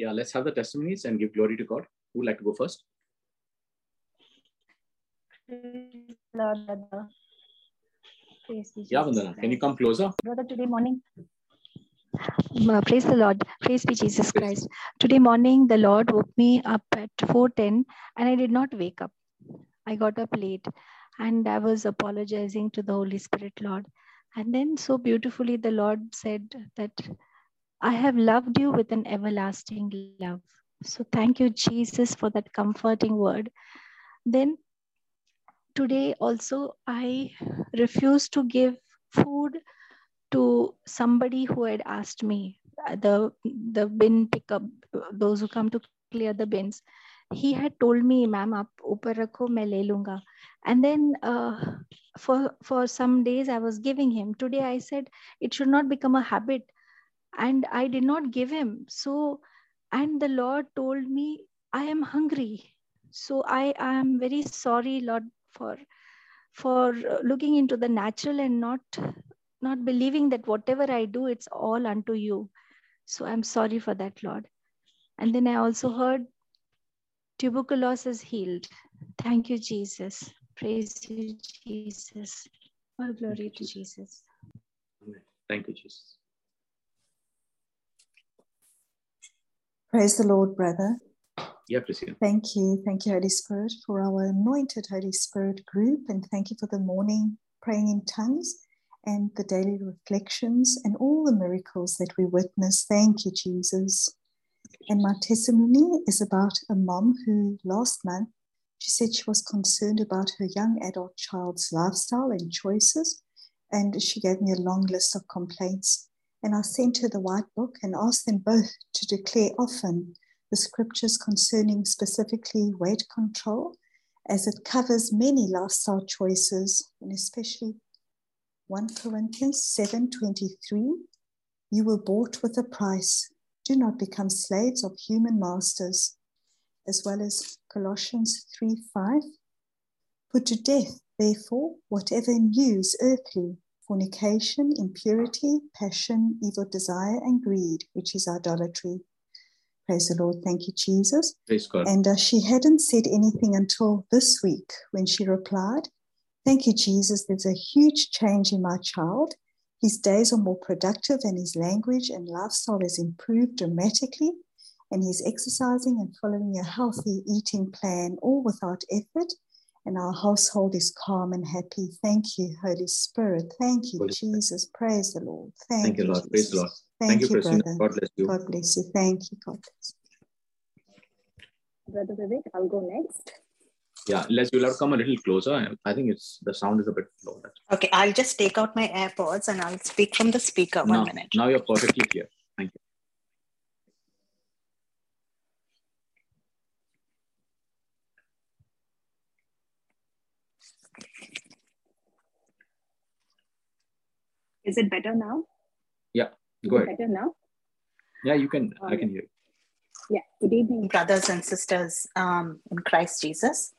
yeah, let's have the testimonies and give glory to God. Who would like to go first? Lord, brother. Praise be Yeah, Vandana, can you come closer? Brother, today morning. Uh, Praise the Lord. Praise be Jesus Christ. Today morning, the Lord woke me up at 4:10, and I did not wake up. I got up late, and I was apologizing to the Holy Spirit, Lord. And then, so beautifully, the Lord said that I have loved you with an everlasting love. So thank you, Jesus, for that comforting word. Then today also, I refuse to give food to somebody who had asked me uh, the the bin pickup those who come to clear the bins he had told me ma'am up upar rakho main le lunga and then uh, for for some days i was giving him today i said it should not become a habit and i did not give him so and the lord told me i am hungry so i am very sorry lord for for looking into the natural and not not believing that whatever I do, it's all unto you. So I'm sorry for that, Lord. And then I also heard tuberculosis healed. Thank you, Jesus. Praise you, Jesus. All glory to Jesus. Amen. Thank you, Jesus. Praise the Lord, brother. Yeah, Priscilla. Thank you. Thank you, Holy Spirit, for our anointed Holy Spirit group. And thank you for the morning praying in tongues and the daily reflections and all the miracles that we witness. Thank you, Jesus. And my testimony is about a mom who last month she said she was concerned about her young adult child's lifestyle and choices. And she gave me a long list of complaints. And I sent her the white book and asked them both to declare often the scriptures concerning specifically weight control, as it covers many lifestyle choices, and especially 1 Corinthians 7:23. You were bought with a price. Do not become slaves of human masters, as well as Colossians 3:5. Put to death, therefore, whatever in you is earthly, fornication, impurity, passion, evil desire, and greed, which is idolatry. Praise the Lord. Thank you, Jesus. Praise God. And uh, she hadn't said anything until this week when she replied, Thank you, Jesus. There's a huge change in my child. His days are more productive, and his language and lifestyle has improved dramatically. And he's exercising and following a healthy eating plan, all without effort. And our household is calm and happy. Thank you, Holy Spirit. Thank you, Holy Spirit. Jesus. Praise the Lord. Thank, Thank you, Lord. Praise the Lord. Thank, Thank you, you, Priscilla. brother. God bless you. God bless you. Thank you. God bless you. Brother Vivek, I'll go next. Yeah, Les, you'll have to come a little closer. I think it's the sound is a bit low. Okay, I'll just take out my AirPods and I'll speak from the speaker. One now, minute. now you're perfectly clear. Thank you. Is it better now? Yeah, Go ahead. better now? Yeah, you can. I Um, can hear. Yeah. Good evening, brothers and sisters um, in Christ Jesus.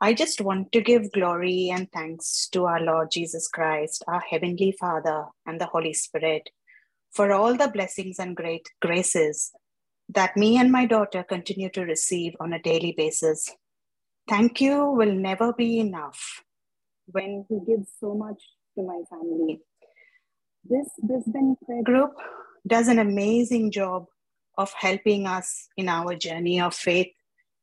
I just want to give glory and thanks to our Lord Jesus Christ, our Heavenly Father, and the Holy Spirit for all the blessings and great graces that me and my daughter continue to receive on a daily basis. Thank you will never be enough when He gives so much to my family. This Brisbane prayer group does an amazing job of helping us in our journey of faith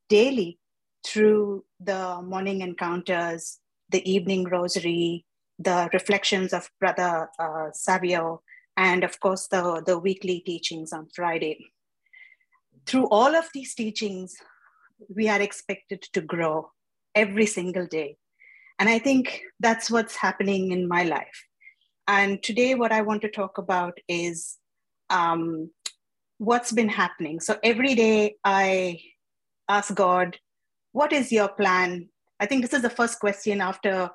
daily through the morning encounters, the evening rosary, the reflections of Brother uh, Savio, and of course, the, the weekly teachings on Friday. Through all of these teachings, we are expected to grow every single day. And I think that's what's happening in my life. And today, what I want to talk about is um, what's been happening. So every day, I ask God, What is your plan? I think this is the first question after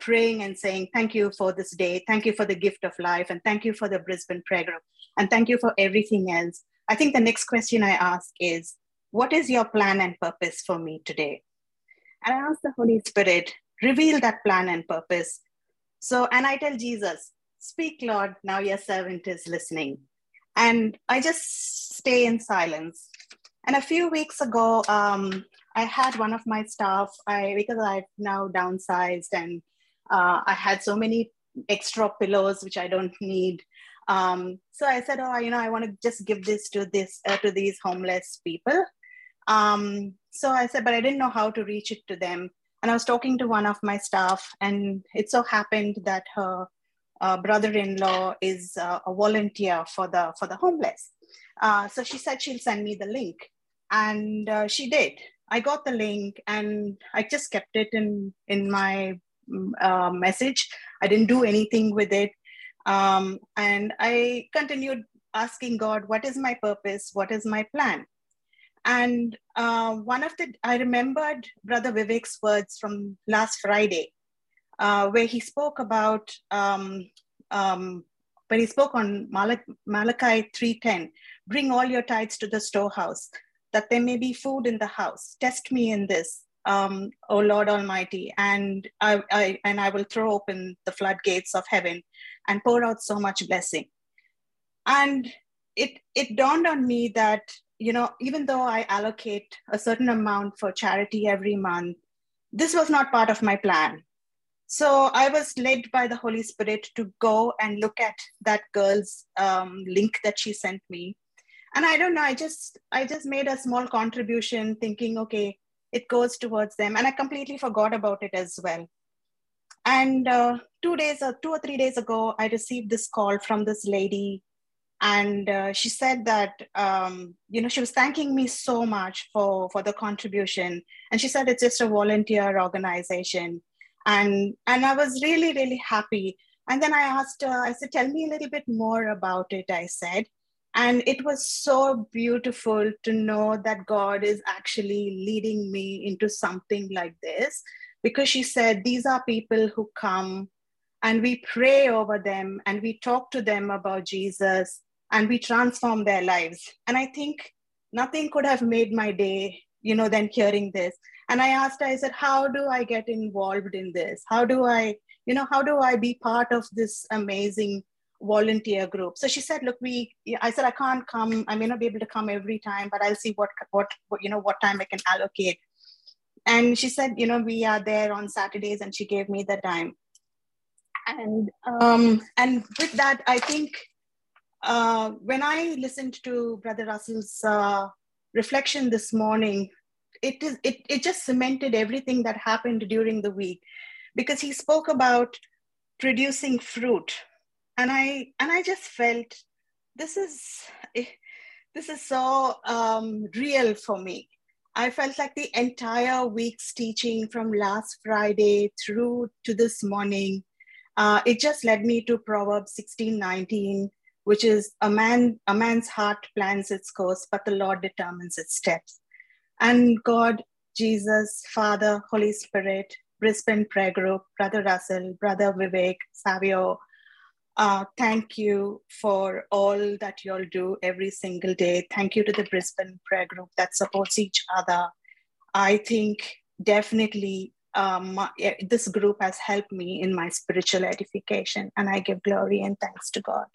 praying and saying, Thank you for this day. Thank you for the gift of life. And thank you for the Brisbane prayer group. And thank you for everything else. I think the next question I ask is, What is your plan and purpose for me today? And I ask the Holy Spirit, reveal that plan and purpose. So, and I tell Jesus, Speak, Lord, now your servant is listening. And I just stay in silence And a few weeks ago, um, I had one of my staff, I because I've now downsized and uh, I had so many extra pillows which I don't need. Um, so I said, oh, you know, I want to just give this to this uh, to these homeless people. Um, so I said, but I didn't know how to reach it to them. And I was talking to one of my staff, and it so happened that her uh, brother-in-law is uh, a volunteer for the for the homeless. Uh, so she said she'll send me the link, and uh, she did. I got the link, and I just kept it in in my mm, uh, message. I didn't do anything with it, um, and I continued asking God, "What is my purpose? What is my plan?" And uh, one of the, I remembered Brother Vivek's words from last Friday, uh, where he spoke about, um, um, when he spoke on Malach- Malachi 3.10, bring all your tithes to the storehouse, that there may be food in the house. Test me in this, um, O Lord Almighty, and I, I, and I will throw open the floodgates of heaven and pour out so much blessing. And it, it dawned on me that you know, even though I allocate a certain amount for charity every month, this was not part of my plan. So I was led by the Holy Spirit to go and look at that girl's um, link that she sent me. And I don't know, I just I just made a small contribution thinking, okay, it goes towards them. And I completely forgot about it as well. And uh, two days or two or three days ago, I received this call from this lady and uh, she said that um, you know she was thanking me so much for for the contribution. And she said it's just a volunteer organization. And and i was really really happy. And then i asked her i said tell me a little bit more about it i said. And it was so beautiful to know that god is actually leading me into something like this. Because she said these are people who come and we pray over them and we talk to them about jesus and we transform their lives. And I think nothing could have made my day, you know, than hearing this. And I asked I said, how do I get involved in this? How do I, you know, how do I be part of this amazing volunteer group? So she said, look, we, I said, I can't come. I may not be able to come every time, but I'll see what, what, what you know, what time I can allocate. And she said, you know, we are there on Saturdays, and she gave me the time. And um, and with that, I think uh, when I listened to Brother Russell's uh, reflection this morning, it is it, it just cemented everything that happened during the week. Because he spoke about producing fruit. And i and i just felt this is this is so um, real for me. I felt like the entire week's teaching from last friday through to this morning uh, it just led me to proverbs 16 19 which is a man a man's heart plans its course but the lord determines its steps. And god jesus father holy spirit brisbane prayer group brother russell brother vivek savio uh, thank you for all that you all do every single day. Thank you to the brisbane prayer group that supports each other. I think definitely um, this group has helped me in my spiritual edification and i give glory and thanks to god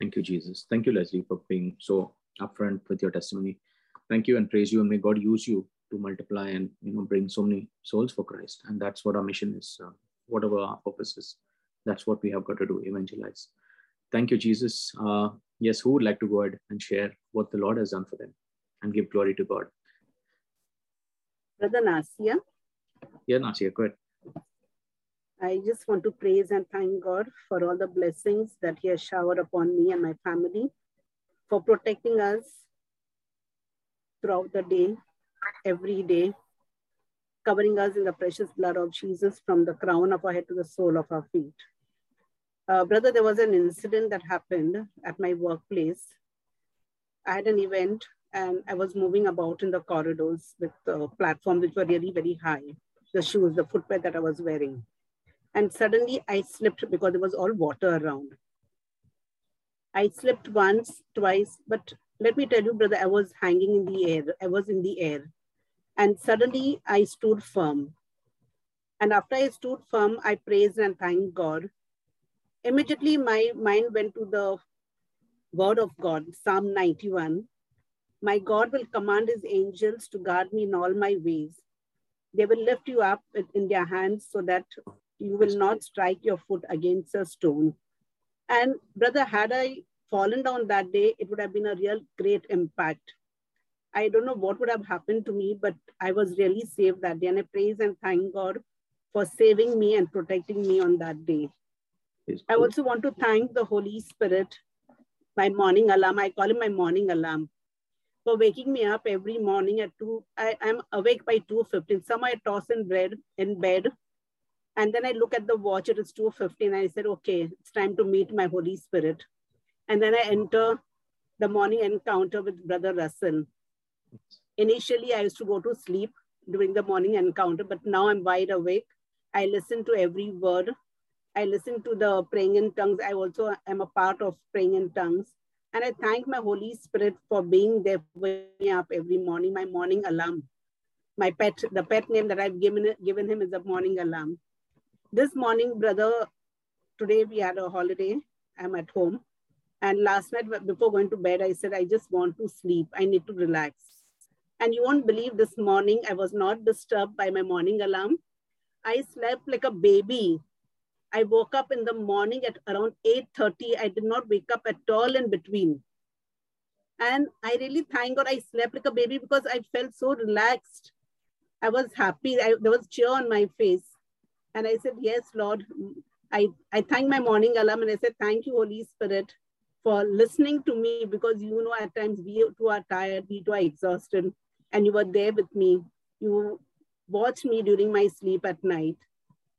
Thank you, Jesus. Thank you, Leslie, for being so upfront with your testimony. Thank you and praise you, and may God use you to multiply and you know bring so many souls for Christ. And that's what our mission is. Uh, whatever our purpose is, that's what we have got to do. Evangelize. Thank you, Jesus. Uh, yes, who would like to go ahead and share what the Lord has done for them and give glory to God? Brother Nasia. Yeah, Nasia, go ahead. I just want to praise and thank God for all the blessings that He has showered upon me and my family, for protecting us throughout the day, every day, covering us in the precious blood of Jesus from the crown of our head to the sole of our feet. Uh, brother, there was an incident that happened at my workplace. I had an event and I was moving about in the corridors with uh, platforms which were really very high, the shoes, the footwear that I was wearing and suddenly I slipped because there was all water around. I slipped once, twice, but let me tell you, brother, I was hanging in the air. I was in the air. And suddenly I stood firm. And after I stood firm, I praised and thanked God. Immediately my mind went to the word of God, Psalm 91. My God will command his angels to guard me in all my ways. They will lift you up in their hands so that you will not strike your foot against a stone. And brother, had I fallen down that day, it would have been a real great impact. I don't know what would have happened to me, but I was really saved that day. And I praise and thank God for saving me and protecting me on that day. I also want to thank the Holy Spirit, my morning alarm. I call him my morning alarm for waking me up every morning at 2. I am awake by 2.15. Some I toss in bed, in bed. And then I look at the watch, it is 2.15. And I said, okay, it's time to meet my Holy Spirit. And then I enter the morning encounter with Brother Russell. Initially, I used to go to sleep during the morning encounter, but now I'm wide awake. I listen to every word. I listen to the praying in tongues. I also am a part of praying in tongues. And I thank my Holy Spirit for being there waking me up every morning, my morning alarm. My pet, the pet name that I've given, given him is a morning alarm. This morning, brother, today we had a holiday. I'm at home. And last night, before going to bed, I said, I just want to sleep. I need to relax. And you won't believe this morning, I was not disturbed by my morning alarm. I slept like a baby I woke up in the morning at around 8.30. I did not wake up at all in between. And I really thank God I slept like a baby because I felt so relaxed. I was happy. I, there was cheer on my face. And I said, yes, Lord. I, I thank my morning alarm and I said, thank you, Holy Spirit, for listening to me because you know at times we too are tired, we too are exhausted. And you were there with me. You watched me during my sleep at night.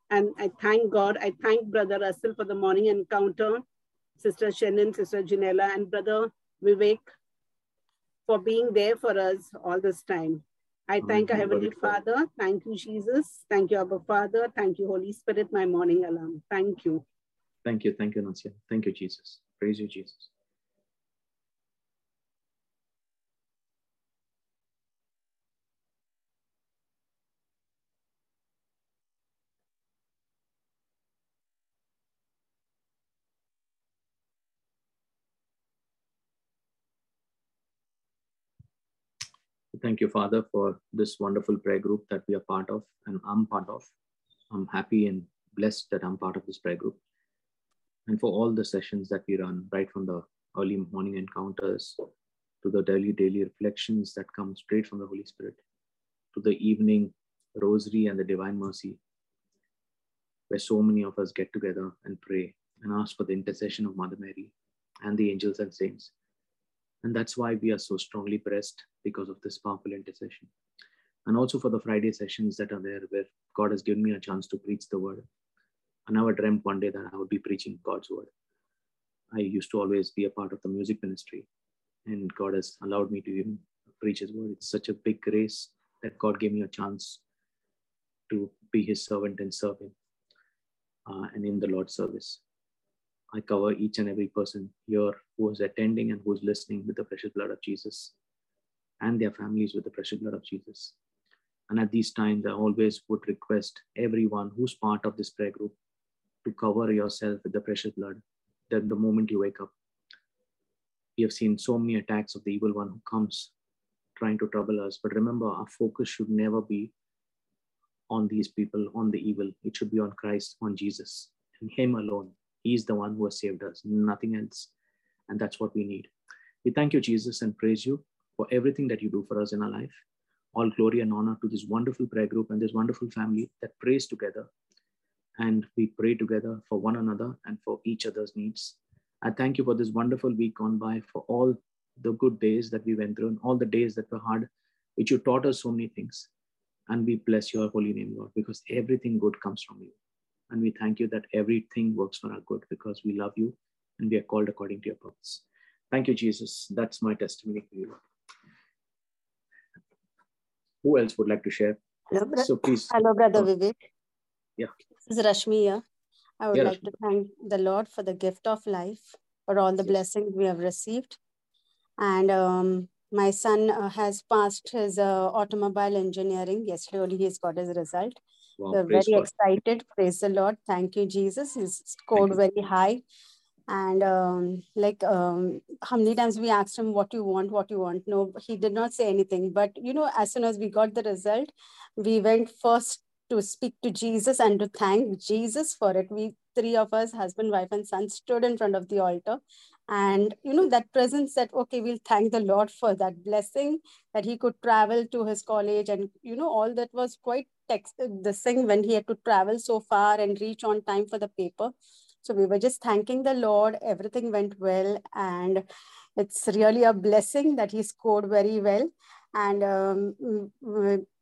And I thank God. I thank Brother Russell for the morning encounter, Sister Shannon, Sister Janella, and Brother Vivek for being there for us all this time. I thank our Heavenly Father. Thank you, Jesus. Thank you, Abba Father. Thank you, Holy Spirit, my morning alarm. Thank you. Thank you. Thank you, Nancia. Thank you, Jesus. Praise you, Jesus. Thank you, Father, for this wonderful prayer group that we are part of and I'm part of. I'm happy and blessed that I'm part of this prayer group. And for all the sessions that we run, right from the early morning encounters to the daily, daily reflections that come straight from the Holy Spirit, to the evening rosary and the divine mercy, where so many of us get together and pray and ask for the intercession of Mother Mary and the angels and saints and that's why we are so strongly pressed because of this powerful intercession. And also for the Friday sessions that are there where God has given me a chance to preach the word. I never dreamt one day that I would be preaching God's word. I used to always be a part of the music ministry, and God has allowed me to even preach His word. It's such a big grace that God gave me a chance to be His servant and serve Him uh, and in the Lord's service. I cover each and every person here who is attending and who is listening with the precious blood of Jesus and their families with the precious blood of Jesus. And at these times, I always would request everyone who's part of this prayer group to cover yourself with the precious blood. Then the moment you wake up, we have seen so many attacks of the evil one who comes trying to trouble us. But remember, our focus should never be on these people, on the evil. It should be on Christ, on Jesus, and Him alone. He's the one who has saved us, nothing else. And that's what we need. We thank you, Jesus, and praise you for everything that you do for us in our life. All glory and honor to this wonderful prayer group and this wonderful family that prays together. And we pray together for one another and for each other's needs. I thank you for this wonderful week gone by, for all the good days that we went through and all the days that were hard, which you taught us so many things. And we bless your holy name, Lord, because everything good comes from you. And we thank you that everything works for our good because we love you and we are called according to your purpose. Thank you, Jesus. That's my testimony for you. Who else would like to share? Hello, bro- so please. Hello, Brother Vivek. Yeah. This is Rashmi here. I would Yeah, like to thank the Lord for the gift of life, for all the Yes. blessings we have received. And um, my son uh, has passed his uh, automobile engineering. Yesterday only he's got his result. Wow, We're very God. excited. Praise the Lord. Thank you, Jesus. He's scored very high. And um, like um, how many times we asked him what you want, what you want. No, he did not say anything. But you know, as soon as we got the result, we went first to speak to Jesus and to thank Jesus for it. We three of us, husband, wife, and son, stood in front of the altar. And you know, that presence that okay, we'll thank the Lord for that blessing that he could travel to his college. And you know, all that was quite text the thing when he had to travel so far and reach on time for the paper. So we were just thanking the Lord. Everything went well. And it's really a blessing that he scored very well. And um,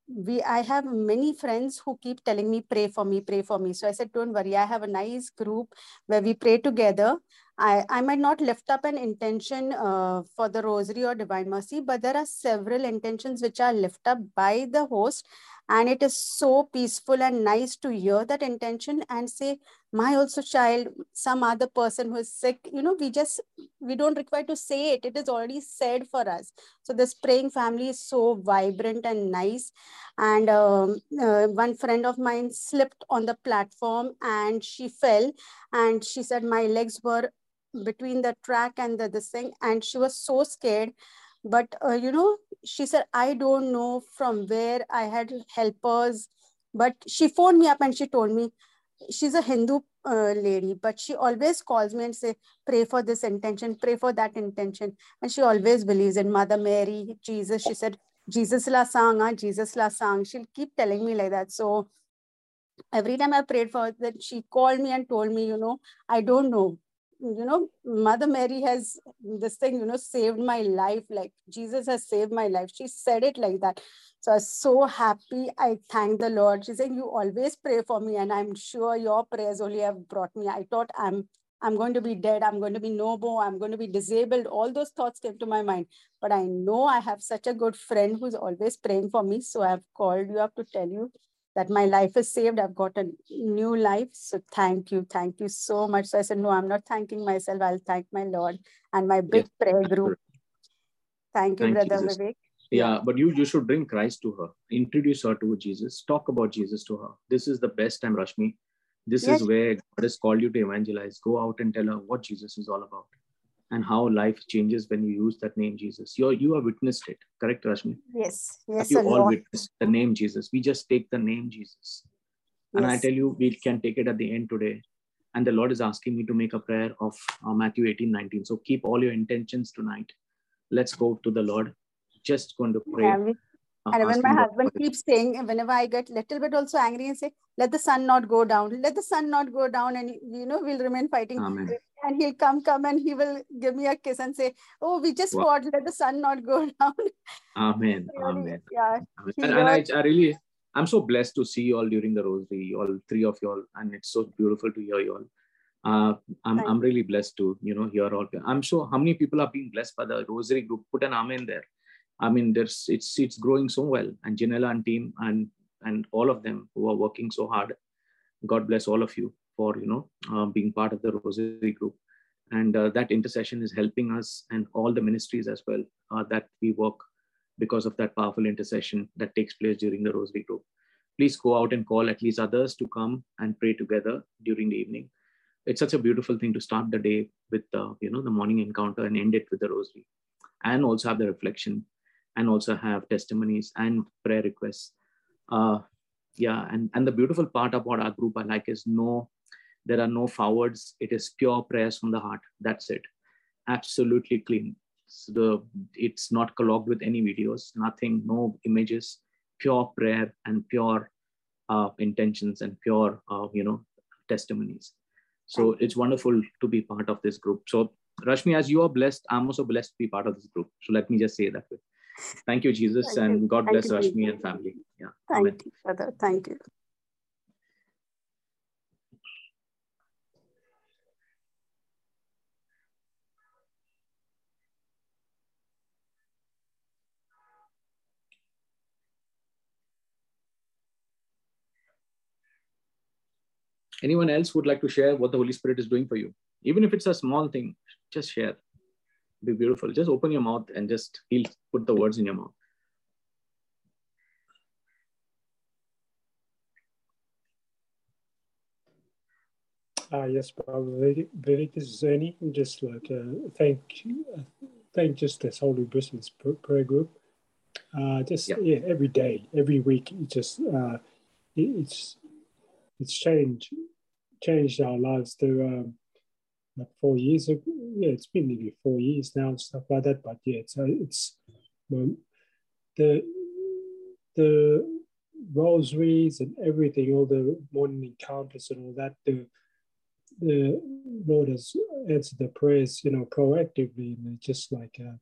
we i have many friends who keep telling me pray for me pray for me so i said don't worry i have a nice group where we pray together i i might not lift up an intention uh, for the rosary or divine mercy but there are several intentions which are lifted up by the host and it is so peaceful and nice to hear that intention and say my also child some other person who is sick you know we just we don't require to say it it is already said for us. So this praying family is so vibrant and nice. And um, uh, one friend of mine slipped on the platform and she fell and she said my legs were between the track and the thing and she was so scared. But uh, you know she said i don't know from where i had helpers but she phoned me up and she told me she's a hindu uh, lady but she always calls me and say pray for this intention pray for that intention and she always believes in mother mary jesus. She said jesus la sang ah, jesus la sang. She'll keep telling me like that. So every time i prayed for her that she called me and told me you know i don't know you know, Mother Mary has this thing, you know, saved my life. Like Jesus has saved my life. She said it like that. So I was so happy. I thank the Lord. She said, You always pray for me, and I'm sure your prayers only have brought me. I thought I'm I'm going to be dead. I'm going to be no more. I'm going to be disabled. All those thoughts came to my mind. But I know I have such a good friend who's always praying for me. So I've called you up to tell you that my life is saved. I've got a new life. So thank you. Thank you so much. So I said, no, I'm not thanking myself. I'll thank my Lord and my big yes. prayer group. Thank you, thank Brother Jesus. Vivek. Yeah, but you, you should bring Christ to her. Introduce her to Jesus. Talk about Jesus to her. This is the best time, Rashmi. This yes. is where God has called you to evangelize. Go out and tell her what Jesus is all about and how life changes when you use that name Jesus. You you have witnessed it, correct, Rashmi? Yes, yes. you all witnessed the name Jesus. We just take the name Jesus, and yes. I tell you, we can take it at the end today. And the Lord is asking me to make a prayer of uh, Matthew 18, 19. So keep all your intentions tonight. Let's go to the Lord. Just going to pray. And when my husband keeps saying, whenever I get little bit also angry and say, let the sun not go down, let the sun not go down, and you know, we'll remain fighting. Amen. And he'll come, come, and he will give me a kiss and say, Oh, we just wow. fought, let the sun not go down. Amen. Amen. Yeah. Amen. And, and I, I really I'm so blessed to see you all during the rosary, all three of you all, and it's so beautiful to hear you all. Uh, I'm, I'm really blessed to you know hear all. I'm sure how many people are being blessed by the rosary group. Put an amen there. I mean, there's it's it's growing so well, and Janella and team and and all of them who are working so hard. God bless all of you for you know uh, being part of the Rosary group, and uh, that intercession is helping us and all the ministries as well uh, that we work because of that powerful intercession that takes place during the Rosary group. Please go out and call at least others to come and pray together during the evening. It's such a beautiful thing to start the day with uh, you know the morning encounter and end it with the Rosary, and also have the reflection and also have testimonies and prayer requests. Uh, yeah, and, and the beautiful part about our group I like is no, there are no forwards. It is pure prayers from the heart. That's it. Absolutely clean. So the, it's not clogged with any videos, nothing, no images, pure prayer and pure uh, intentions and pure, uh, you know, testimonies. So it's wonderful to be part of this group. So Rashmi, as you are blessed, I'm also blessed to be part of this group. So let me just say that. Way. Thank you, Jesus, Thank and you. God Thank bless you, Rashmi and family. Yeah. Thank Amen. you, Father. Thank you. Anyone else would like to share what the Holy Spirit is doing for you? Even if it's a small thing, just share be beautiful. Just open your mouth and just he'll put the words in your mouth. Ah, yes, this is Ernie. Just like uh, thank, uh, thank just this Holy Brisbane's prayer group. Uh, just yeah. yeah. every day, every week, it just uh, it, it's it's changed changed our lives. To um, like four years ago, yeah, it's been maybe four years now and stuff like that. But yeah, it's uh, it's um, the the rosaries and everything, all the morning encounters and all that. The the Lord has answered the prayers, you know, proactively, and just like uh,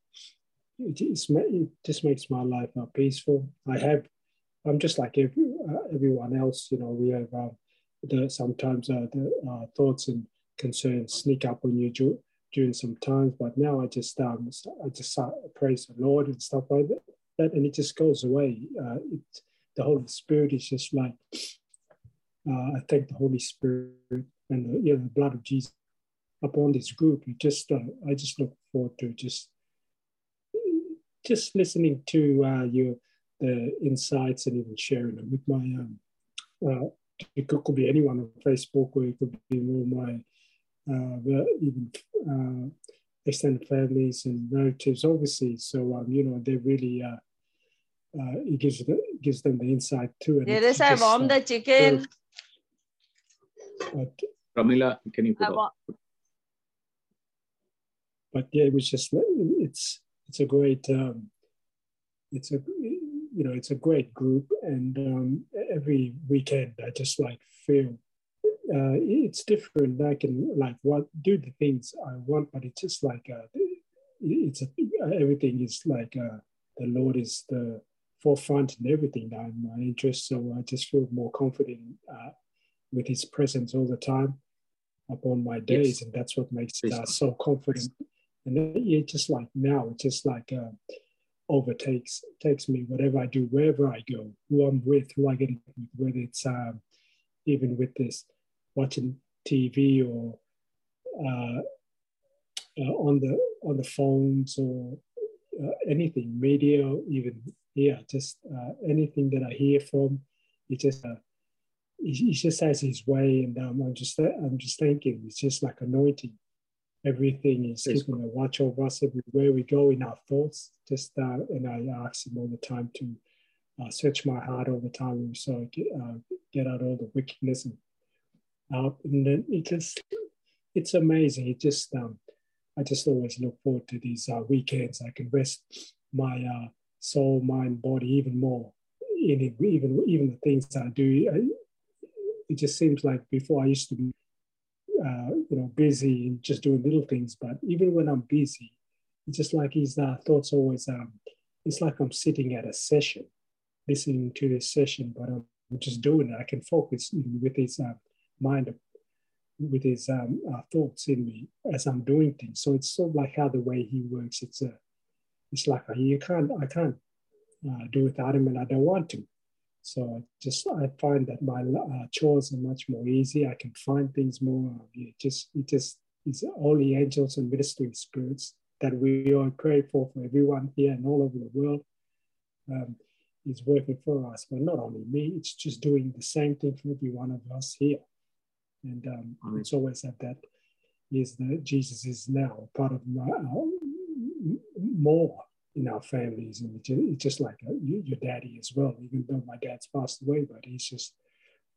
it, it just makes my life more peaceful. I have, I'm just like every, uh, everyone else, you know. We have uh, the sometimes uh, the uh, thoughts and concerns sneak up on you during some times, but now I just um, I just praise the Lord and stuff like that, and it just goes away. Uh, it, the Holy Spirit is just like I thank the Holy Spirit and the, you know, the blood of Jesus upon this group. You just, uh, I just look forward to just, just listening to uh, your the insights and even sharing them with my. Um, uh, it could, could, be anyone on Facebook, or it could be all my uh, even uh, extended families and relatives, obviously. So um, you know, they really. Uh, uh, it gives the, gives them the insight too. And There is a warm the chicken. But Ramila, can you put up? But yeah, it was just it's it's a great um, it's a you know it's a great group, and um, every weekend I just like feel uh, it's different. I can like what do the things I want, but it's just like uh, it's a, everything is like uh, the Lord is the forefront and everything that I'm my interest. So I just feel more confident uh, with His presence all the time upon my days, yes. and that's what makes it uh, so confident. And then it just like now, it just like uh, overtakes takes me whatever I do, wherever I go, who I'm with, who I get with, whether it's um, even with this watching TV or uh, uh, on the on the phones or uh, anything, media, even yeah, just uh, anything that I hear from, it just uh, he, just has his way, and um, I'm just I'm just thinking it's just like anointing. Everything is yes. keeping a watch over us everywhere we go in our thoughts. Just uh, and I ask him all the time to uh, search my heart all the time, so I get, uh, get out all the wickedness and out. And then it just it's amazing. It just um, I just always look forward to these uh, weekends. I can rest my uh, soul, mind, body even more in it, even even the things that I do it just seems like before I used to be, uh, you know, busy and just doing little things. But even when I'm busy, it's just like his uh, thoughts always. Um, it's like I'm sitting at a session, listening to this session, but I'm just doing it. I can focus with his uh, mind, with his um, uh, thoughts in me as I'm doing things. So it's sort of like how the way he works. It's a, it's like a, you can't, I can't uh, do without him, and I don't want to. So I just I find that my uh, chores are much more easy. I can find things more. It just it just it's the angels and ministering spirits that we pray for for everyone here and all over the world. Um, is working for us, but not only me. It's just doing the same thing for every one of us here, and um, it's always at that is that Jesus is now part of my uh, more in our families. And it's just like a, uh, your daddy as well, even though my dad's passed away, but he's just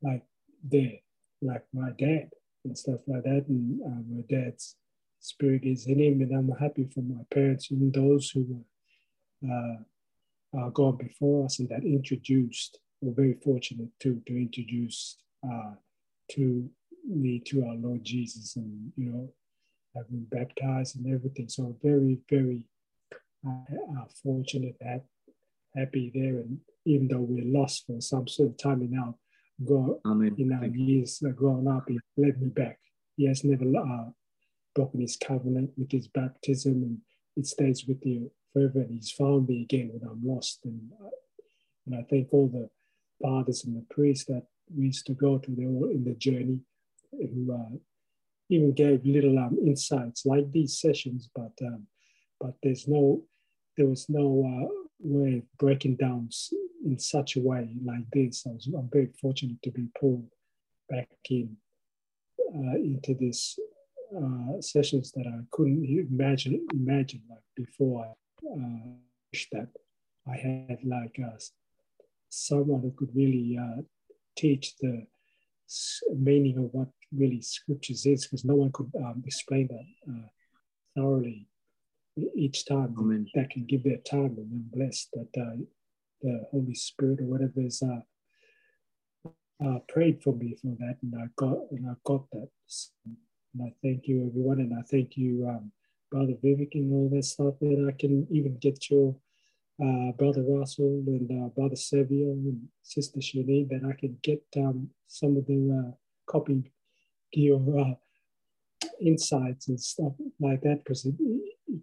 like there, like my dad and stuff like that. And uh, my dad's spirit is in him. And I'm happy for my parents and those who were uh, gone before us and that introduced, we're very fortunate to, to introduce uh, to me to our Lord Jesus and, you know, having baptized and everything. So very, very are fortunate, that happy there. And even though we're lost for some sort of time in our, go, Amen. in our years growing up, He led me back. He has never uh, broken His covenant with His baptism, and it stays with you forever. And He's found me again when I'm lost. And, uh, and I thank all the fathers and the priests that we used to go to, they were in the journey, who uh, even gave little um, insights like these sessions, but um, but there's no there was no uh, way of breaking down in such a way like this. I was, I'm very fortunate to be pulled back in uh, into this uh, sessions that I couldn't imagine imagine like before I uh, that I had like uh, someone who could really teach the meaning of what really scriptures is because no one could um, explain that uh, thoroughly each time Amen. that can give their time and I'm blessed that uh, the Holy Spirit or whatever is uh, uh, prayed for me for that, and I got and I got that. So, and I thank you, everyone, and I thank you, um, Brother Vivek, and all that stuff. And I can even get your uh, Brother Russell and uh, Brother Savio and Sister Shani that I can get um, some of the uh, copy your uh, insights and stuff like that because it, it,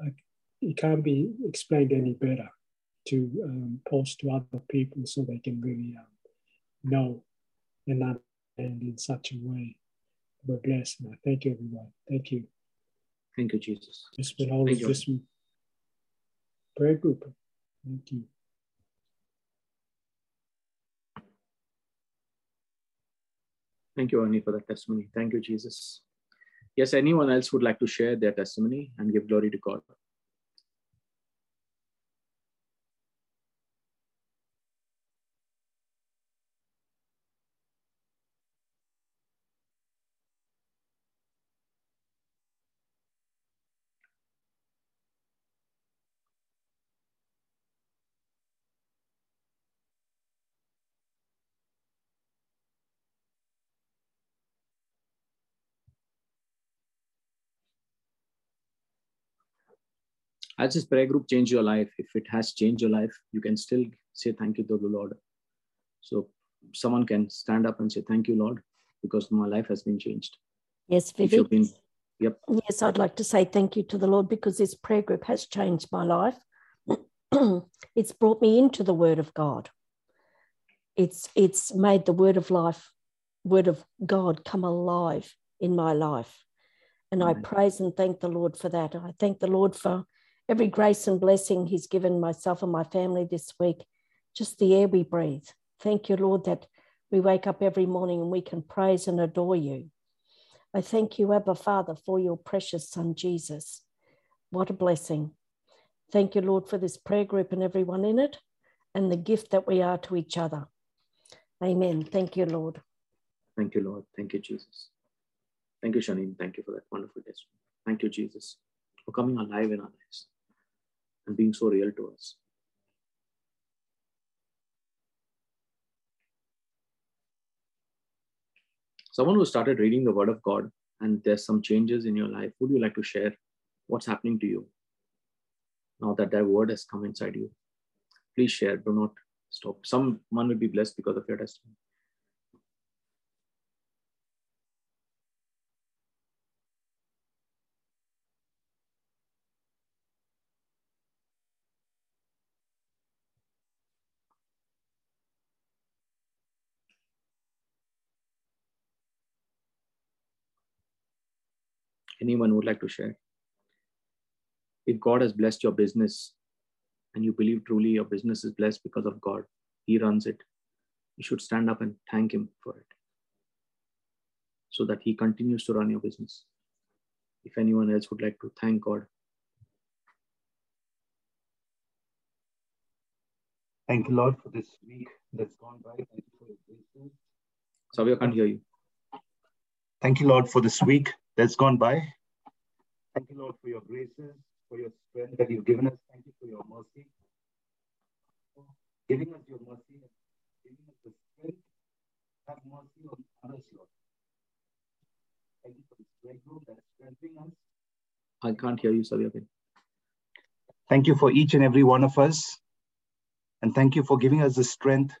it, it, can't be explained any better to um, post to other people so they can really um, know and understand in such a way. We're blessed. And I thank you, everyone. Thank you. Thank you, Jesus. It's been all this prayer group. Thank you. Thank you, Arnie, for that testimony. Thank you, Jesus. Yes, anyone else would like to share their testimony and give glory to God? Has this prayer group changed your life? If it has changed your life, you can still say thank you to the Lord. So someone can stand up and say thank you, Lord, because my life has been changed. Yes, Vivek. Been, yep. Yes, I'd like to say thank you to the Lord because this prayer group has changed my life. it's brought me into the Word of God. It's it's made the Word of life, Word of God come alive in my life. And I praise and thank the Lord for that. I thank the Lord for every grace and blessing He's given myself and my family this week, just the air we breathe. Thank you, Lord, that we wake up every morning and we can praise and adore you. I thank you, Abba Father, for your precious Son, Jesus. What a blessing. Thank you, Lord, for this prayer group and everyone in it and the gift that we are to each other. Amen. Thank you, Lord. Thank you, Lord. Thank you, Jesus. Thank you, Shanine. Thank you for that wonderful testimony. Thank you, Jesus, for coming alive in our lives and being so real to us. Someone who started reading the Word of God and there's some changes in your life, would you like to share what's happening to you now that that Word has come inside you? Please share, do not stop. Someone will be blessed because of your testimony. Anyone would like to share? If God has blessed your business and you believe truly your business is blessed because of God, He runs it, you should stand up and thank Him for it so that He continues to run your business. If anyone else would like to thank God. Thank you, Lord, for this week that's gone by. Thank you for your grace. Sorry, I can't hear you. Thank you, Lord, for this week that's gone by. Thank you, Lord, for your graces, for your strength that you've given us. Thank you for your mercy, giving us your mercy, giving us the strength have mercy on others, Lord. Thank you for this great group that's strengthening us. I can't hear you, again. Thank you for each and every one of us. And thank you for giving us the strength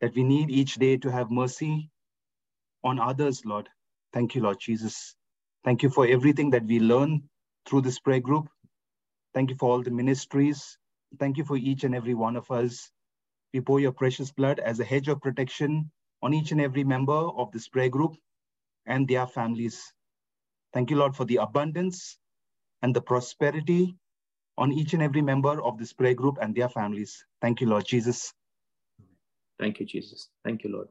that we need each day to have mercy on others, Lord. Thank you, Lord Jesus. Thank you for everything that we learn through this prayer group. Thank you for all the ministries. Thank you for each and every one of us. We pour your precious blood as a hedge of protection on each and every member of this prayer group and their families. Thank you, Lord, for the abundance and the prosperity on each and every member of this prayer group and their families. Thank you, Lord Jesus. Thank you, Jesus. Thank you, Lord.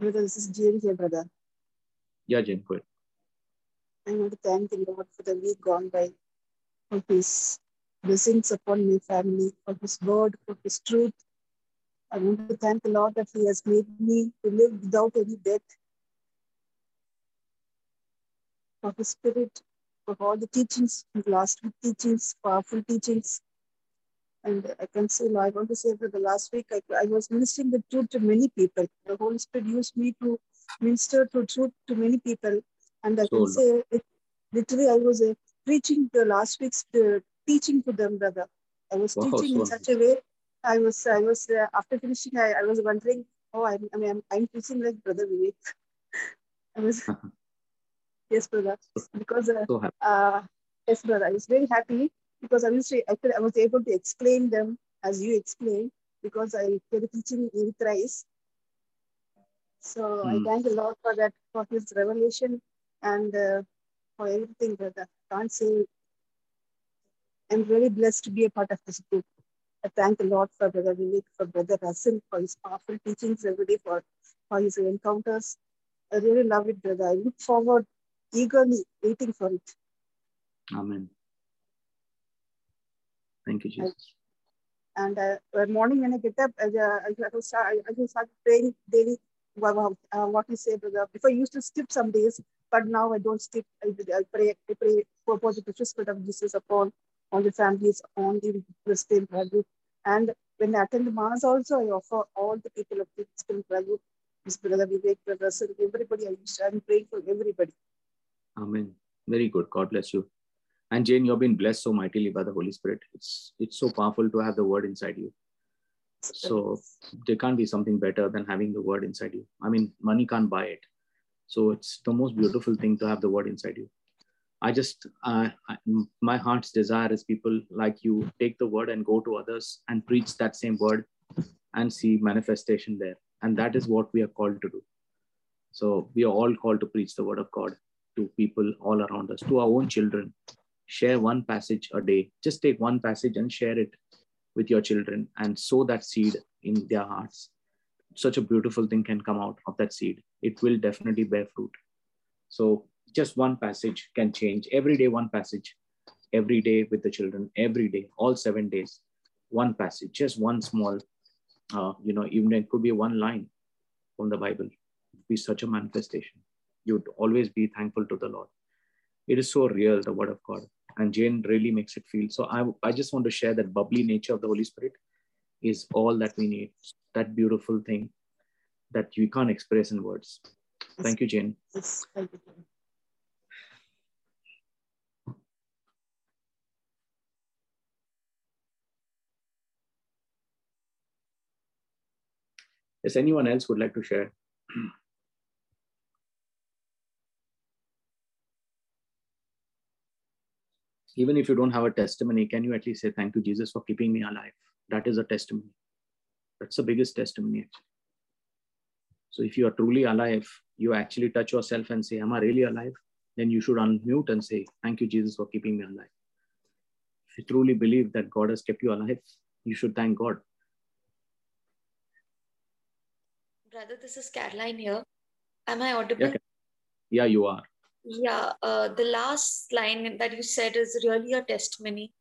Brother, this is Jane here, brother. Yeah, Jane, go ahead. I want to thank the Lord for the week gone by, for His blessings upon my family, for His word, for His truth. I want to thank the Lord that He has made me to live without any death, for His Spirit, for all the teachings, the last week teachings, powerful teachings. And I can say, I want to say that the last week I, I was ministering the truth to many people. The Holy Spirit used me to minister to truth to many people. And I can So- say, it, literally, I was uh, preaching the last week's uh, teaching to them, brother. I was Wow, teaching so in such a way. I was, I was uh, after finishing, I, I was wondering, oh, I, I mean, I'm, I'm teaching like Brother Vivek. I was, yes, brother, because uh, So uh, yes, brother, I was very happy because I was, I, could, I was able to explain them as you explained because I did teaching in thrice. So I Hmm. thank the Lord for that, for His revelation and uh, for everything, brother. Can't say. I'm really blessed to be a part of this group. I thank the Lord for Brother Vivek, for Brother Russell, for his powerful teachings every day, for, for his encounters. I really love it, brother. I look forward eagerly, waiting for it. Amen. Thank you, Jesus. And uh, morning when I get up, I, uh, I, start, I, I start praying daily. Wow, uh, what you say, brother. Before I used to skip some days, but now I don't skip. I, I pray, I pray for, precious spirit of Jesus upon all the families, upon the Christian group. And when I attend the Mass also, I offer all the people of the Christian group, this brother Vivek, brother Russell, everybody. I used to, I'm praying for everybody. Amen. Very good. God bless you. And Jane, you've been blessed so mightily by the Holy Spirit. It's it's so powerful to have the word inside you. So there can't be something better than having the word inside you. I mean, money can't buy it. So it's the most beautiful thing to have the word inside you. I just, uh, I, my heart's desire is people like you take the word and go to others and preach that same word and see manifestation there. And that is what we are called to do. So we are all called to preach the word of God to people all around us, to our own children. Share one passage a day. Just take one passage and share it with your children and sow that seed in their hearts. Such a beautiful thing can come out of that seed. It will definitely bear fruit. So just one passage can change. Every day, one passage. Every day with the children. Every day, all seven days, one passage. Just one small, uh, you know, even it could be one line from the Bible. It'd be such a manifestation. You'd always be thankful to the Lord. It is so real, the Word of God and Jane really makes it feel. So I, I just want to share that bubbly nature of the Holy Spirit is all that we need. That beautiful thing that you can't express in words. Thank you, Jane. Yes, thank you. Does anyone else would like to share? Even if you don't have a testimony, can you at least say thank you, Jesus, for keeping me alive? That is a testimony. That's the biggest testimony, actually. So if you are truly alive, you actually touch yourself and say, Am I really alive? Then you should unmute and say, Thank you, Jesus, for keeping me alive. If you truly believe that God has kept you alive, you should thank God. Brother, this is Caroline here. Am I audible? Yeah, yeah you are. Yeah, uh, the last line that you said is really a testimony.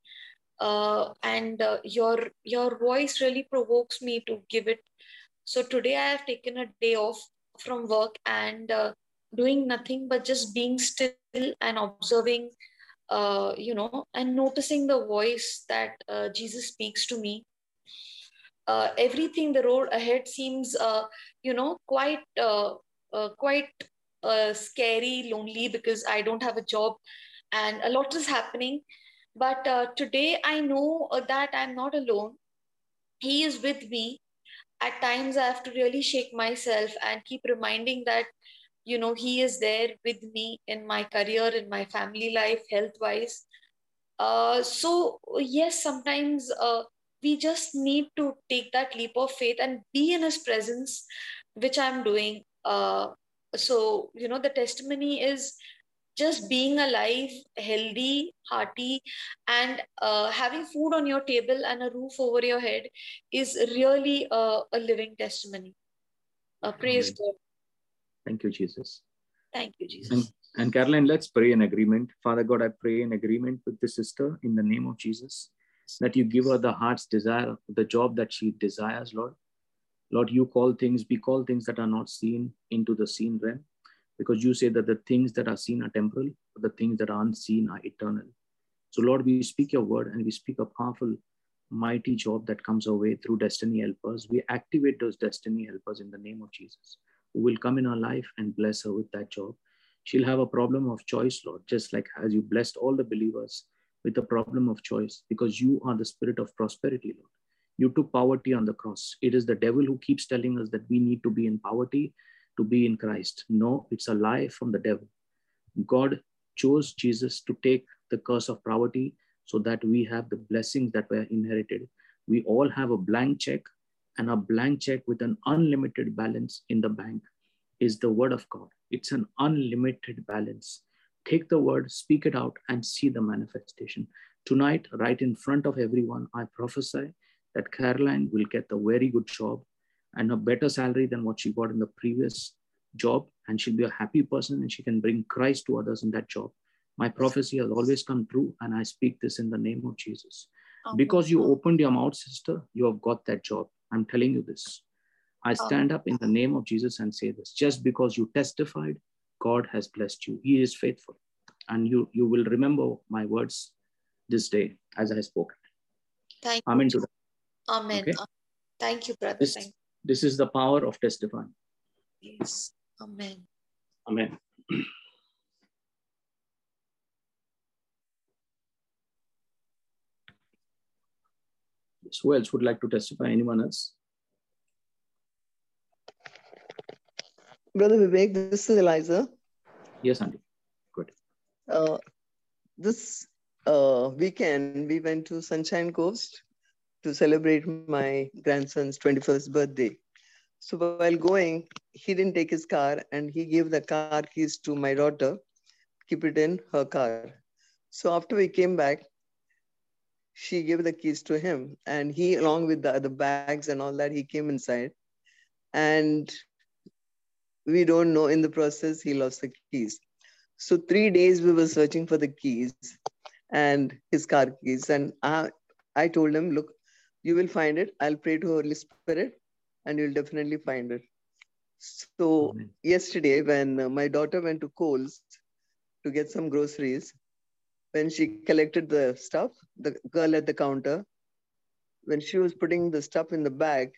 Uh, and uh, your your voice really provokes me to give it. So today I have taken a day off from work and uh, doing nothing but just being still and observing, uh, you know, and noticing the voice that uh, Jesus speaks to me. Everything the road ahead seems, you know, quite quite uh, scary, lonely because I don't have a job and a lot is happening. But uh, today I know uh, that I'm not alone. He is with me. At times I have to really shake myself and keep reminding that, you know, He is there with me in my career, in my family life, health wise. Uh, so, yes, sometimes uh, we just need to take that leap of faith and be in His presence, which I'm doing. Uh, so you know the testimony is just being alive healthy hearty and uh, having food on your table and a roof over your head is really a, a living testimony uh, praise Amen. god Thank you, Jesus. Thank you, Jesus. And, and Caroline, let's pray in agreement. Father God, I pray in agreement with this sister in the name of Jesus that you give her the heart's desire, the job that she desires, Lord. Lord, you call things, we call things that are not seen into the seen realm because you say that the things that are seen are temporal, but the things that are unseen are eternal. So, Lord, we speak your word and we speak a powerful, mighty job that comes our way through destiny helpers. We activate those destiny helpers in the name of Jesus, who will come in our life and bless her with that job. She'll have a problem of choice, Lord, just like as you blessed all the believers with a problem of choice, because you are the spirit of prosperity, Lord. You took poverty on the cross. It is the devil who keeps telling us that we need to be in poverty to be in Christ. No, it's a lie from the devil. God chose Jesus to take the curse of poverty so that we have the blessings that were inherited. We all have a blank check, and a blank check with an unlimited balance in the bank is the word of God. It's an unlimited balance. Take the word, speak it out, and see the manifestation. Tonight, right in front of everyone, I prophesy that Caroline will get a very good job and a better salary than what she got in the previous job. And she'll be a happy person and she can bring Christ to others in that job. My prophecy has always come true, and I speak this in the name of Jesus. Oh, because you opened your mouth, sister, you have got that job. I'm telling you this. I oh. stand up in the name of Jesus and say this. Just because you testified, God has blessed you. He is faithful. And you, you will remember my words this day as I spoke. Thank Amen you. to that. Amen. Okay. Thank you, brother. This, Thank this is the power of testifying. Yes. Amen. Amen. Yes, Who else would like to testify? Anyone else? Brother Vivek, this is Eliza. Yes, Andy. Good. Uh, this uh, weekend, we went to Sunshine Coast to celebrate my grandson's 21st birthday. So while going, he didn't take his car and he gave the car keys to my daughter, keep it in her car. So after we came back, she gave the keys to him and he, along with the other bags and all that, he came inside. And we don't know in the process, he lost the keys. So three days we were searching for the keys and his car keys. And I, I told him, look, you will find it. I'll pray to Holy Spirit and you'll definitely find it. So Amen. yesterday, when uh, my daughter went to Coles to get some groceries, when she collected the stuff, the girl at the counter, when she was putting the stuff in the bag,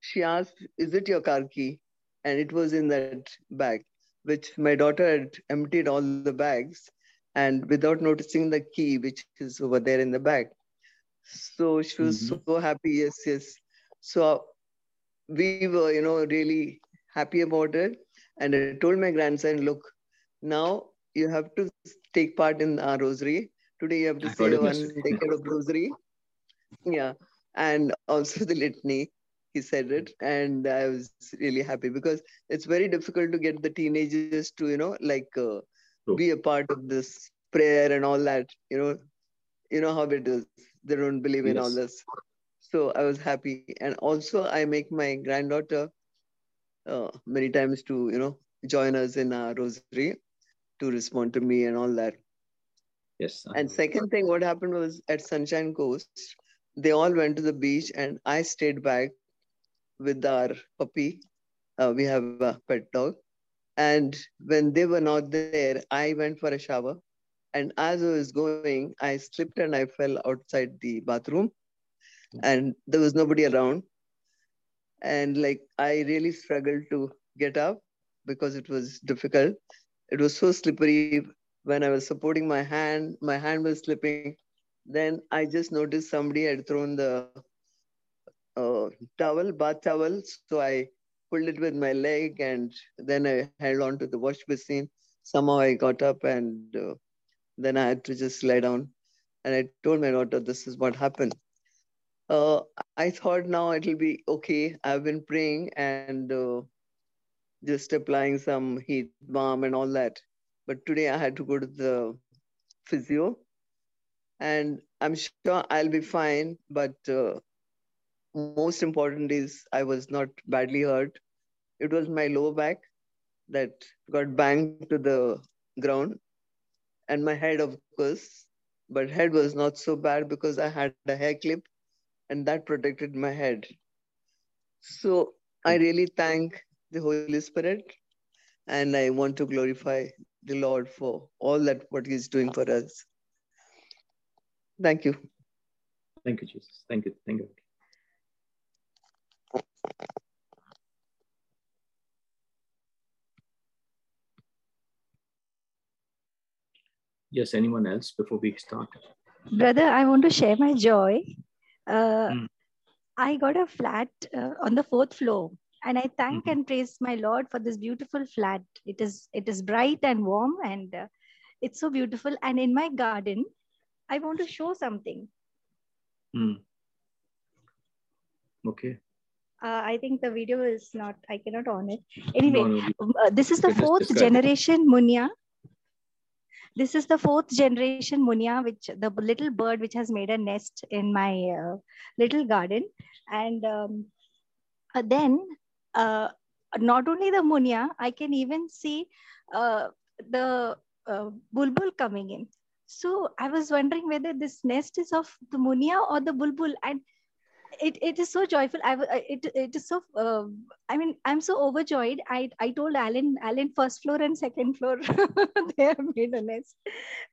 she asked, Is it your car key? And it was in that bag, which my daughter had emptied all the bags and without noticing the key, which is over there in the bag. So she was Mhm. so happy. Yes, yes. So we were, you know, really happy about it. And I told my grandson, look, now you have to take part in our rosary. Today you have to say one decade of rosary. Yeah. And also the litany. He said it. And I was really happy because it's very difficult to get the teenagers to, you know, like uh, be a part of this prayer and all that. You know, you know how it is. They don't believe in all this. So I was happy. And also I make my granddaughter uh, many times to, you know, join us in our rosary to respond to me and all that. Yes. And second thing, what happened was at Sunshine Coast, they all went to the beach and I stayed back with our puppy. Uh, we have a pet dog. And when they were not there, I went for a shower. And as I was going, I slipped and I fell outside the bathroom. And there was nobody around. And like I really struggled to get up because it was difficult. It was so slippery when I was supporting my hand, my hand was slipping. Then I just noticed somebody had thrown the uh, towel, bath towel. So I pulled it with my leg and then I held on to the wash basin. Somehow I got up and uh, then I had to just lie down. And I told my daughter, this is what happened. Uh, I thought now it'll be okay. I've been praying and uh, just applying some heat balm and all that. But today I had to go to the physio and I'm sure I'll be fine. But uh, most important is I was not badly hurt. It was my lower back that got banged to the ground and my head, of course, but head was not so bad because I had a hair clip and that protected my head. So I really thank the Holy Spirit and I want to glorify the Lord for all that what He's doing for us. Thank you. Thank you, Jesus. Thank you. Thank you. Yes, anyone else before we start? Brother, I want to share my joy. Uh, mm. I got a flat uh, on the fourth floor, and I thank mm-hmm. and praise my Lord for this beautiful flat. It is it is bright and warm, and uh, it's so beautiful. And in my garden, I want to show something. Mm. Okay. Uh, I think the video is not. I cannot on it. Anyway, no, no, uh, this is the fourth generation munia this is the fourth generation munia, which the little bird which has made a nest in my uh, little garden. And um, uh, then uh, not only the munia, I can even see uh, the uh, bulbul coming in. So I was wondering whether this nest is of the munia or the bulbul. And it, it is so joyful. I it, it is so. Uh, I mean, I'm so overjoyed. I I told Alan Alan first floor and second floor they have made a nest.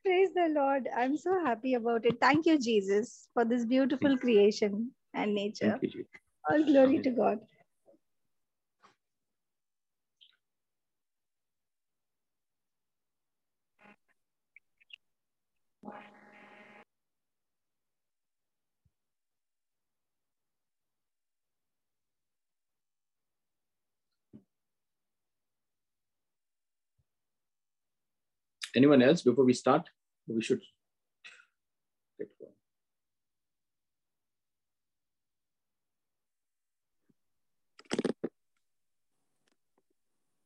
Praise the Lord. I'm so happy about it. Thank you, Jesus, for this beautiful creation and nature. You, All glory to God. Anyone else before we start? We should get going.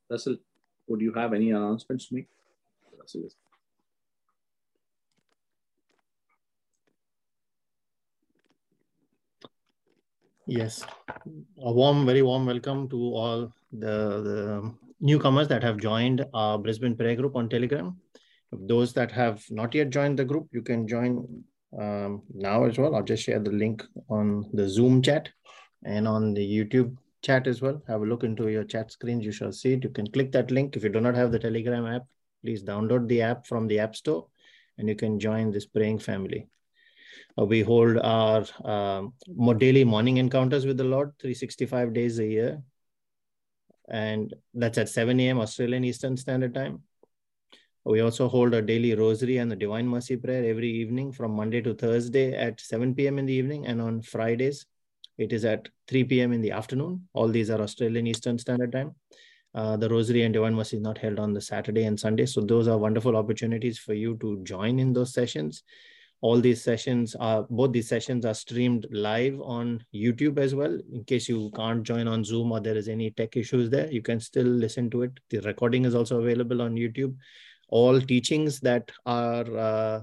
Russell, would you have any announcements to make? Russell Yes, a warm, very warm welcome to all the, the newcomers that have joined our Brisbane prayer group on Telegram. Those that have not yet joined the group, you can join um, now as well. I'll just share the link on the Zoom chat and on the YouTube chat as well. Have a look into your chat screens. You shall see it. You can click that link. If you do not have the Telegram app, please download the app from the App Store and you can join this praying family. Uh, we hold our um, daily morning encounters with the Lord 365 days a year. And that's at 7 a.m. Australian Eastern Standard Time. We also hold a daily rosary and the Divine Mercy prayer every evening from Monday to Thursday at 7 p.m. in the evening. And on Fridays, it is at 3 p.m. in the afternoon. All these are Australian Eastern Standard Time. Uh, the Rosary and Divine Mercy is not held on the Saturday and Sunday. So those are wonderful opportunities for you to join in those sessions. All these sessions are, both these sessions are streamed live on YouTube as well. In case you can't join on Zoom or there is any tech issues there, you can still listen to it. The recording is also available on YouTube all teachings that are uh,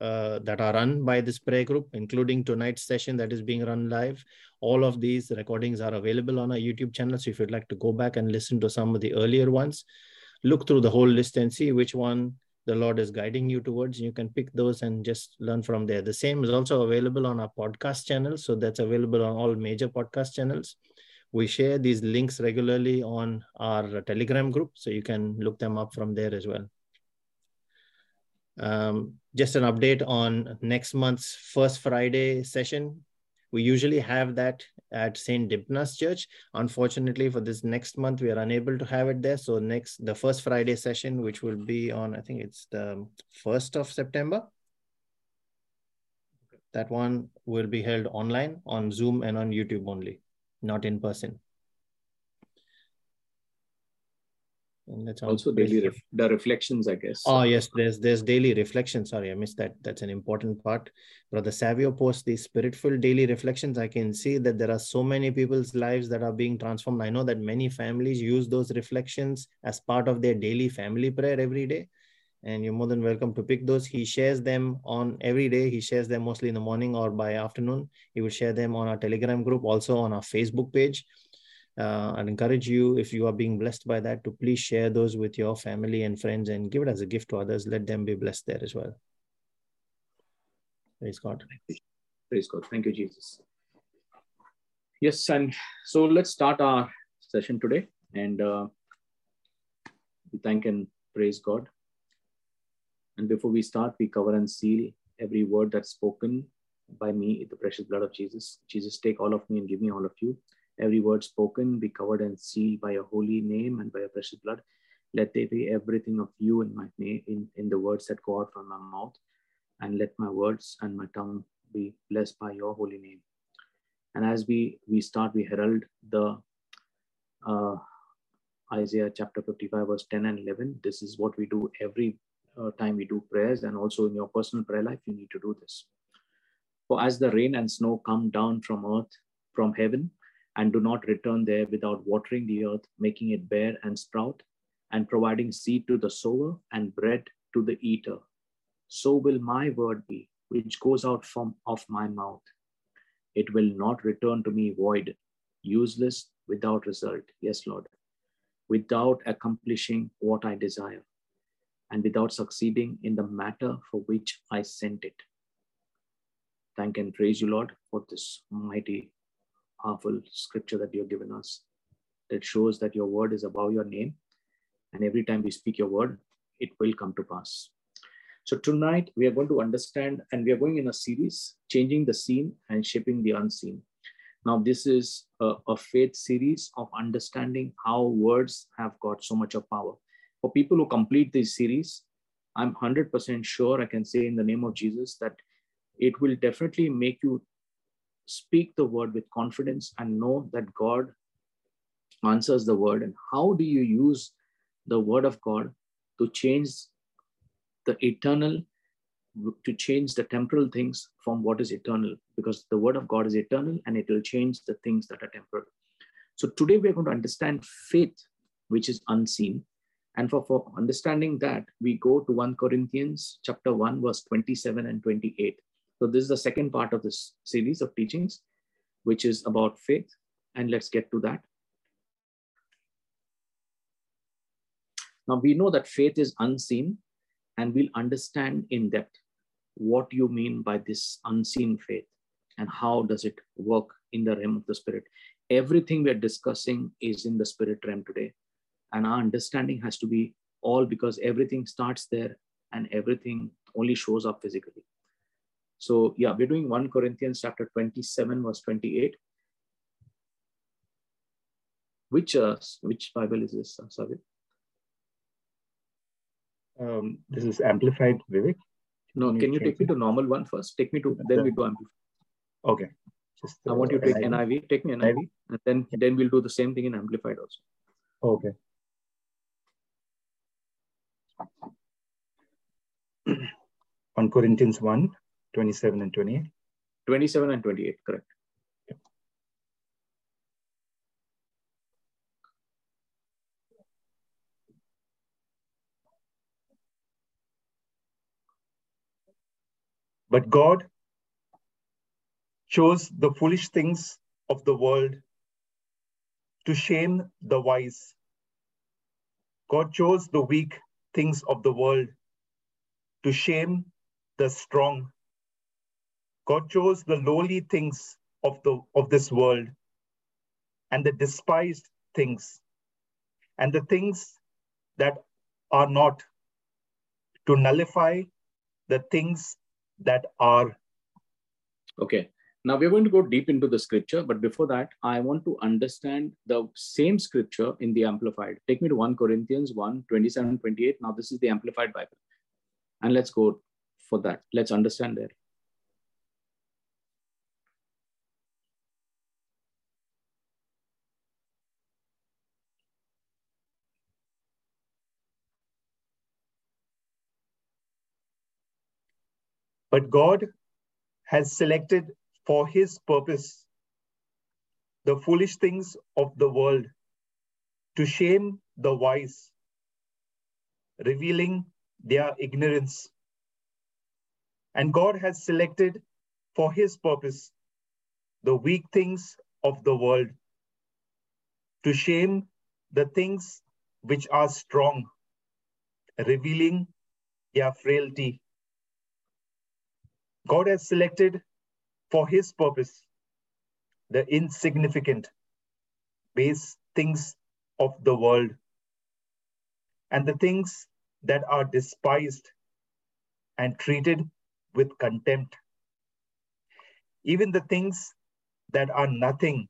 uh, that are run by this prayer group, including tonight's session that is being run live. All of these recordings are available on our YouTube channel. So if you'd like to go back and listen to some of the earlier ones, look through the whole list and see which one the Lord is guiding you towards. You can pick those and just learn from there. The same is also available on our podcast channel. So that's available on all major podcast channels. We share these links regularly on our Telegram group. So you can look them up from there as well. Um, just an update on next month's first Friday session. We usually have that at St. Dympna's Church. Unfortunately, for this next month, we are unable to have it there. So next, the first Friday session, which will be on, I think it's the 1st of September. That one will be held online on Zoom and on YouTube only, not in person. And that's also daily ref the reflections, I guess. Oh yes, there's there's daily reflection. Sorry, I missed that. That's an important part. Brother Savio posts these spiritful daily reflections. I can see that there are so many people's lives that are being transformed. I know that many families use those reflections as part of their daily family prayer every day. And you're more than welcome to pick those. He shares them on every day. He shares them mostly in the morning or by afternoon. He will share them on our Telegram group, also on our Facebook page uh, encourage you if you are being blessed by that to please share those with your family and friends and give it as a gift to others. Let them be blessed there as well. Praise god. Praise god. Thank you jesus. Yes and so let's start our session today. And uh, we thank and praise god. And before we start we cover and seal every word that's spoken by me the precious blood of Jesus. Jesus, take all of me and give me all of you. Every word spoken be covered and sealed by your holy name and by your precious blood. Let there be everything of you in my name, in, in the words that go out from my mouth, and let my words and my tongue be blessed by your holy name. And as we we start, we herald the uh, Isaiah chapter 55, verse 10 and 11. This is what we do every uh, time we do prayers, and also in your personal prayer life, you need to do this. For as the rain and snow come down from earth, from heaven, and do not return there without watering the earth, making it bear and sprout, and providing seed to the sower and bread to the eater, so will my word be, which goes out from of my mouth. It will not return to me void, useless, without result. Yes, Lord. Without accomplishing what I desire, and without succeeding in the matter for which I sent it. Thank and praise you, Lord, for this mighty, powerful scripture that you have given us that shows that your word is above your name. And every time we speak your word, it will come to pass. So tonight we are going to understand, and we are going in a series, changing the seen and shaping the unseen. Now, this is a, a, faith series of understanding how words have got so much of power. For people who complete this series, I'm 100% sure I can say in the name of Jesus that it will definitely make you speak the word with confidence and know that God answers the word. And how do you use the word of God to change the eternal, to change the temporal things from what is eternal? Because the word of God is eternal and it will change the things that are temporal. So today we're going to understand faith, which is unseen. And for, for understanding that, we go to 1 Corinthians chapter 1, verse 27 and 28. So this is the second part of this series of teachings, which is about faith. And let's get to that. Now we know that faith is unseen, and we'll understand in depth what you mean by this unseen faith and how does it work in the realm of the spirit. Everything we're discussing is in the spirit realm today. And our understanding has to be all because everything starts there and everything only shows up physically. So yeah, we're doing 1 Corinthians chapter 27, verse 28. Which uh, which Bible is this, uh, Um, this is amplified, Vivek. No, can, can you take me to normal one first? Take me to then we do amplified. Okay. Just, uh, I want you to take NIV. NIV. Take me NIV, NIV, and then then we'll do the same thing in amplified also. Okay. 1 Corinthians 1, 27 and 28. 27 and 28, correct. But God chose the foolish things of the world to shame the wise. God chose the weak things of the world to shame the strong. God chose the lowly things of, the, of this world and the despised things and the things that are not to nullify the things that are. Okay. Now we're going to go deep into the scripture, but before that, I want to understand the same scripture in the Amplified. Take me to 1 Corinthians 1 27 28. Now, this is the Amplified Bible. And let's go for that. Let's understand there. But God has selected for his purpose the foolish things of the world to shame the wise, revealing their ignorance. And God has selected for his purpose the weak things of the world, to shame the things which are strong, revealing their frailty. God has selected for his purpose the insignificant base things of the world and the things that are despised and treated with contempt. Even the things that are nothing,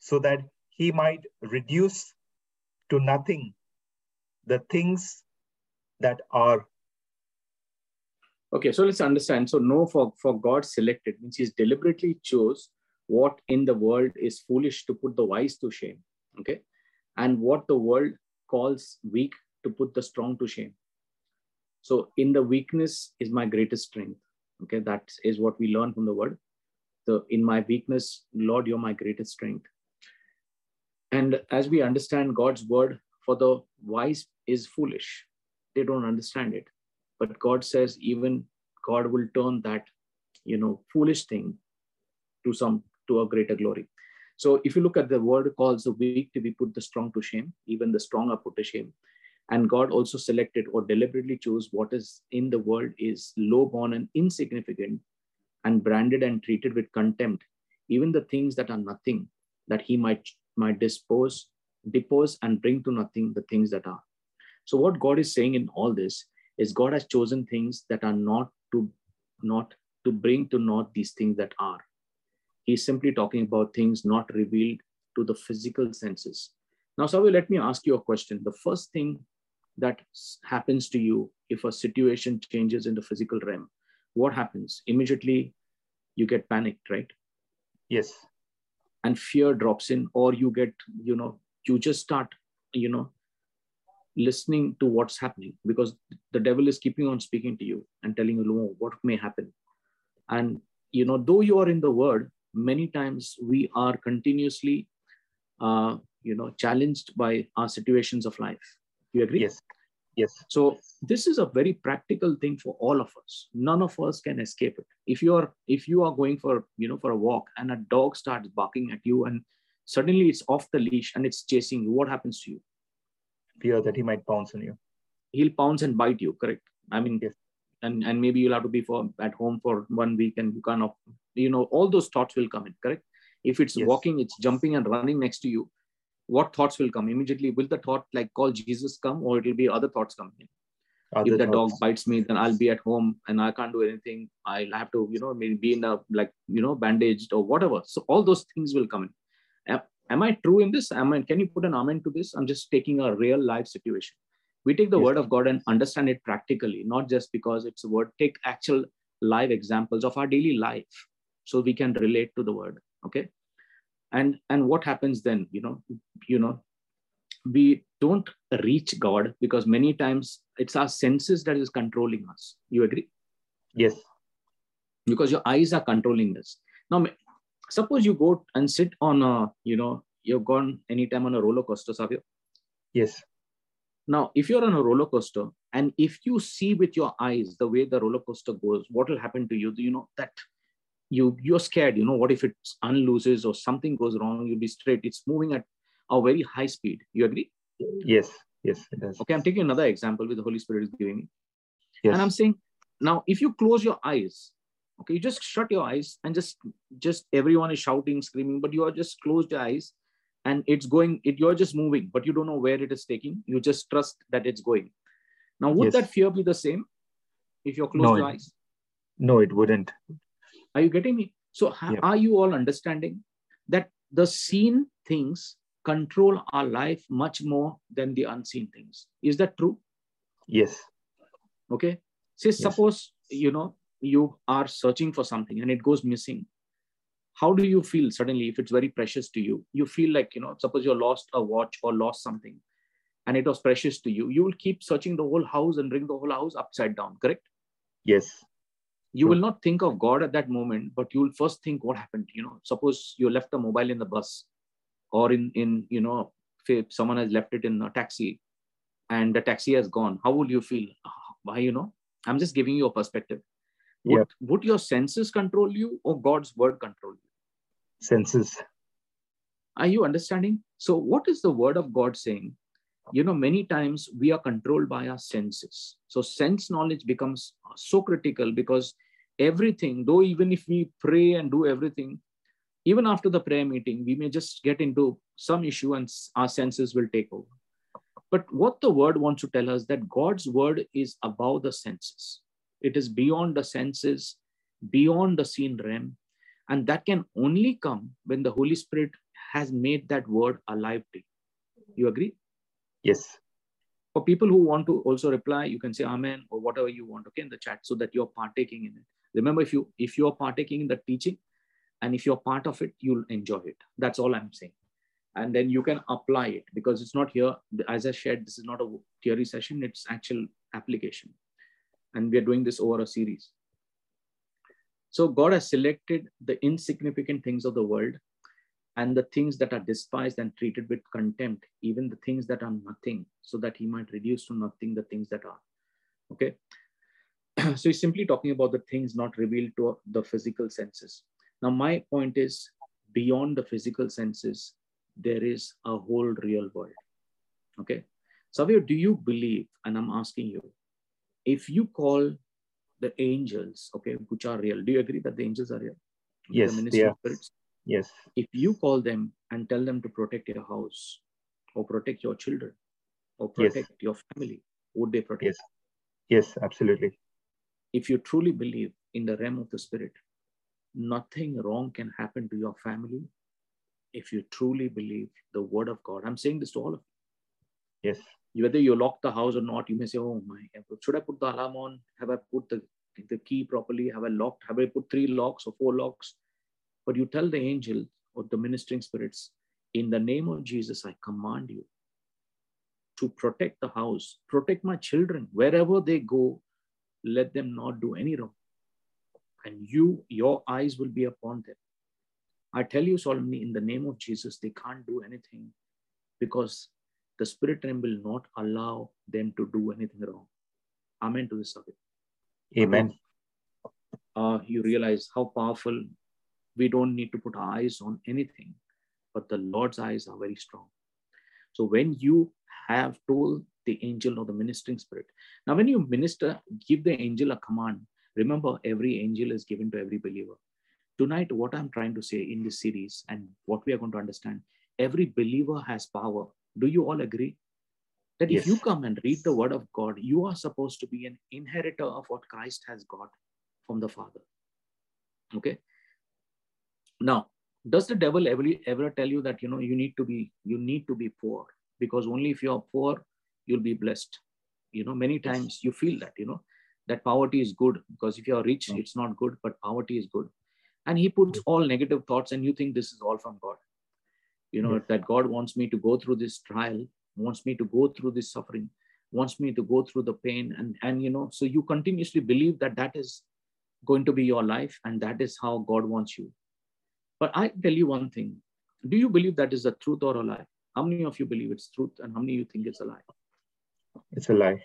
so that he might reduce to nothing the things that are. Okay, so let's understand. So, no, for, for God selected means he's deliberately chose what in the world is foolish to put the wise to shame. Okay, and what the world calls weak to put the strong to shame. So, in the weakness is my greatest strength. Okay, that is what we learn from the word. The in my weakness, Lord, you're my greatest strength. And as we understand God's word for the wise is foolish, they don't understand it. But God says, even God will turn that, you know, foolish thing to some to a greater glory. So if you look at the word calls the weak to be put the strong to shame, even the strong are put to shame. And God also selected or deliberately chose what is in the world is low born and insignificant and branded and treated with contempt, even the things that are nothing, that he might might dispose, depose, and bring to nothing the things that are. So what God is saying in all this is God has chosen things that are not to not to bring to naught these things that are. He's simply talking about things not revealed to the physical senses. Now, Savi, let me ask you a question. The first thing that happens to you if a situation changes in the physical realm, what happens? Immediately you get panicked, right? Yes. And fear drops in, or you get, you know, you just start, you know, listening to what's happening because the devil is keeping on speaking to you and telling you what may happen. And, you know, though you are in the word, many times we are continuously, uh, you know, challenged by our situations of life. You agree? Yes. Yes. So this is a very practical thing for all of us. None of us can escape it. If you are if you are going for you know for a walk and a dog starts barking at you and suddenly it's off the leash and it's chasing you, what happens to you? Fear that he might pounce on you. He'll pounce and bite you. Correct. I mean, yes. and and maybe you'll have to be for at home for one week and you can't. You know, all those thoughts will come in. Correct. If it's yes. walking, it's jumping and running next to you what thoughts will come immediately will the thought like call jesus come or it'll be other thoughts coming in other if the thoughts. dog bites me then i'll be at home and i can't do anything i'll have to you know maybe be in a like you know bandaged or whatever so all those things will come in am, i true in this? Am i can you put an amen to this? I'm just taking a real life situation. We take the yes. word of god and understand it practically not just because it's a word. Take actual live examples of our daily life so we can relate to the word okay? And and what happens then you know you know we don't reach god because many times it's our senses that is controlling us. You agree? Yes. Because your eyes are controlling us now suppose you go and sit on a you know you've gone anytime on a roller coaster Savio? yes. Now if you're on a roller coaster and if you see with your eyes the way the roller coaster goes what will happen to you? You know that you you're scared? You know what if it unlooses or something goes wrong? You'll be straight. It's moving at a very high speed. You agree? Yes. Yes it does. Okay i'm taking another example with the holy spirit is giving me. Yes. and i'm saying now if you close your eyes okay you just shut your eyes and just just everyone is shouting screaming but you are just closed your eyes and it's going it you're just moving but you don't know where it is taking you just trust that it's going now would yes. that fear be the same if you're closed no, your eyes no it wouldn't are you getting me? So, yeah. are you all understanding that the seen things control our life much more than the unseen things? Is that true? Yes. Okay. Say, yes. suppose, you know, you are searching for something and it goes missing. How do you feel suddenly if it's very precious to you? You feel like, you know, suppose you lost a watch or lost something and it was precious to you. You will keep searching the whole house and bring the whole house upside down, correct? Yes you will not think of god at that moment but you will first think what happened you know suppose you left a mobile in the bus or in in you know if someone has left it in a taxi and the taxi has gone how would you feel why you know i'm just giving you a perspective would, yeah. would your senses control you or god's word control you senses Are you understanding? So, what is the word of God saying? You know, many times we are controlled by our senses. So, sense knowledge becomes so critical because everything, though, even if we pray and do everything, even after the prayer meeting, we may just get into some issue and our senses will take over. But what the word wants to tell us that God's word is above the senses. It is beyond the senses, beyond the seen realm. And that can only come when the Holy Spirit has made that word alive to you. You agree? Yes. For people who want to also reply, you can say Amen or whatever you want, okay, in the chat, so that you're partaking in it. Remember, if you if you're partaking in the teaching, and if you're part of it, you'll enjoy it. That's all I'm saying. And then you can apply it because it's not here. As I shared, this is not a theory session, it's actual application. And we're doing this over a series. So God has selected the insignificant things of the world and the things that are despised and treated with contempt, even the things that are nothing, so that he might reduce to nothing the things that are. Okay. so he's simply talking about the things not revealed to the physical senses. Now, my point is beyond the physical senses, there is a whole real world. Okay. Savio, do you believe, and I'm asking you, if you call the angels, okay, which are real, do you agree that the angels are real? Yes, the yeah. spirits? Yes. If you call them and tell them to protect your house or protect your children or protect yes. your family, would they protect? Yes. Yes, absolutely. If you truly believe in the realm of the spirit, nothing wrong can happen to your family if you truly believe the word of God. I'm saying this to all of you. Yes. Whether you lock the house or not, you may say, Oh my, should I put the alarm on? Have I put the, the key properly? Have I locked? Have I put three locks or four locks? But you tell the angel or the ministering spirits, In the name of Jesus, I command you to protect the house, protect my children. Wherever they go, let them not do any wrong and you, your eyes will be upon them. I tell you solemnly, in the name of Jesus, they can't do anything because the spirit realm will not allow them to do anything wrong. Amen to this subject. Amen. Uh, you realize how powerful we don't need to put eyes on anything, but the Lord's eyes are very strong. So when you have told the angel or the ministering spirit, now when you minister, give the angel a command Remember, every angel is given to every believer. Tonight, what I'm trying to say in this series and what we are going to understand, every believer has power. Do you all agree? That yes. if you come and read the word of God, you are supposed to be an inheritor of what Christ has got from the Father. Okay. Now, does the devil ever, ever tell you that you know you need to be you need to be poor because only if you're poor you'll be blessed you know many times you feel that you know that poverty is good because if you're rich, mm. it's not good, but poverty is good. And he puts mm. all negative thoughts, and you think this is all from God. You know, yes. that God wants me to go through this trial, wants me to go through this suffering, wants me to go through the pain. And, and you know, so you continuously believe that that is going to be your life and that is how God wants you. But I tell you one thing do you believe that is the truth or a lie? How many of you believe it's truth and how many you think it's a lie? It's a lie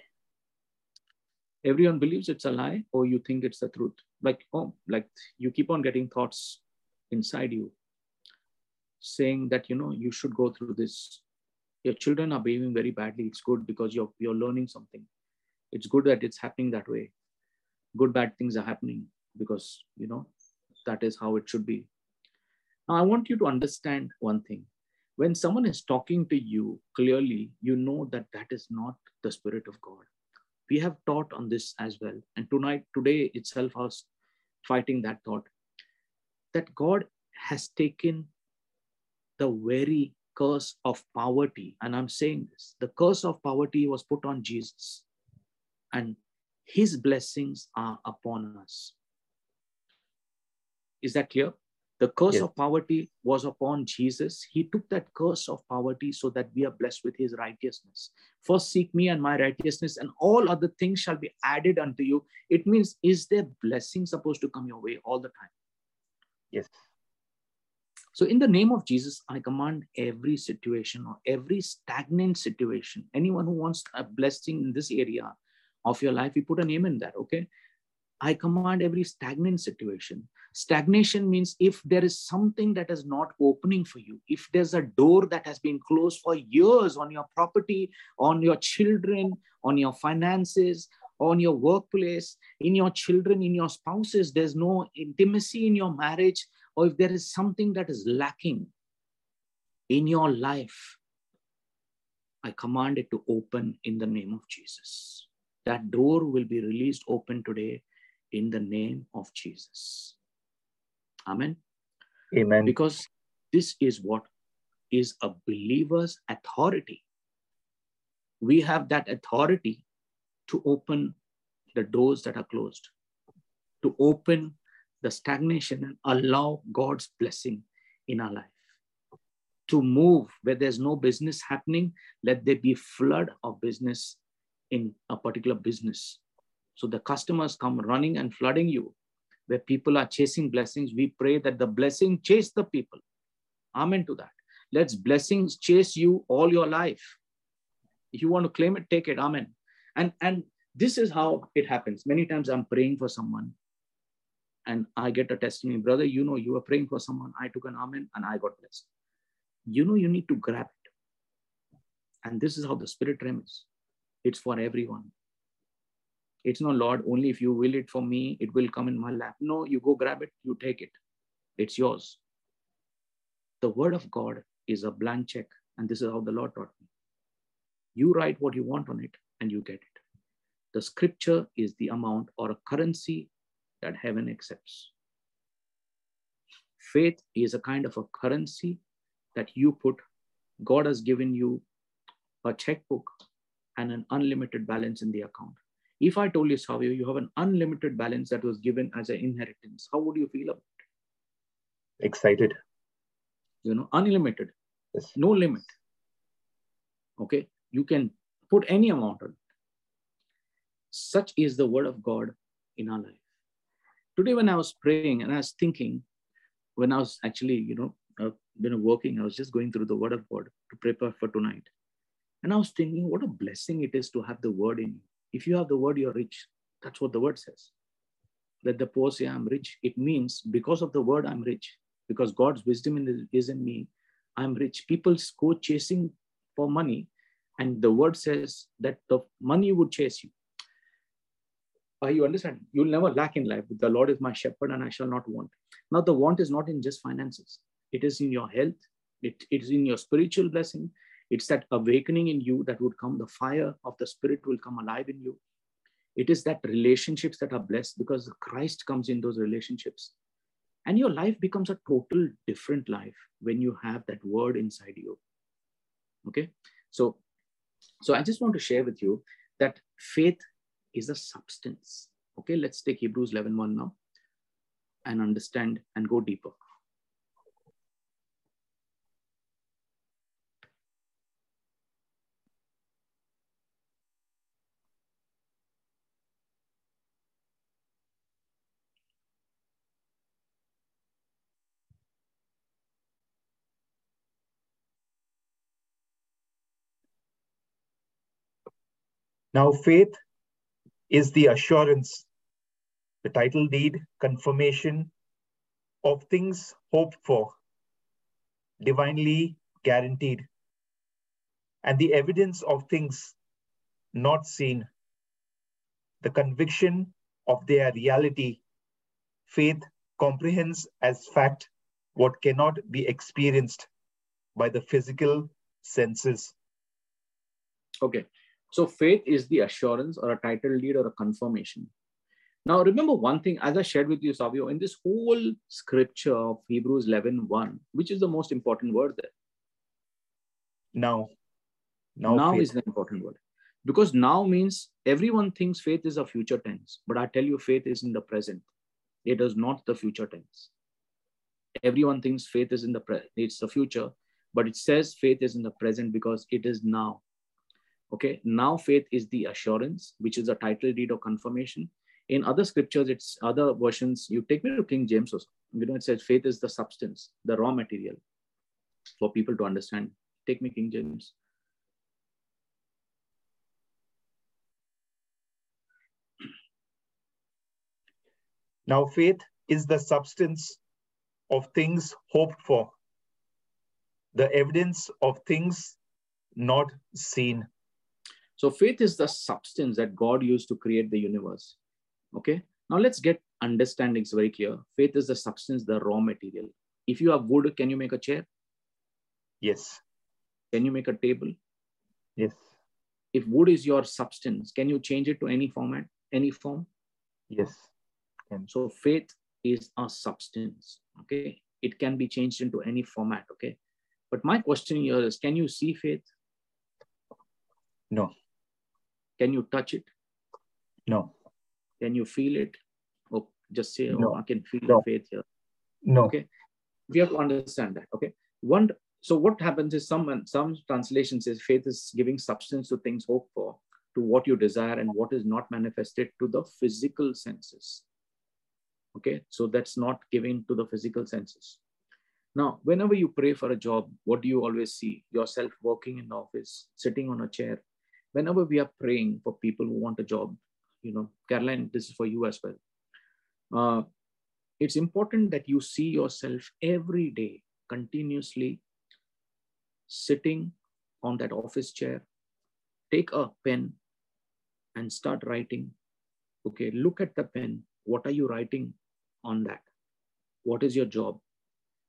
everyone believes it's a lie or you think it's the truth like oh like you keep on getting thoughts inside you saying that you know you should go through this. Your children are behaving very badly. It's good because you're you're learning something. It's good that it's happening that way. Good bad things are happening because you know that is how it should be. Now i want you to understand one thing. When someone is talking to you clearly you know that that is not the spirit of god. We have taught on this as well. And tonight today itself was fighting that thought that god has taken the very curse of poverty and i'm saying this the curse of poverty was put on jesus and his blessings are upon us is that clear the curse yes. of poverty was upon Jesus. He took that curse of poverty so that we are blessed with his righteousness. First, seek me and my righteousness, and all other things shall be added unto you. It means, is there blessing supposed to come your way all the time? Yes. So, in the name of Jesus, I command every situation or every stagnant situation, anyone who wants a blessing in this area of your life, you put a name in that, okay? I command every stagnant situation. Stagnation means if there is something that is not opening for you, if there's a door that has been closed for years on your property, on your children, on your finances, on your workplace, in your children, in your spouses, there's no intimacy in your marriage, or if there is something that is lacking in your life, I command it to open in the name of Jesus. That door will be released open today in the name of Jesus. Amen. Amen. Because this is what is a believer's authority. We have that authority to open the doors that are closed, to open the stagnation and allow God's blessing in our life. To move where there's no business happening, let there be flood of business in a particular business. So the customers come running and flooding you. Where people are chasing blessings, we pray that the blessing chase the people. Amen to that. Let's blessings chase you all your life. If you want to claim it, take it. Amen. And and this is how it happens. Many times I'm praying for someone and I get a testimony, brother, you know, you were praying for someone. I took an amen and I got blessed. You know, you need to grab it. And this is how the spirit realm is. It's for everyone. It's not, Lord, only if you will it for me, it will come in my lap. No, you go grab it, you take it. It's yours. The word of God is a blank check. And this is how the Lord taught me. You write what you want on it and you get it. The scripture is the amount or a currency that heaven accepts. Faith is a kind of a currency that you put. God has given you a checkbook and an unlimited balance in the account. If I told you, Savio, you have an unlimited balance that was given as an inheritance, how would you feel about it? Excited. You know, unlimited, yes. no limit. Okay, you can put any amount on it. Such is the word of God in our life. Today, when I was praying and I was thinking, when I was actually, you know, uh, you know, working, I was just going through the word of God to prepare for tonight. And I was thinking, what a blessing it is to have the word in you. If you have the word, you're rich. That's what the word says. Let the poor say, I'm rich. It means because of the word, I'm rich. Because God's wisdom is in me, I'm rich. People go chasing for money, and the word says that the money would chase you. Uh, you understand? You'll never lack in life. The Lord is my shepherd, and I shall not want. Now, the want is not in just finances, it is in your health, it, it is in your spiritual blessing, it's that awakening in you that would come, the fire of the Spirit will come alive in you. It is that relationships that are blessed because Christ comes in those relationships. And your life becomes a total different life when you have that word inside you. Okay. So, so I just want to share with you that faith is a substance. Okay, let's take Hebrews 11 1 now and understand and go deeper. Now, faith is the assurance, the title deed, confirmation of things hoped for, divinely guaranteed, and the evidence of things not seen, the conviction of their reality. Faith comprehends as fact what cannot be experienced by the physical senses. Okay, so faith is the assurance or a title deed or a confirmation. Now, remember one thing, as I shared with you, Savio, in this whole scripture of Hebrews 11 1, which is the most important word there? Now. Now, now faith. is the important word. Because now means everyone thinks faith is a future tense, but I tell you, faith is in the present. It is not the future tense. Everyone thinks faith is in the present, it's the future, but it says faith is in the present because it is now. Okay, now faith is the assurance, which is a title deed or confirmation. In other scriptures, it's other versions. You take me to King James, also. you know, it says faith is the substance, the raw material for people to understand. Take me King James. Now, faith is the substance of things hoped for, the evidence of things not seen. So, faith is the substance that God used to create the universe. Okay. Now, let's get understandings very clear. Faith is the substance, the raw material. If you have wood, can you make a chair? Yes. Can you make a table? Yes. If wood is your substance, can you change it to any format, any form? Yes. And so faith is a substance. Okay. It can be changed into any format. Okay. But my question here is can you see faith? No. Can you touch it? No. Can you feel it? Or just say, oh, No. oh, I can feel No. faith here. No. Okay. We have to understand that. Okay. One so what happens is some some translation says faith is giving substance to things hoped for, to what you desire, and what is not manifested to the physical senses. Okay, so that's not giving to the physical senses. Now, whenever you pray for a job, what do you always see? Yourself working in the office, sitting on a chair. Whenever we are praying for people who want a job, you know, Caroline, this is for you as well. Uh, it's important that you see yourself every day continuously sitting on that office chair, take a pen and start writing. Okay, look at the pen. What are you writing on that? What is your job?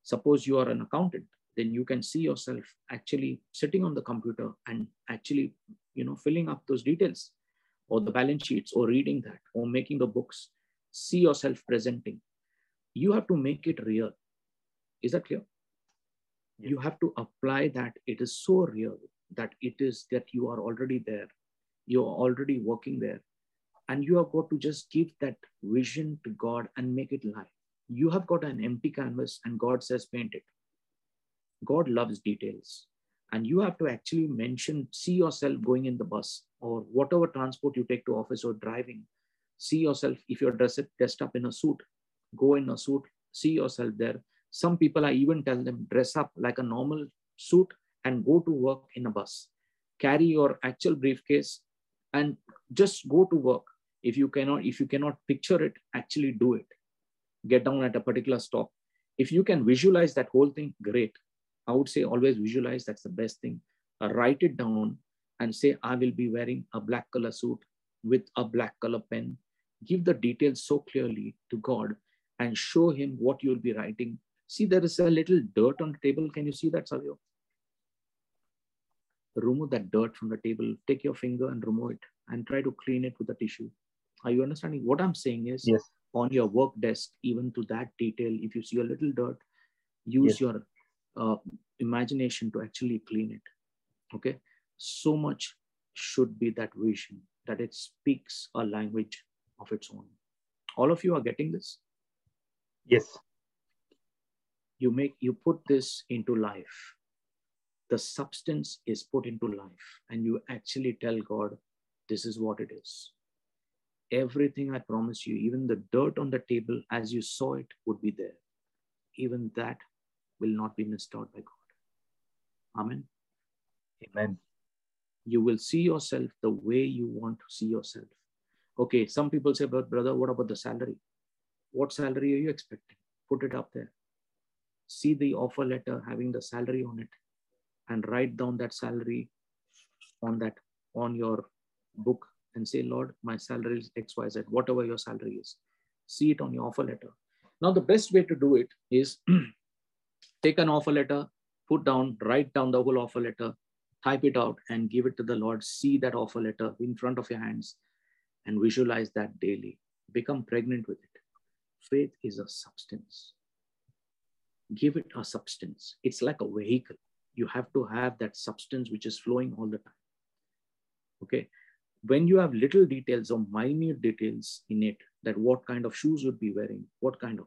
Suppose you are an accountant, then you can see yourself actually sitting on the computer and actually, you know, filling up those details or the balance sheets or reading that or making the books. See yourself presenting. You have to make it real. Is that clear? you have to apply that it is so real that it is that you are already there you're already working there and you have got to just give that vision to god and make it live you have got an empty canvas and god says paint it god loves details and you have to actually mention see yourself going in the bus or whatever transport you take to office or driving see yourself if you're dressed, dressed up in a suit go in a suit see yourself there some people, I even tell them dress up like a normal suit and go to work in a bus. Carry your actual briefcase and just go to work. If you cannot, if you cannot picture it, actually do it. Get down at a particular stop. If you can visualize that whole thing, great. I would say always visualize. That's the best thing. Uh, write it down and say, I will be wearing a black color suit with a black color pen. Give the details so clearly to God and show him what you'll be writing See, there is a little dirt on the table. Can you see that, Savio? Remove that dirt from the table. Take your finger and remove it and try to clean it with a tissue. Are you understanding? What I'm saying is yes. on your work desk, even to that detail, if you see a little dirt, use Yes. your uh, imagination to actually clean it. Okay. So much should be that vision that it speaks a language of its own. All of you are getting this? Yes. you make you put this into life the substance is put into life and you actually tell god this is what it is everything i promise you even the dirt on the table as you saw it would be there even that will not be missed out by god. Amen. Amen. you will see yourself the way you want to see yourself. Okay some people say but brother what about the salary? What salary are you expecting? Put it up there. See the offer letter having the salary on it and write down that salary on that on your book and say lord my salary is xyz whatever your salary is. See it on your offer letter. Now the best way to do it is take an offer letter put down write down the whole offer letter type it out and give it to the lord see that offer letter in front of your hands and visualize that daily become pregnant with it faith is a substance give it a substance. It's like a vehicle. You have to have that substance which is flowing all the time. Okay. When you have little details or minute details in it, that what kind of shoes you'd be wearing, what kind of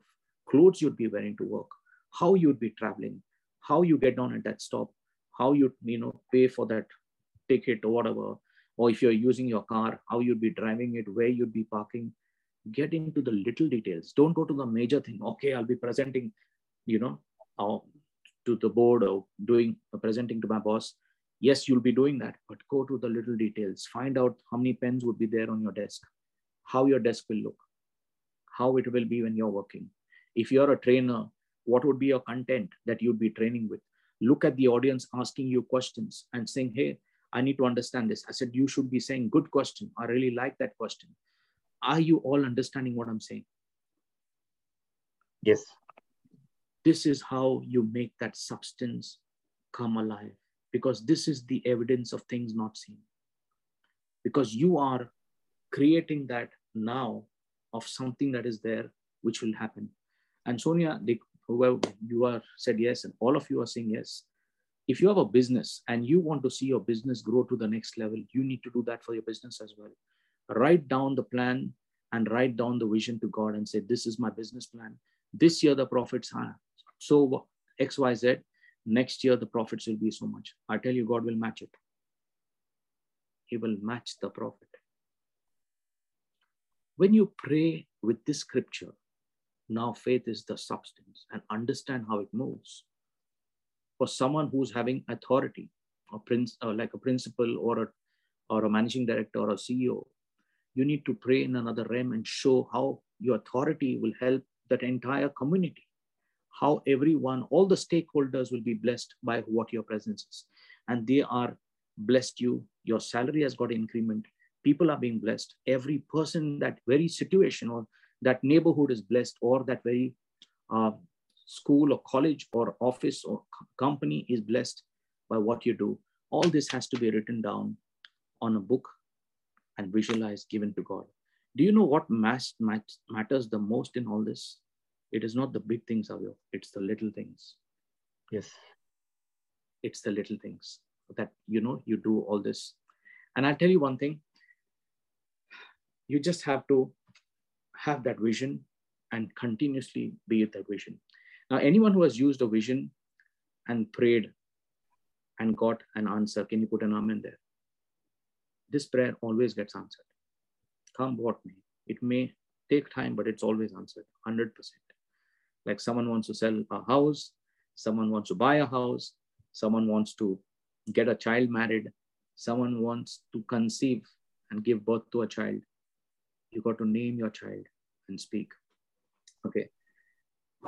clothes you'd be wearing to work, how you'd be traveling, how you get down at that stop, how you you know pay for that ticket or whatever, or if you're using your car, how you'd be driving it, where you'd be parking. Get into the little details. Don't go to the major thing. Okay, I'll be presenting you know, uh, to the board or doing uh, presenting to my boss. Yes, you'll be doing that, but go to the little details. Find out how many pens would be there on your desk, how your desk will look, how it will be when you're working. If you're a trainer, what would be your content that you'd be training with? Look at the audience asking you questions and saying, hey, I need to understand this. I said, you should be saying, good question. I really like that question. Are you all understanding what I'm saying? Yes. This is how you make that substance come alive because this is the evidence of things not seen. Because you are creating that now of something that is there which will happen. And Sonia, they, whoever you are said yes, and all of you are saying yes. If you have a business and you want to see your business grow to the next level, you need to do that for your business as well. Write down the plan and write down the vision to God and say, This is my business plan. This year the profits are so XYZ. Next year the profits will be so much. I tell you, God will match it. He will match the profit. When you pray with this scripture, now faith is the substance and understand how it moves. For someone who's having authority, a prince, uh, like a principal or a, or a managing director or a CEO, you need to pray in another realm and show how your authority will help that entire community, how everyone, all the stakeholders will be blessed by what your presence is. And they are blessed you, your salary has got increment, people are being blessed. Every person that very situation or that neighborhood is blessed, or that very uh, school or college or office or company is blessed by what you do. All this has to be written down on a book and visualized, given to God. Do you know what mass, matters the most in all this? It is not the big things, Savio. It's the little things. Yes. It's the little things that, you know, you do all this. And I'll tell you one thing. You just have to have that vision and continuously be with that vision. Now, anyone who has used a vision and prayed and got an answer, can you put an amen there? This prayer always gets answered. Come what may. It may take time, but it's always answered 100%. Like someone wants to sell a house, someone wants to buy a house, someone wants to get a child married, someone wants to conceive and give birth to a child you got to name your child and speak. Okay.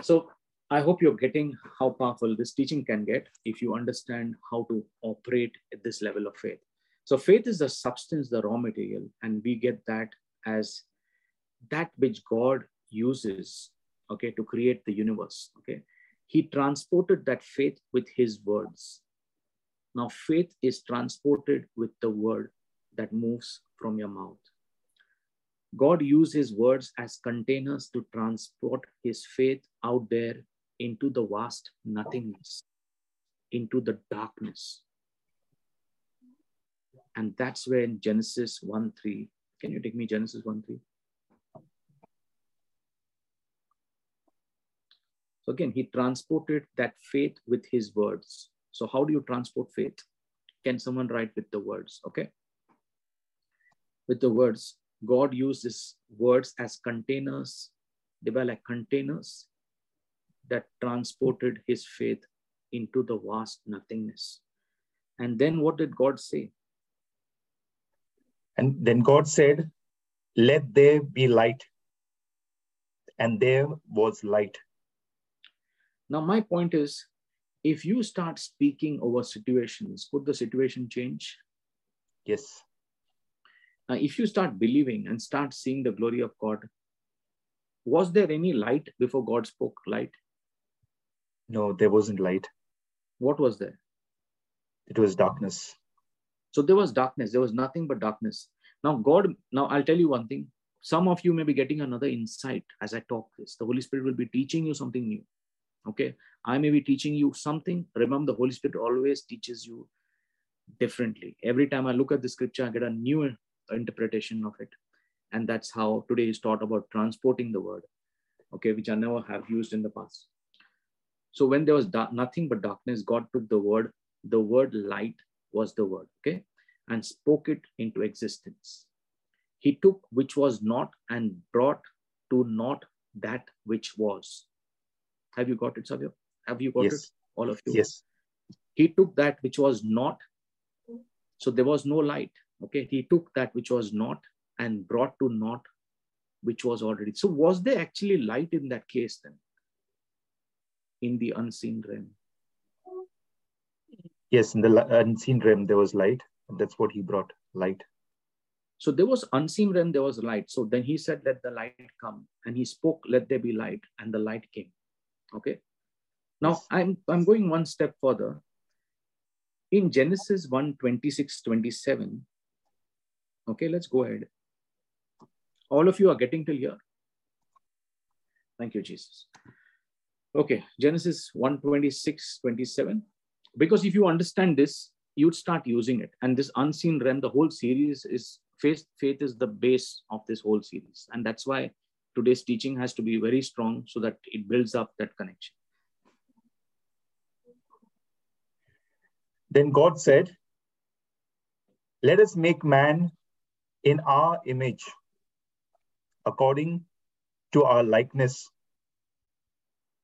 So i hope you're getting how powerful this teaching can get if you understand how to operate at this level of faith. So faith is the substance the raw material and we get that as that which god uses okay to create the universe okay? He transported that faith with his words. Now faith is transported with the word that moves from your mouth God used his words as containers to transport his faith out there into the vast nothingness, into the darkness. And that's where in Genesis 1 3, can you take me Genesis 1 3? So again, he transported that faith with his words. So, how do you transport faith? Can someone write with the words? Okay. With the words, God uses words as containers. They were like containers that transported his faith into the vast nothingness. And then what did God say? And then God said, Let there be light. And there was light. Now, my point is if you start speaking over situations, could the situation change? Yes. Now, if you start believing and start seeing the glory of God, was there any light before God spoke light? No, there wasn't light. What was there? It was darkness. So there was darkness. There was nothing but darkness. Now, God, now I'll tell you one thing. Some of you may be getting another insight as I talk this. The Holy Spirit will be teaching you something new. Okay. I may be teaching you something. Remember, the Holy Spirit always teaches you differently. Every time I look at the scripture, I get a new interpretation of it. And that's how today is taught about transporting the word, okay, which I never have used in the past. So when there was nothing but darkness, God took the word, the word light was the word, okay, and spoke it into existence. He took which was not and brought to not that which was. Have you got it, Savio? Have you got yes. it? All of you? Yes. He took that which was not. So there was no light. Okay, he took that which was not and brought to naught which was already. So, was there actually light in that case then? In the unseen realm? Yes, in the unseen realm, there was light. That's what he brought light. So there was unseen realm, there was light. So then he said, Let the light come. And he spoke, Let there be light. And the light came. Okay. Now yes. I'm I'm going one step further. In Genesis 1 26, 27. Okay, let's go ahead. All of you are getting till here. Thank you, Jesus. Okay, Genesis 1 26, 27. Because if you understand this, you'd start using it. And this unseen realm, the whole series is faith, faith is the base of this whole series. And that's why today's teaching has to be very strong so that it builds up that connection. Then God said, Let us make man in our image, according to our likeness.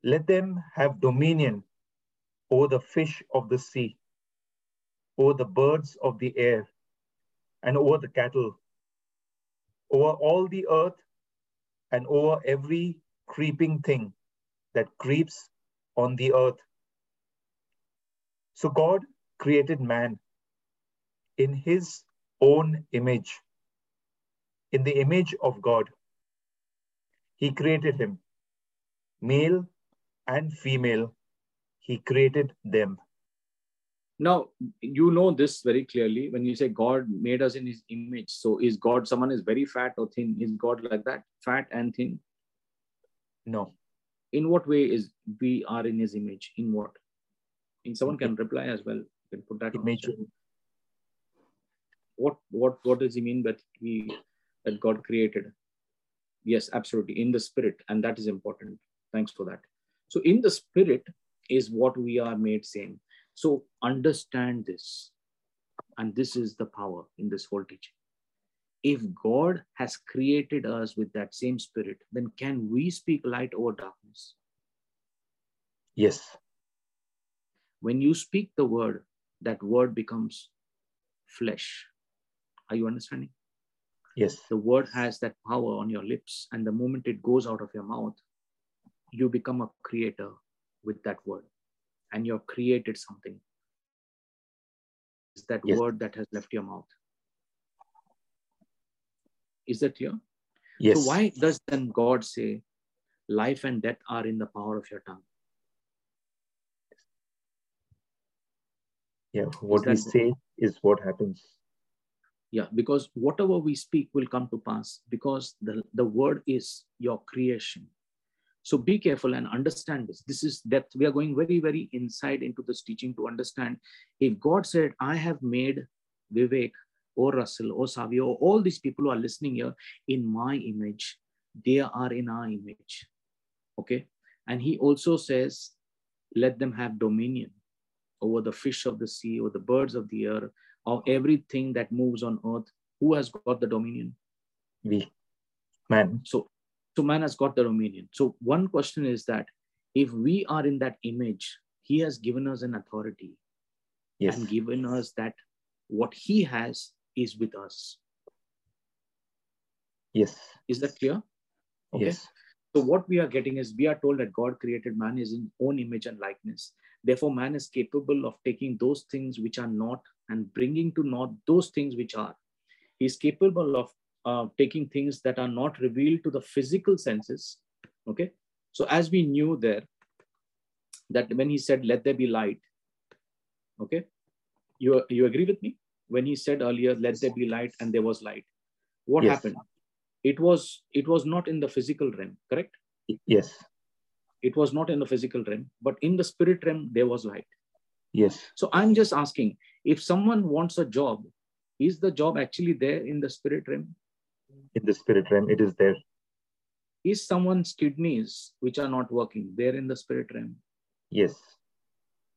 Let them have dominion over the fish of the sea, over the birds of the air, and over the cattle, over all the earth, and over every creeping thing that creeps on the earth. So God created man in his own image. In the image of God, he created him. Male and female, he created them. Now, you know this very clearly when you say God made us in his image. So, is God someone is very fat or thin? Is God like that, fat and thin? No. In what way is we are in his image? In what? In someone can reply as well. You can put that image. What what what does he mean that he that God created? Yes, absolutely. In the spirit, and that is important. Thanks for that. So, in the spirit is what we are made same so understand this. And this is the power in this whole teaching. If God has created us with that same spirit, then can we speak light over darkness? Yes. When you speak the word, that word becomes flesh. Are you understanding? Yes. The word has that power on your lips, and the moment it goes out of your mouth, you become a creator with that word and you've created something. Is that yes. word that has left your mouth? Is that clear? Yes. So why does then God say, life and death are in the power of your tongue? Yeah, what we say is what happens. Yeah, because whatever we speak will come to pass because the, the word is your creation. So be careful and understand this. This is depth. We are going very, very inside into this teaching to understand if God said, I have made Vivek or Russell or Savio, or all these people who are listening here in my image, they are in our image. Okay. And he also says, let them have dominion over the fish of the sea, or the birds of the air, or everything that moves on earth. Who has got the dominion? We, man. So so man has got the dominion. So one question is that if we are in that image, he has given us an authority yes. and given us that what he has is with us. Yes. Is that clear? Okay. Yes. So what we are getting is we are told that God created man is in own image and likeness. Therefore, man is capable of taking those things which are not and bringing to naught those things which are. He is capable of uh, taking things that are not revealed to the physical senses. Okay. So as we knew there, that when he said, let there be light, okay, you, you agree with me? When he said earlier, let there be light and there was light, what yes. happened? It was, it was not in the physical realm, correct? Yes. It was not in the physical realm, but in the spirit realm, there was light. Yes. So I'm just asking if someone wants a job, is the job actually there in the spirit realm? in the spirit realm, it is there. Is someone's kidneys which are not working there in the spirit realm? Yes.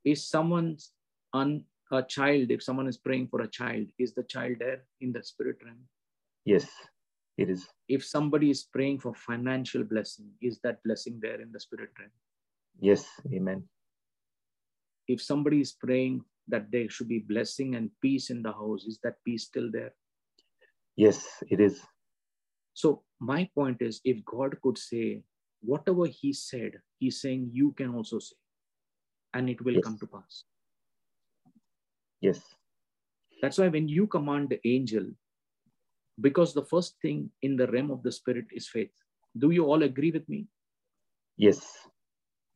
Is someone's un, a child, if someone is praying for a child, is the child there in the spirit realm? Yes, it is. If somebody is praying for financial blessing, is that blessing there in the spirit realm? Yes, amen. If somebody is praying that there should be blessing and peace in the house, is that peace still there? Yes, it is. So my point is if God could say whatever he said, he's saying you can also say, and it will Yes. come to pass. Yes. That's why when you command the angel, because the first thing in the realm of the spirit is faith. Do you all agree with me? Yes.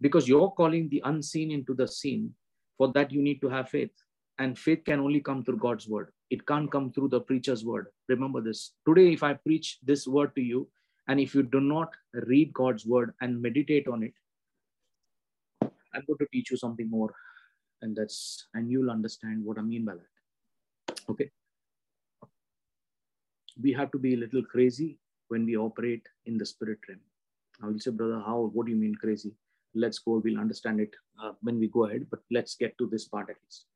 Because you're calling the unseen into the seen. For that, you need to have faith. And faith can only come through God's word. It can't come through the preacher's word. Remember this. Today, if I preach this word to you, and if you do not read God's word and meditate on it, I'm going to teach you something more. And that's, and you'll understand what I mean by that. Okay. We have to be a little crazy when we operate in the spirit realm. I will say, brother, how? What do you mean crazy? Let's go. We'll understand it uh, when we go ahead. But let's get to this part at least.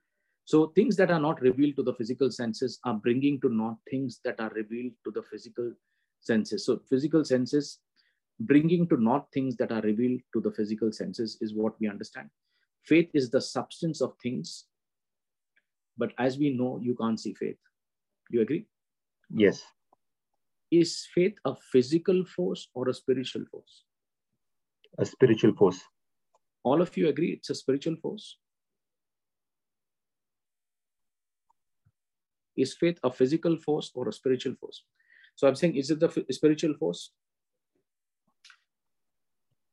So things that are not revealed to the physical senses are bringing to naught things that are revealed to the physical senses. So physical senses bringing to naught things that are revealed to the physical senses is what we understand. Faith is the substance of things, but as we know, you can't see faith. You agree? Yes. Is faith a physical force or a spiritual force? A spiritual force. All of you agree it's a spiritual force? Is faith a physical force or a spiritual force? So I'm saying, is it the spiritual force?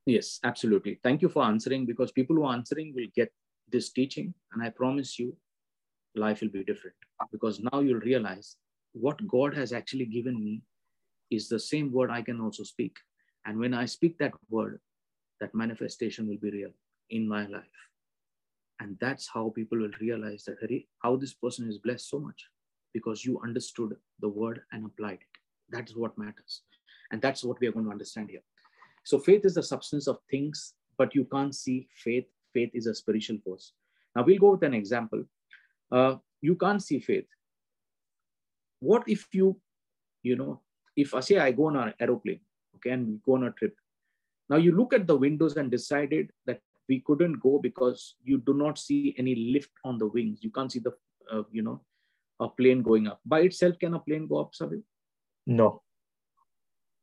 Yes, absolutely. Thank you for answering because people who are answering will get this teaching. And I promise you, life will be different because now you'll realize what God has actually given me is the same word I can also speak. And when I speak that word, that manifestation will be real in my life. And that's how people will realize that "Hari, how this person is blessed so much because you understood the word and applied it. That's what matters. And that's what we are going to understand here. So faith is the substance of things, but you can't see faith. Faith is a spiritual force. Now we'll go with an example. Uh, you can't see faith. What if you, you know, if I say I go on an aeroplane, okay, and we go on a trip. Now you look at the windows and decided that we couldn't go because you do not see any lift on the wings. You can't see the, uh, you know, a plane going up. By itself, can a plane go up, Sabi? No.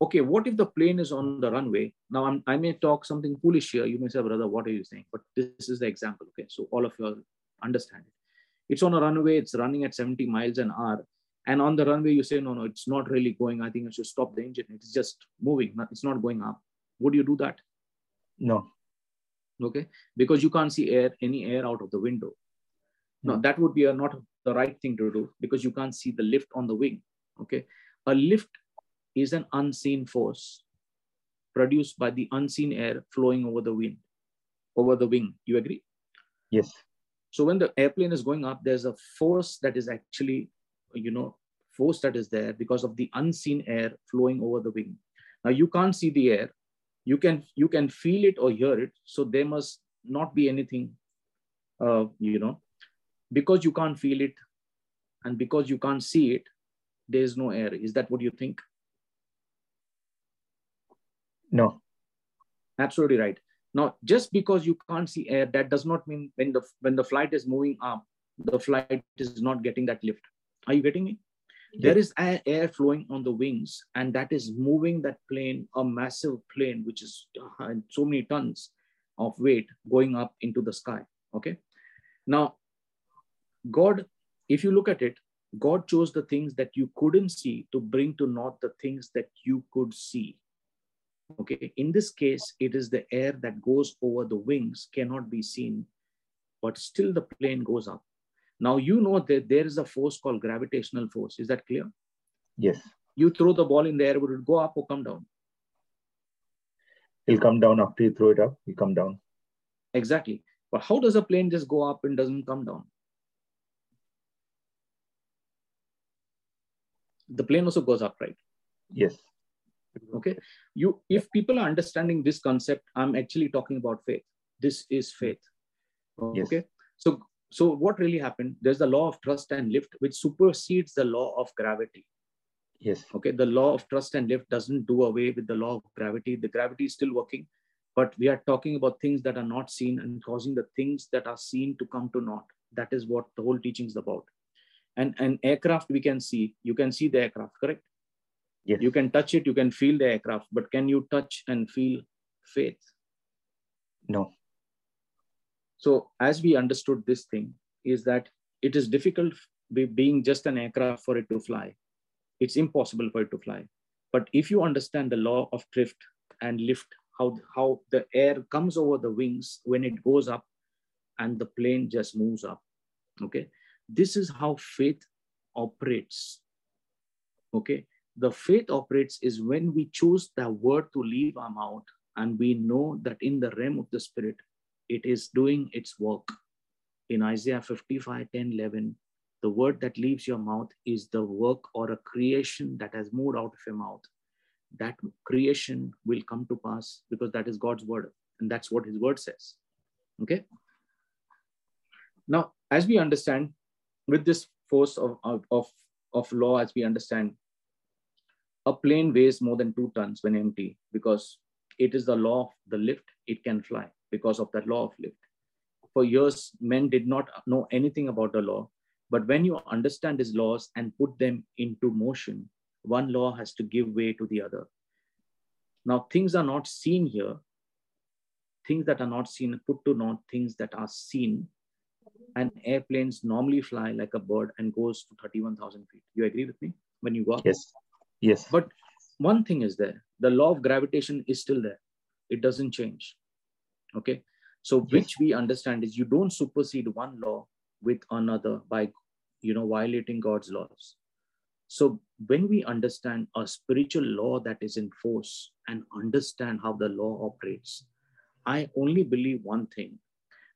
okay, what if the plane is on the runway? Now, I'm, I may talk something foolish here. You may say, brother, what are you saying? But this is the example. Okay, so all of you all understand it. It's on a runway, it's running at 70 miles an hour. And on the runway, you say, no, no, it's not really going. I think I should stop the engine. It's just moving, it's not going up. Would you do that? No. Okay, because you can't see air, any air out of the window. No, that would be a, not the right thing to do because you can't see the lift on the wing. Okay, a lift is an unseen force produced by the unseen air flowing over the wind, over the wing. You agree? Yes. So when the airplane is going up, there's a force that is actually, you know, force that is there because of the unseen air flowing over the wing. Now you can't see the air. You can you can feel it or hear it. So there must not be anything, uh, you know, because you can't feel it, and because you can't see it, there is no air. Is that what you think? No. Absolutely right. Now, just because you can't see air, that does not mean when the when the flight is moving up, the flight is not getting that lift. Are you getting me? There is air, flowing on the wings, and that is moving that plane, a massive plane, which is uh, so many tons of weight going up into the sky. Okay. Now, God, if you look at it, God chose the things that you couldn't see to bring to naught the things that you could see. Okay, in this case, it is the air that goes over the wings cannot be seen, but still the plane goes up. Now you know that there is a force called gravitational force. Is that clear? Yes. You throw the ball in the air, would it go up or come down? It'll come down after you throw it up. You come down. Exactly. But how does a plane just go up and doesn't come down? The plane also goes up, right? Yes. okay you if people are understanding this concept i'm actually talking about faith this is faith Yes. okay so so what really happened there's the law of thrust and lift which supersedes the law of gravity Yes. okay the law of thrust and lift doesn't do away with the law of gravity the gravity is still working but we are talking about things that are not seen and causing the things that are seen to come to naught that is what the whole teaching is about and an aircraft we can see you can see the aircraft correct Yes. You can touch it, you can feel the aircraft, but can you touch and feel faith? No. So, as we understood this thing, is that it is difficult being just an aircraft for it to fly. It's impossible for it to fly. But if you understand the law of drift and lift, how, how the air comes over the wings when it goes up and the plane just moves up. Okay. This is how faith operates. Okay. The faith operates is when we choose the word to leave our mouth and we know that in the realm of the spirit, it is doing its work. In Isaiah 55, 10, 11, the word that leaves your mouth is the work or a creation that has moved out of your mouth. That creation will come to pass because that is God's word. And that's what his word says. Okay. Now, as we understand, with this force of, of, of law, as we understand, a plane weighs more than two tons when empty because it is the law of the lift, it can fly because of that law of lift. For years, men did not know anything about the law. But when you understand these laws and put them into motion, one law has to give way to the other. Now, things are not seen here. Things that are not seen, put to naught things that are seen. And airplanes normally fly like a bird and goes to 31,000 feet. You agree with me when you go up? Yes. Yes. But one thing is there the law of gravitation is still there, it doesn't change. Okay. So, yes. which we understand is you don't supersede one law with another by you know violating god's laws. So when we understand a spiritual law that is in force and understand how the law operates i only believe one thing.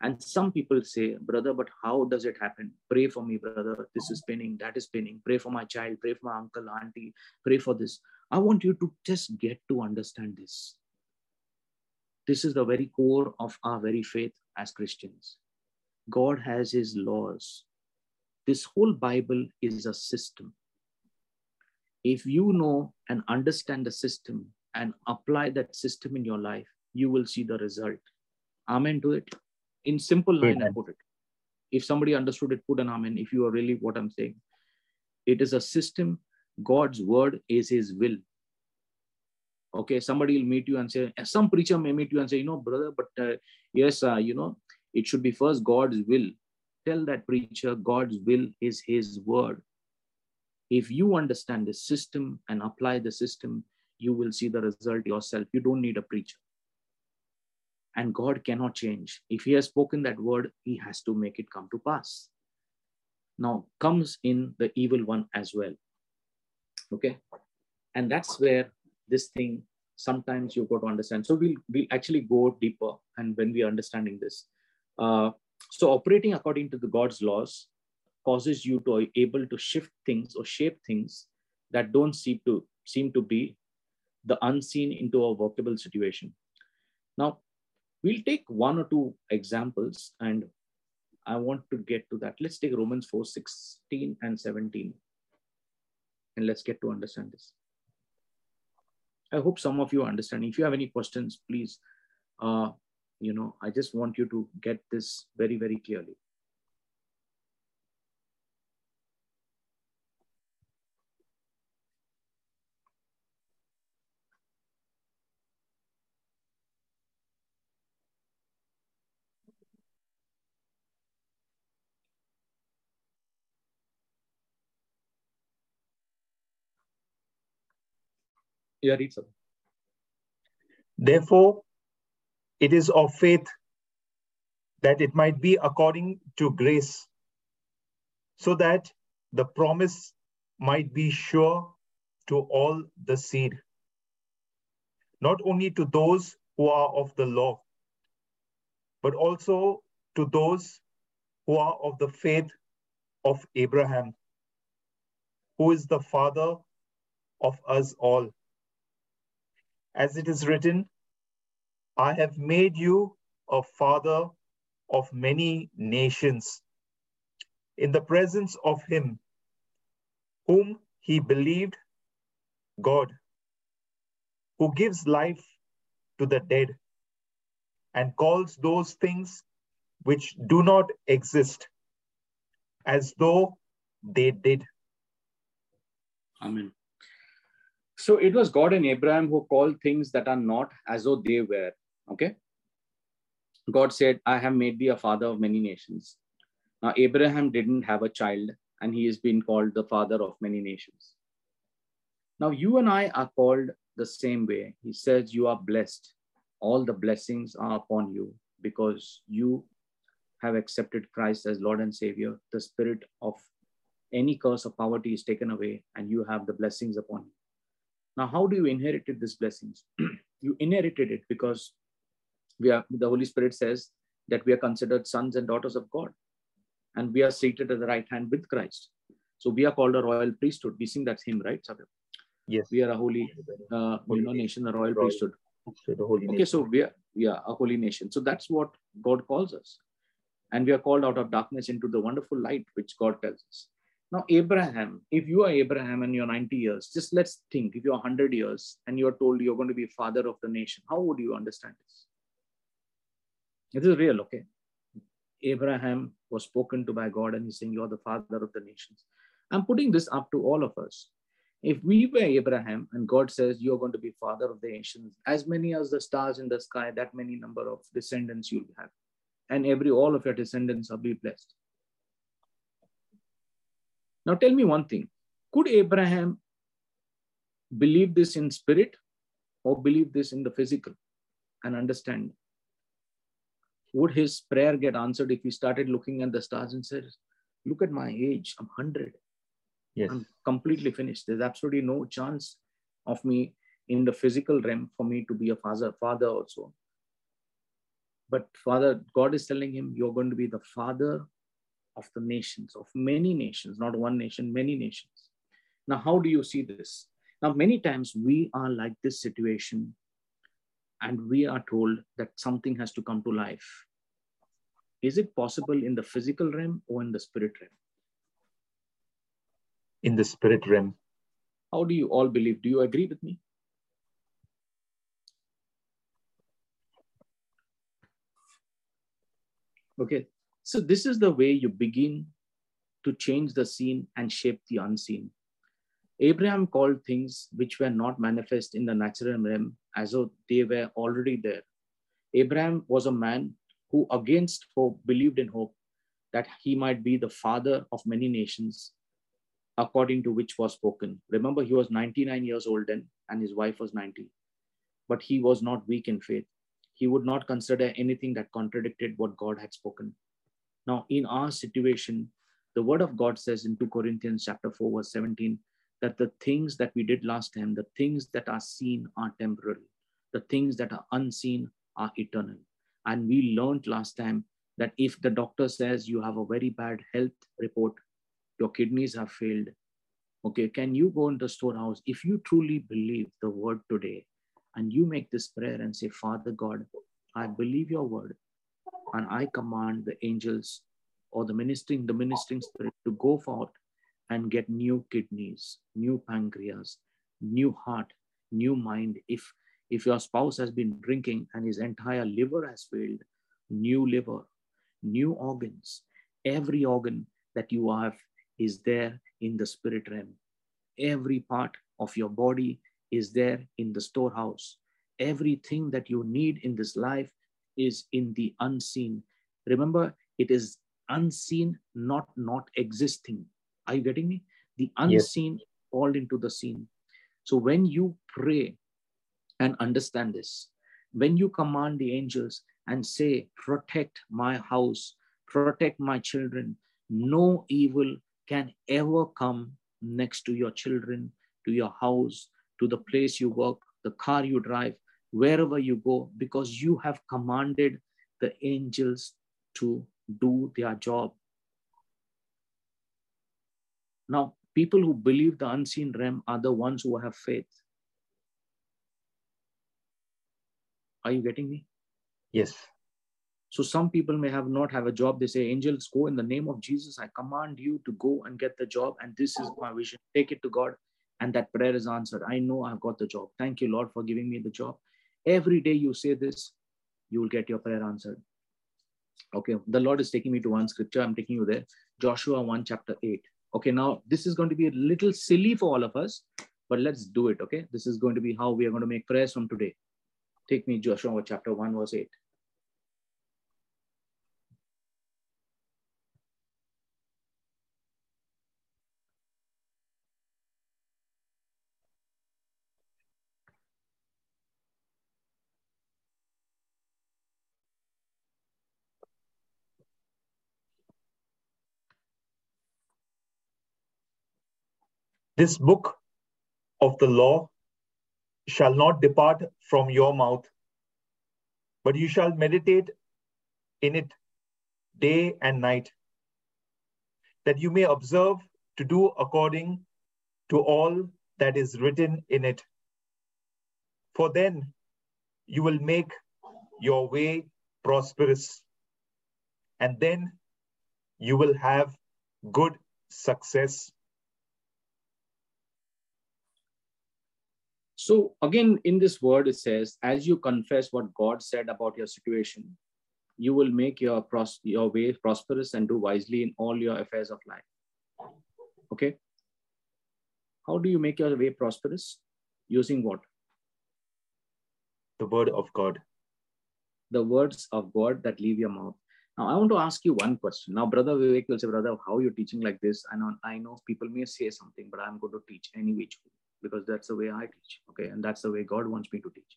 And some people say brother but how does it happen? Pray for me brother. This is spinning that is spinning. Pray for my child. Pray for my uncle auntie. Pray for this. I want you to just get to understand this this is the very core of our very faith as christians god has his laws this whole Bible is a system. If you know and understand the system and apply that system in your life, you will see the result. Amen to it. In simple line, I put it. If somebody understood it, put an amen. If you are really what I'm saying, it is a system. God's word is his will. Okay, somebody will meet you and say, some preacher may meet you and say, you know, brother, but uh, yes, uh, you know, it should be first God's will tell that preacher God's will is his word. If you understand the system and apply the system, you will see the result yourself. You don't need a preacher. And God cannot change. If he has spoken that word, he has to make it come to pass. Now comes in the evil one as well. Okay. And that's where this thing sometimes you've got to understand. So we'll, we'll actually go deeper. And when we're understanding this, uh, so operating according to the God's laws causes you to able to shift things or shape things that don't seem to seem to be the unseen into a workable situation. Now, we'll take one or two examples and I want to get to that. Let's take Romans 4, 16 and 17. And let's get to understand this. I hope some of you understand. If you have any questions, please uh, you know i just want you to get this very very clearly Yeah, read. Therefore, it is of faith that it might be according to grace, so that the promise might be sure to all the seed, not only to those who are of the law, but also to those who are of the faith of Abraham, who is the father of us all. As it is written, I have made you a father of many nations in the presence of him whom he believed, God, who gives life to the dead and calls those things which do not exist as though they did. Amen. So it was God and Abraham who called things that are not as though they were. Okay. God said, I have made thee a father of many nations. Now, Abraham didn't have a child, and he has been called the father of many nations. Now, you and I are called the same way. He says, You are blessed. All the blessings are upon you because you have accepted Christ as Lord and Savior. The spirit of any curse of poverty is taken away, and you have the blessings upon you. Now, how do you inherit these blessings? you inherited it because we are the Holy Spirit says that we are considered sons and daughters of God, and we are seated at the right hand with Christ. So we are called a royal priesthood. We sing that hymn, right, Sabir? Yes. We are a holy, uh, you know, nation, a royal priesthood. okay, so we are, we are a holy nation. So that's what God calls us. And we are called out of darkness into the wonderful light, which God tells us. Now, Abraham, if you are Abraham and you're 90 years, just let's think if you're 100 years and you're told you're going to be father of the nation, how would you understand this? It is real, okay? Abraham was spoken to by God and he's saying, You're the father of the nations. I'm putting this up to all of us. If we were Abraham and God says you're going to be father of the nations, as many as the stars in the sky, that many number of descendants you'll have. And every all of your descendants will be blessed. Now tell me one thing. Could Abraham believe this in spirit or believe this in the physical and understand? Would his prayer get answered if he started looking at the stars and said, Look at my age, I'm 100. Yes. I'm completely finished. There's absolutely no chance of me in the physical realm for me to be a father, father also. But Father, God is telling him, You're going to be the father of the nations, of many nations, not one nation, many nations. Now, how do you see this? Now, many times we are like this situation and we are told that something has to come to life. Is it possible in the physical realm or in the spirit realm? In the spirit realm. How do you all believe? Do you agree with me? Okay, so this is the way you begin to change the seen and shape the unseen. Abraham called things which were not manifest in the natural realm as though they were already there. Abraham was a man who, against hope, believed in hope that he might be the father of many nations, according to which was spoken. Remember, he was 99 years old then, and his wife was 90. But he was not weak in faith. He would not consider anything that contradicted what God had spoken. Now, in our situation, the word of God says in 2 Corinthians chapter 4, verse 17, that the things that we did last time, the things that are seen are temporal, the things that are unseen are eternal. And we learned last time that if the doctor says you have a very bad health report, your kidneys have failed, okay, can you go in the storehouse? If you truly believe the word today and you make this prayer and say, Father God, I believe your word and I command the angels or the ministering, the ministering spirit to go forth and get new kidneys, new pancreas, new heart, new mind. If if your spouse has been drinking and his entire liver has failed, new liver, new organs, every organ that you have is there in the spirit realm. Every part of your body is there in the storehouse. Everything that you need in this life is in the unseen. Remember, it is unseen, not not existing. Are you getting me? The unseen yes. fall into the seen. So when you pray and understand this, when you command the angels and say, protect my house, protect my children, no evil can ever come next to your children, to your house, to the place you work, the car you drive, wherever you go, because you have commanded the angels to do their job. Now, people who believe the unseen realm are the ones who have faith. Are you getting me? Yes. So some people may have not have a job. They say, angels, go in the name of Jesus. I command you to go and get the job. And this is my vision. Take it to God. And that prayer is answered. I know I've got the job. Thank you, Lord, for giving me the job. Every day you say this, you will get your prayer answered. Okay, the Lord is taking me to one scripture. I'm taking you there. Joshua 1, chapter 8. Okay, now this is going to be a little silly for all of us, but let's do it. Okay. This is going to be how we are going to make prayers from today. Take me Joshua chapter 1, verse 8. This book of the law shall not depart from your mouth, but you shall meditate in it day and night, that you may observe to do according to all that is written in it. For then you will make your way prosperous, and then you will have good success. So again, in this word, it says, as you confess what God said about your situation, you will make your, pros- your way prosperous and do wisely in all your affairs of life. Okay. How do you make your way prosperous? Using what? The word of God. The words of God that leave your mouth. Now, I want to ask you one question. Now, Brother Vivek will say, Brother, how are you're teaching like this? And I know people may say something, but I'm going to teach any which way because that's the way I teach. Okay. And that's the way God wants me to teach.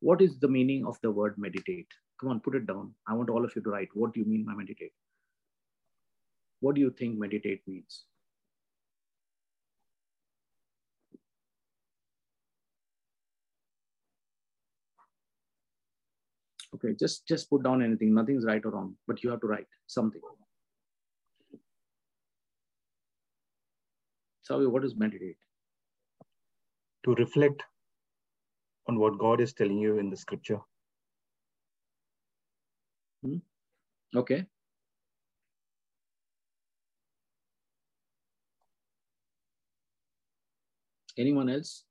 What is the meaning of the word meditate? Come on, put it down. I want all of you to write. What do you mean by meditate? What do you think meditate means? Okay, just just put down anything. Nothing's right or wrong, but you have to write something. So, what is meditate? To reflect on what God is telling you in the scripture. Hmm? Okay. Anyone else?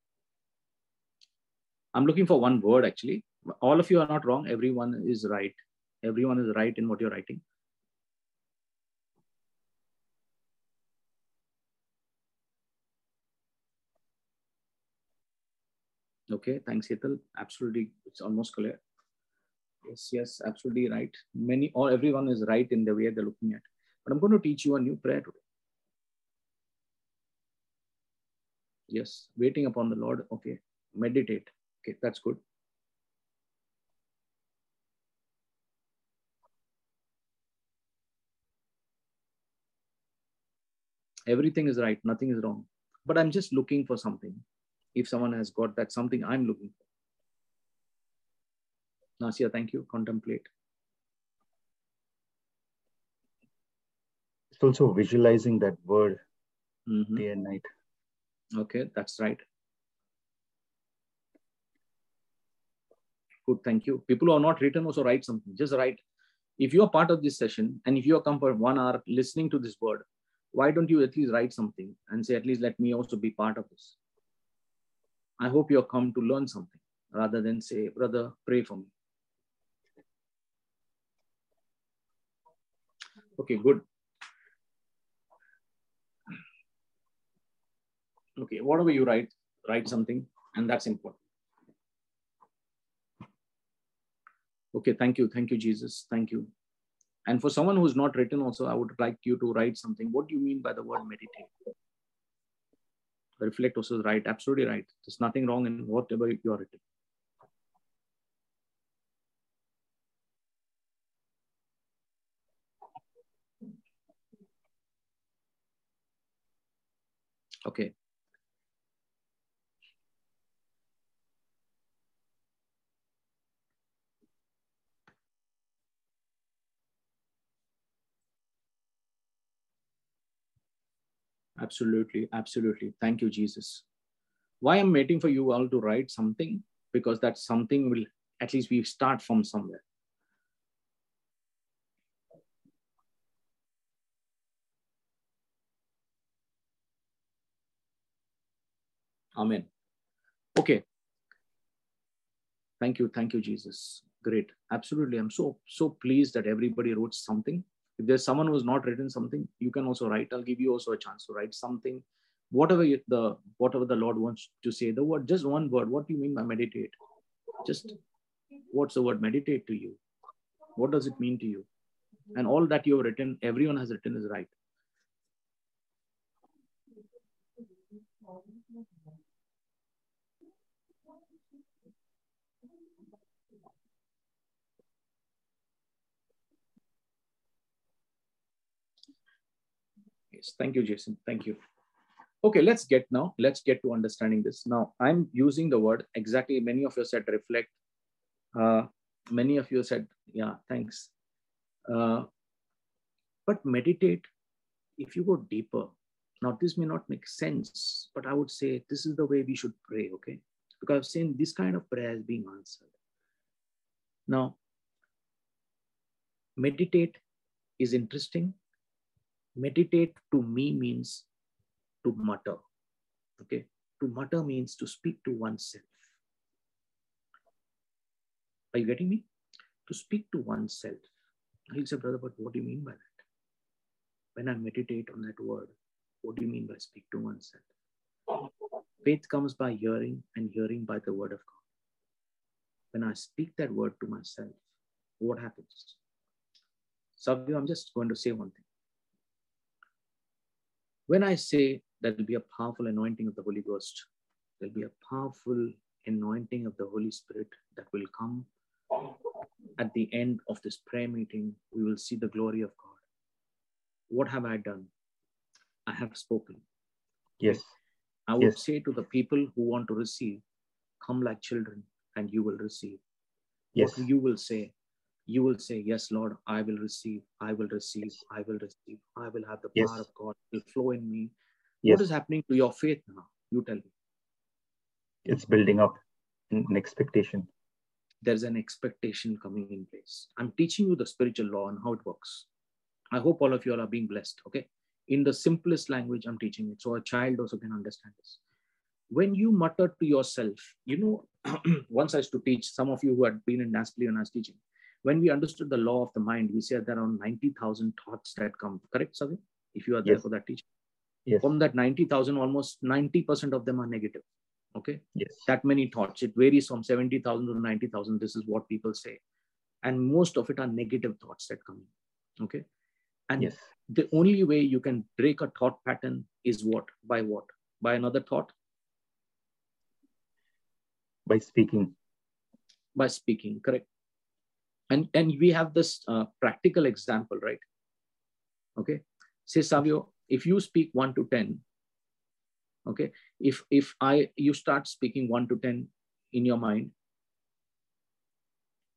I'm looking for one word actually. All of you are not wrong. Everyone is right. Everyone is right in what you're writing. Okay, thanks, Hetal. Absolutely, it's almost clear. Yes, yes, absolutely right. Many or everyone is right in the way they're looking at. But I'm going to teach you a new prayer today. Yes, waiting upon the Lord. Okay, meditate. Okay, that's good. Everything is right, nothing is wrong. But I'm just looking for something. If someone has got that something I'm looking for. Nasia, thank you. Contemplate. It's also visualizing that word Mhm. day and night. Okay, that's right. Good, thank you. People who are not written also write something. Just write. If you are part of this session and if you are come for one hour listening to this word, why don't you at least write something and say, at least let me also be part of this? I hope you have come to learn something rather than say, brother, pray for me. Okay, good. Okay, whatever you write, write something, and that's important. Okay, thank you. Thank you, Jesus. Thank you. And for someone who's not written, also, I would like you to write something. What do you mean by the word meditate? Reflect also is right, absolutely right. There's nothing wrong in whatever you are written. Okay. Absolutely, absolutely. Thank you, Jesus. Why I'm waiting for you all to write something? Because that something will at least we start from somewhere. Amen. Okay. Thank you. Thank you, Jesus. Great. Absolutely. I'm so, so pleased that everybody wrote something. If there's someone who's not written something, you can also write. I'll give you also a chance to write something whatever you, the whatever the Lord wants to say, the word, just one word. What do you mean by meditate? Just what's the word meditate to you? What does it mean to you? And all that you have written, everyone has written is right. Yes, thank you, Jason. Thank you. Okay, let's get now, let's get to understanding this. Now, I'm using the word exactly, many of you said reflect. Uh, many of you said, yeah, thanks. Uh, but meditate, if you go deeper, now this may not make sense, but I would say this is the way we should pray, okay? Because I've seen this kind of prayer is being answered. Now, meditate is interesting meditate to me means to mutter. Okay. To mutter means to speak to oneself. Are you getting me? To speak to oneself. He'll say, brother, but what do you mean by that? When I meditate on that word, what do you mean by speak to oneself? Faith comes by hearing and hearing by the word of God. When I speak that word to myself, what happens? Savio, I'm just going to say one thing. When I say that there will be a powerful anointing of the Holy Ghost, there'll be a powerful anointing of the Holy Spirit that will come at the end of this prayer meeting. We will see the glory of God. What have I done? I have spoken. Yes. I would Yes. say to the people who want to receive, come like children and you will receive. Yes. What you will say, you will say, Yes, Lord, I will receive, I will receive, I will receive, I will have the Yes. power of God will flow in me. Yes. What is happening to your faith now? You tell me. It's building up an expectation. There's an expectation coming in place. I'm teaching you the spiritual law and how it works. I hope all of you all are being blessed. Okay. In the simplest language, I'm teaching it so a child also can understand this. When you mutter to yourself, you know, once I used to teach some of you who had been in Naspoli when I was teaching, when we understood the law of the mind, we said there are 90,000 thoughts that come. Correct, Savi? If you are there Yes. for that teaching. Yes. From that 90,000, almost 90% of them are negative. Okay. Yes. That many thoughts. It varies from 70,000 to 90,000. This is what people say. And most of it are negative thoughts that come in. Okay. And Yes. the only way you can break a thought pattern is what? By what? By another thought? By speaking. By speaking, correct. And, and we have this uh, practical example, right? Okay. Say, Savio, if you speak 1 to 10, okay, if if I you start speaking 1 to 10 in your mind,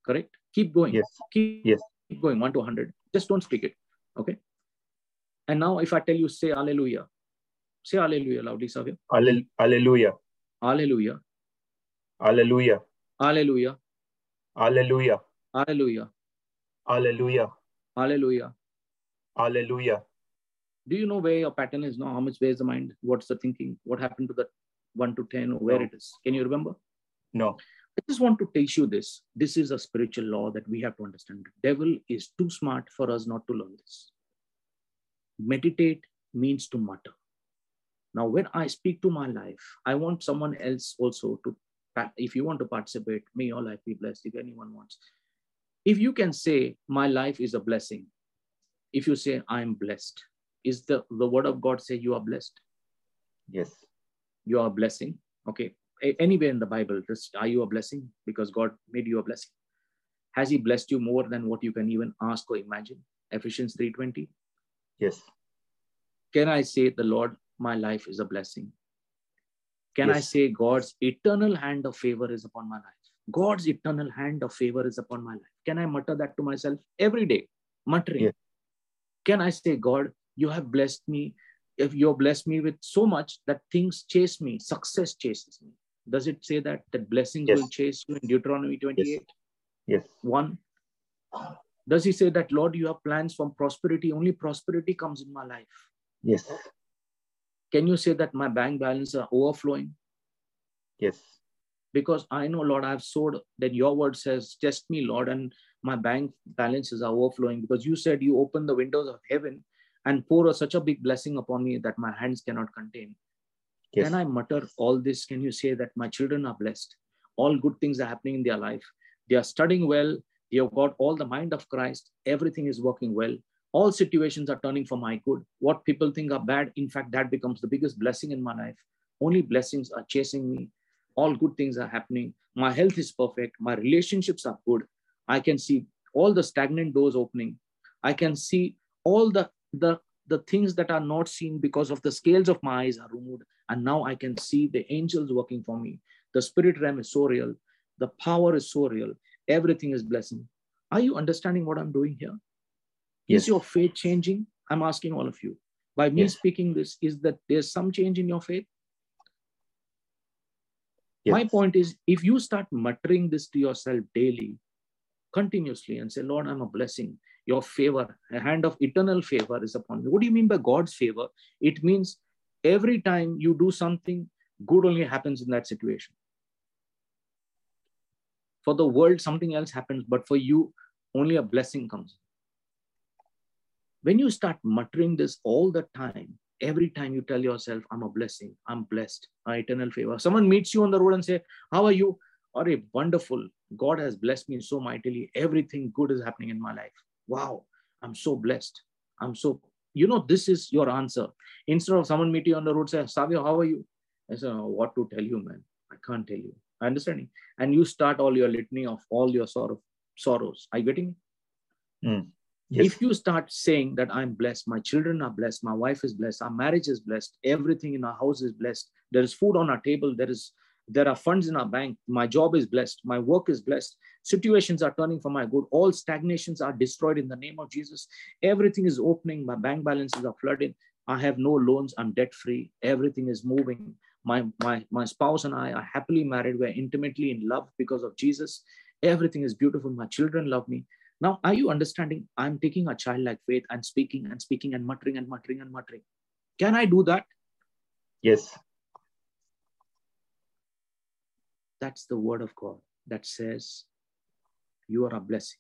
correct? Keep going. Yes. Keep, Yes. keep going 1 to 100. Just don't speak it. Okay. And now if I tell you, say hallelujah, say hallelujah loudly, Savio. Hallel- Hallelujah. Hallelujah. Hallelujah. Hallelujah. Hallelujah. Hallelujah. Hallelujah. Hallelujah. Hallelujah. Do you know where your pattern is now? How much where's the mind? What's the thinking? What happened to that 1 to 10 or where No. it is? Can you remember? No. I just want to teach you this. This is a spiritual law that we have to understand. The devil is too smart for us not to learn this. Meditate means to mutter. Now, when I speak to my life, I want someone else also to, if you want to participate, may your life be blessed if anyone wants. If you can say, My life is a blessing, if you say, I'm blessed, is the, the word of God say you are blessed? Yes. You are a blessing. Okay. A- Anywhere in the Bible, just are you a blessing? Because God made you a blessing. Has He blessed you more than what you can even ask or imagine? Ephesians 3:20. Yes. Can I say the Lord, my life is a blessing? Can I say God's eternal hand of favor is upon my life? God's eternal hand of favor is upon my life. Can I mutter that to myself every day? Muttering. Yes. Can I say, God, you have blessed me. If you've blessed me with so much that things chase me, success chases me. Does it say that that blessings Yes. will chase you in Deuteronomy 28? Yes. One. Does he say that, Lord, you have plans for prosperity? Only prosperity comes in my life. Yes. Can you say that my bank balance are overflowing? Yes. Because I know, Lord, I've sowed, then your word says, test me, Lord, and my bank balances are overflowing because you said you open the windows of heaven and pour a, such a big blessing upon me that my hands cannot contain. Yes. Can I mutter all this? Can you say that my children are blessed? All good things are happening in their life. They are studying well. They have got all the mind of Christ. Everything is working well. All situations are turning for my good. What people think are bad, in fact, that becomes the biggest blessing in my life. Only blessings are chasing me. All good things are happening. My health is perfect. My relationships are good. I can see all the stagnant doors opening. I can see all the, the, the things that are not seen because of the scales of my eyes are removed. And now I can see the angels working for me. The spirit realm is so real. The power is so real. Everything is blessing. Are you understanding what I'm doing here? Yes. Is your faith changing? I'm asking all of you. By me yes. speaking this, is that there's some change in your faith? Yes. My point is, if you start muttering this to yourself daily, continuously, and say, Lord, I'm a blessing. Your favor, a hand of eternal favor is upon me. What do you mean by God's favor? It means every time you do something, good only happens in that situation. For the world, something else happens, but for you, only a blessing comes. When you start muttering this all the time, every time you tell yourself, I'm a blessing, I'm blessed, my eternal favor. Someone meets you on the road and say, How are you? Are a wonderful. God has blessed me so mightily. Everything good is happening in my life. Wow, I'm so blessed. I'm so, you know, this is your answer. Instead of someone meeting you on the road, say, Savio, how are you? I said, oh, what to tell you, man? I can't tell you. I understanding. And you start all your litany of all your sort of sorrows. Are you getting mm. Yes. If you start saying that I'm blessed, my children are blessed, my wife is blessed, our marriage is blessed, everything in our house is blessed, there is food on our table, there is there are funds in our bank, my job is blessed, my work is blessed, situations are turning for my good, all stagnations are destroyed in the name of Jesus. Everything is opening, my bank balances are flooding, I have no loans, I'm debt free, everything is moving. My, my, my spouse and I are happily married, we're intimately in love because of Jesus. Everything is beautiful, my children love me now, are you understanding? I'm taking a childlike faith and speaking and speaking and muttering and muttering and muttering. Can I do that? Yes. That's the word of God that says, You are a blessing.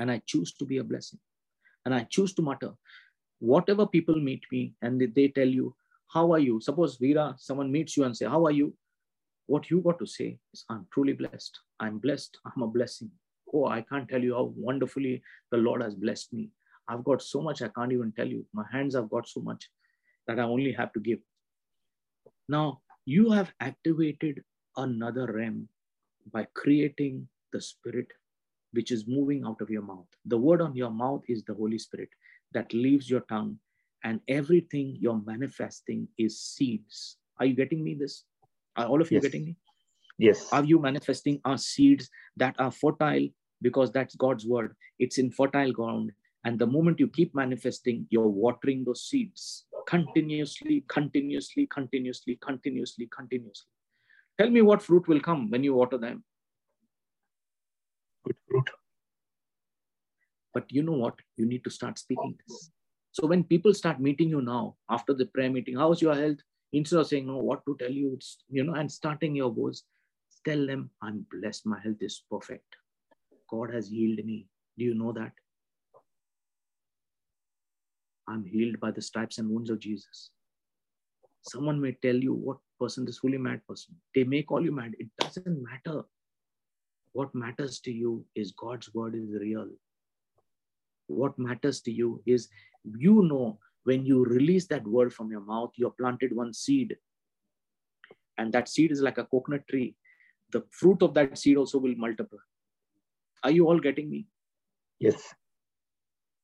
And I choose to be a blessing. And I choose to mutter. Whatever people meet me and they tell you, How are you? Suppose Veera, someone meets you and say, How are you? What you got to say is, I'm truly blessed. I'm blessed. I'm a blessing oh, I can't tell you how wonderfully the Lord has blessed me. I've got so much I can't even tell you. My hands have got so much that I only have to give. Now, you have activated another realm by creating the spirit which is moving out of your mouth. The word on your mouth is the Holy Spirit that leaves your tongue, and everything you're manifesting is seeds. Are you getting me this? Are all of you yes. getting me? Yes. Are you manifesting our seeds that are fertile because that's God's word? It's in fertile ground. And the moment you keep manifesting, you're watering those seeds continuously, continuously, continuously, continuously, continuously. Tell me what fruit will come when you water them. Good fruit. But you know what? You need to start speaking this. So when people start meeting you now after the prayer meeting, how's your health? Instead of saying, no, what to tell you, it's, you know, and starting your words, Tell them, I'm blessed. My health is perfect. God has healed me. Do you know that? I'm healed by the stripes and wounds of Jesus. Someone may tell you what person this fully mad person. They may call you mad. It doesn't matter. What matters to you is God's word is real. What matters to you is you know when you release that word from your mouth, you have planted one seed. And that seed is like a coconut tree the fruit of that seed also will multiply. Are you all getting me? Yes.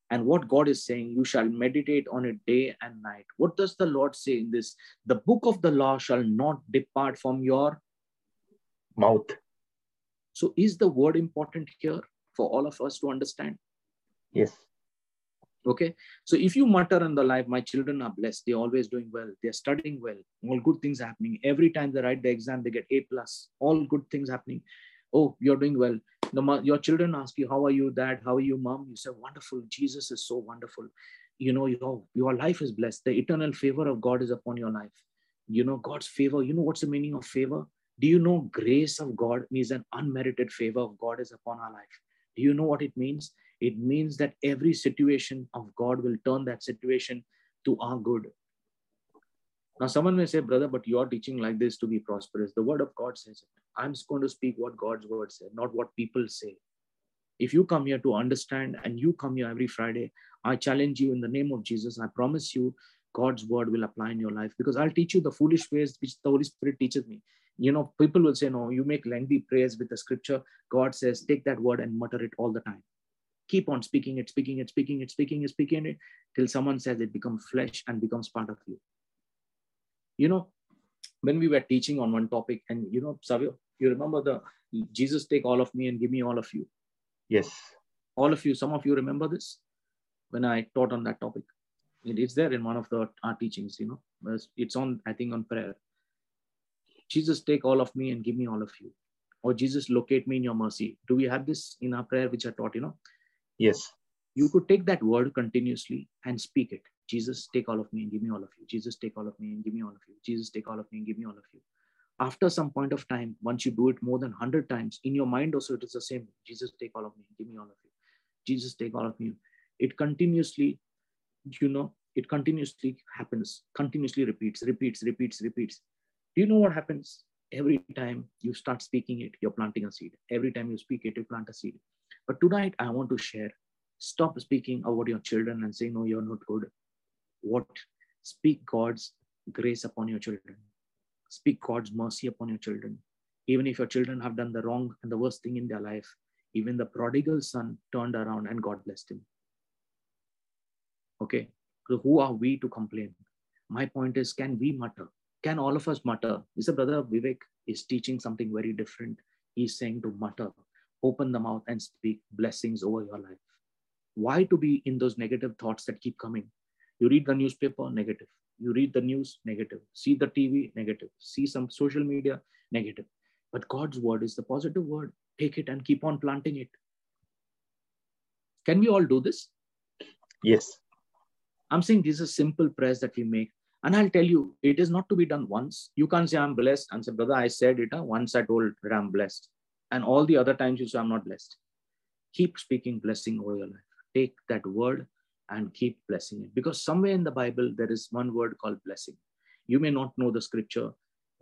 And what God is saying, you shall meditate on it day and night. What does the Lord say in this? The book of the law shall not depart from your mouth. So, is the word important here for all of us to understand? Yes. Okay. So if you mutter in the life, my children are blessed, they're always doing well, they're studying well, all good things happening. Every time they write the exam, they get A plus, all good things happening. Oh, you're doing well. The, your children ask you, How are you, dad? How are you, mom? You say, Wonderful. Jesus is so wonderful. You know, your, your life is blessed. The eternal favor of God is upon your life. You know, God's favor. You know what's the meaning of favor? Do you know grace of God means an unmerited favor of God is upon our life? Do you know what it means? It means that every situation of God will turn that situation to our good. Now, someone may say, brother, but you're teaching like this to be prosperous. The word of God says. I'm just going to speak what God's word said, not what people say. If you come here to understand and you come here every Friday, I challenge you in the name of Jesus. I promise you, God's word will apply in your life because I'll teach you the foolish ways which the Holy Spirit teaches me. You know, people will say, No, you make lengthy prayers with the scripture. God says, Take that word and mutter it all the time. Keep on speaking it, speaking it, speaking it, speaking it, speaking it, till someone says it becomes flesh and becomes part of you. You know, when we were teaching on one topic, and you know, Savio, you remember the Jesus take all of me and give me all of you. Yes. All of you, some of you remember this when I taught on that topic. It is there in one of the our teachings, you know. It's on, I think, on prayer. Jesus, take all of me and give me all of you. Or Jesus, locate me in your mercy. Do we have this in our prayer, which I taught, you know? Yes. You could take that word continuously and speak it. Jesus, take all of me and give me all of you. Jesus, take all of me and give me all of you. Jesus, take all of me and give me all of you. After some point of time, once you do it more than 100 times, in your mind also it is the same. Jesus, take all of me, and give me all of you. Jesus, take all of me. It continuously, you know, it continuously happens, continuously repeats, repeats, repeats, repeats. Do you know what happens? Every time you start speaking it, you're planting a seed. Every time you speak it, you plant a seed. But tonight, I want to share stop speaking about your children and say, No, you're not good. What? Speak God's grace upon your children. Speak God's mercy upon your children. Even if your children have done the wrong and the worst thing in their life, even the prodigal son turned around and God blessed him. Okay, so who are we to complain? My point is, can we mutter? Can all of us mutter? Is a brother Vivek is teaching something very different. He's saying to mutter, open the mouth and speak blessings over your life. Why to be in those negative thoughts that keep coming? You read the newspaper, negative. You read the news, negative. See the TV, negative. See some social media, negative. But God's word is the positive word. Take it and keep on planting it. Can we all do this? Yes. I'm saying these are simple prayers that we make. And I'll tell you, it is not to be done once. You can't say, I'm blessed and say, brother, I said it. Huh? Once I told that I'm blessed. And all the other times you say, I'm not blessed. Keep speaking blessing over your life. Take that word and keep blessing it. Because somewhere in the Bible, there is one word called blessing. You may not know the scripture.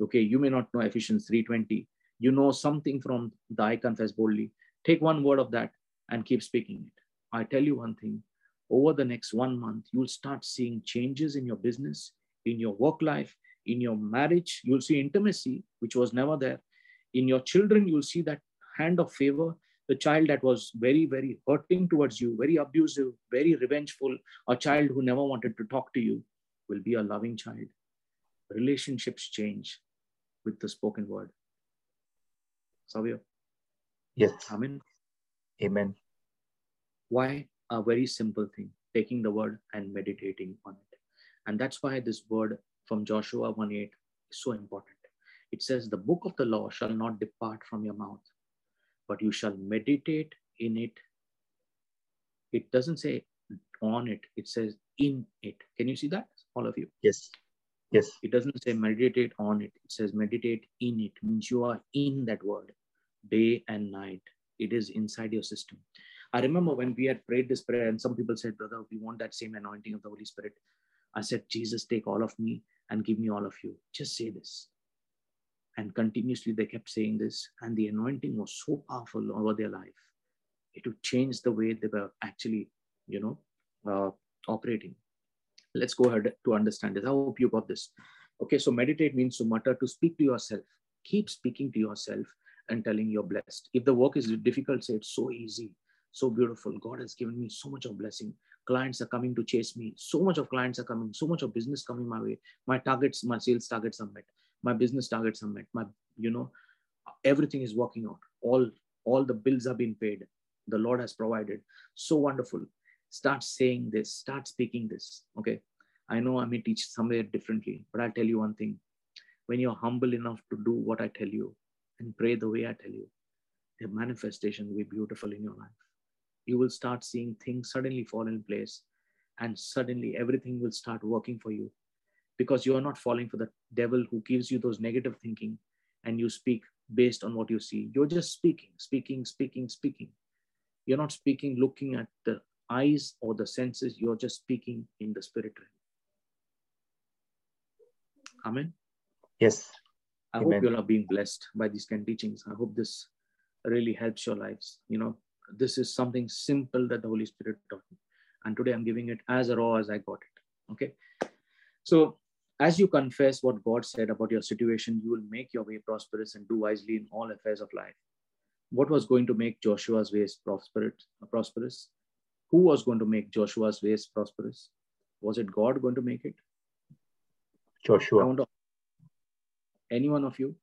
Okay, you may not know Ephesians 3.20. You know something from the I confess boldly. Take one word of that and keep speaking it. I tell you one thing, over the next one month, you'll start seeing changes in your business, in your work life, in your marriage. You'll see intimacy, which was never there. In your children, you'll see that hand of favor. The child that was very, very hurting towards you, very abusive, very revengeful, a child who never wanted to talk to you will be a loving child. Relationships change with the spoken word. Savio? Yes. Amen. Amen. Why? A very simple thing taking the word and meditating on it. And that's why this word from Joshua 1 8 is so important. It says, The book of the law shall not depart from your mouth, but you shall meditate in it. It doesn't say on it, it says in it. Can you see that, all of you? Yes. Yes. It doesn't say meditate on it, it says meditate in it, means you are in that word day and night. It is inside your system. I remember when we had prayed this prayer, and some people said, Brother, we want that same anointing of the Holy Spirit. I said, Jesus, take all of me and give me all of you. Just say this. And continuously they kept saying this, and the anointing was so powerful over their life. It would change the way they were actually, you know, uh, operating. Let's go ahead to understand this. I hope you got this. Okay, so meditate means to mutter, to speak to yourself. Keep speaking to yourself and telling you're blessed. If the work is difficult, say it's so easy, so beautiful. God has given me so much of blessing. Clients are coming to chase me. So much of clients are coming, so much of business coming my way. My targets, my sales targets are met. My business targets are met. My, you know, everything is working out. All, all the bills are being paid. The Lord has provided. So wonderful. Start saying this, start speaking this. Okay. I know I may teach somewhere differently, but I'll tell you one thing. When you're humble enough to do what I tell you and pray the way I tell you, the manifestation will be beautiful in your life you will start seeing things suddenly fall in place and suddenly everything will start working for you because you are not falling for the devil who gives you those negative thinking and you speak based on what you see you're just speaking speaking speaking speaking you're not speaking looking at the eyes or the senses you're just speaking in the spirit realm Amen. Yes. I Amen. hope you all are being blessed by these kind of teachings. I hope this really helps your lives. You know, this is something simple that the Holy Spirit taught me. And today I'm giving it as raw as I got it. Okay. So as you confess what God said about your situation, you will make your way prosperous and do wisely in all affairs of life. What was going to make Joshua's ways prosperous? Who was going to make Joshua's ways prosperous? Was it God going to make it? Joshua. Any one of you?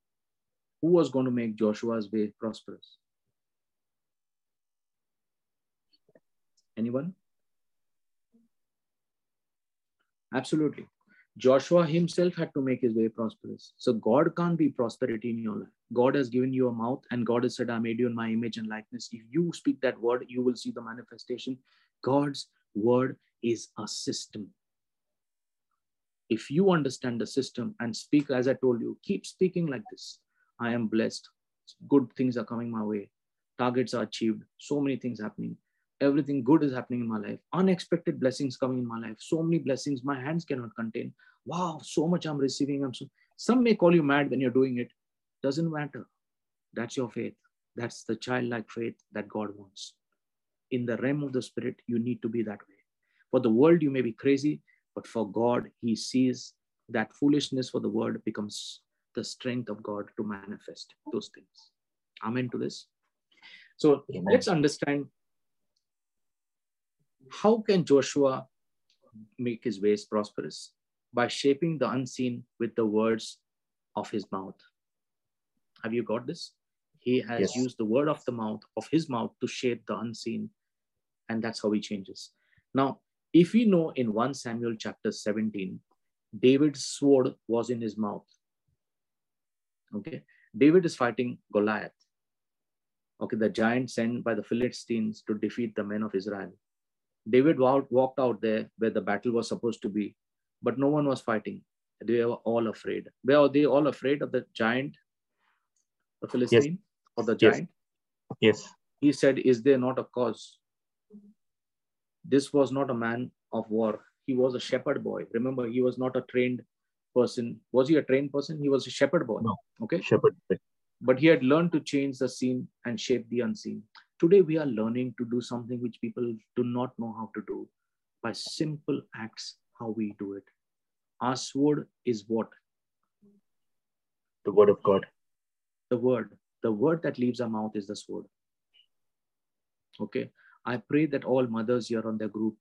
Who was going to make Joshua's way prosperous? Anyone? Absolutely. Joshua himself had to make his way prosperous. So God can't be prosperity in your life. God has given you a mouth and God has said, I made you in my image and likeness. If you speak that word, you will see the manifestation. God's word is a system. If you understand the system and speak, as I told you, keep speaking like this. I am blessed. Good things are coming my way. Targets are achieved. So many things happening everything good is happening in my life. Unexpected blessings coming in my life. So many blessings my hands cannot contain. Wow so much i'm receiving. I'm so some may call you mad when you're doing it. Doesn't matter. That's your faith. That's the childlike faith that god wants. In the realm of the spirit you need to be that way. For the world you may be crazy but for god he sees that foolishness for the world becomes the strength of god to manifest those things. Amen to this? So Amen. let's understand how can Joshua make his ways prosperous? By shaping the unseen with the words of his mouth. Have you got this? He has yes. used the word of the mouth of his mouth to shape the unseen, and that's how he changes. Now, if we know in 1 Samuel chapter 17, David's sword was in his mouth. Okay, David is fighting Goliath. Okay, the giant sent by the Philistines to defeat the men of Israel. David walked out there where the battle was supposed to be, but no one was fighting. They were all afraid. Were they all afraid of the giant, the Philistine, yes. or the giant? Yes. yes. He said, Is there not a cause? This was not a man of war. He was a shepherd boy. Remember, he was not a trained person. Was he a trained person? He was a shepherd boy. No. Okay. Shepherd. But he had learned to change the seen and shape the unseen. Today, we are learning to do something which people do not know how to do by simple acts, how we do it. Our sword is what? The word of God. The word. The word that leaves our mouth is the sword. Okay. I pray that all mothers here on their group,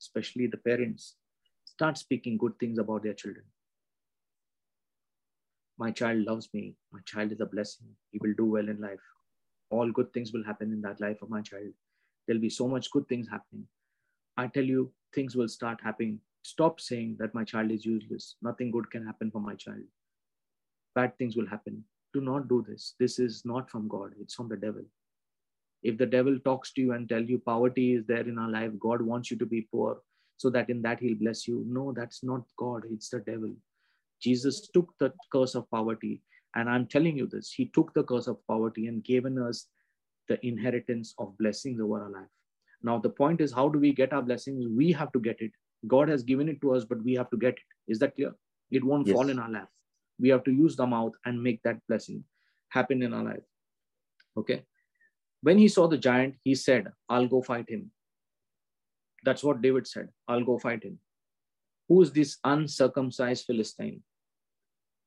especially the parents, start speaking good things about their children. My child loves me. My child is a blessing. He will do well in life all good things will happen in that life of my child. There'll be so much good things happening. I tell you, things will start happening. Stop saying that my child is useless. Nothing good can happen for my child. Bad things will happen. Do not do this. This is not from God. It's from the devil. If the devil talks to you and tell you poverty is there in our life, God wants you to be poor so that in that he'll bless you. No, that's not God. It's the devil. Jesus took the curse of poverty and I'm telling you this, he took the curse of poverty and given us the inheritance of blessings over our life. Now, the point is, how do we get our blessings? We have to get it. God has given it to us, but we have to get it. Is that clear? It won't yes. fall in our lap. We have to use the mouth and make that blessing happen in our life. Okay. When he saw the giant, he said, I'll go fight him. That's what David said. I'll go fight him. Who is this uncircumcised Philistine?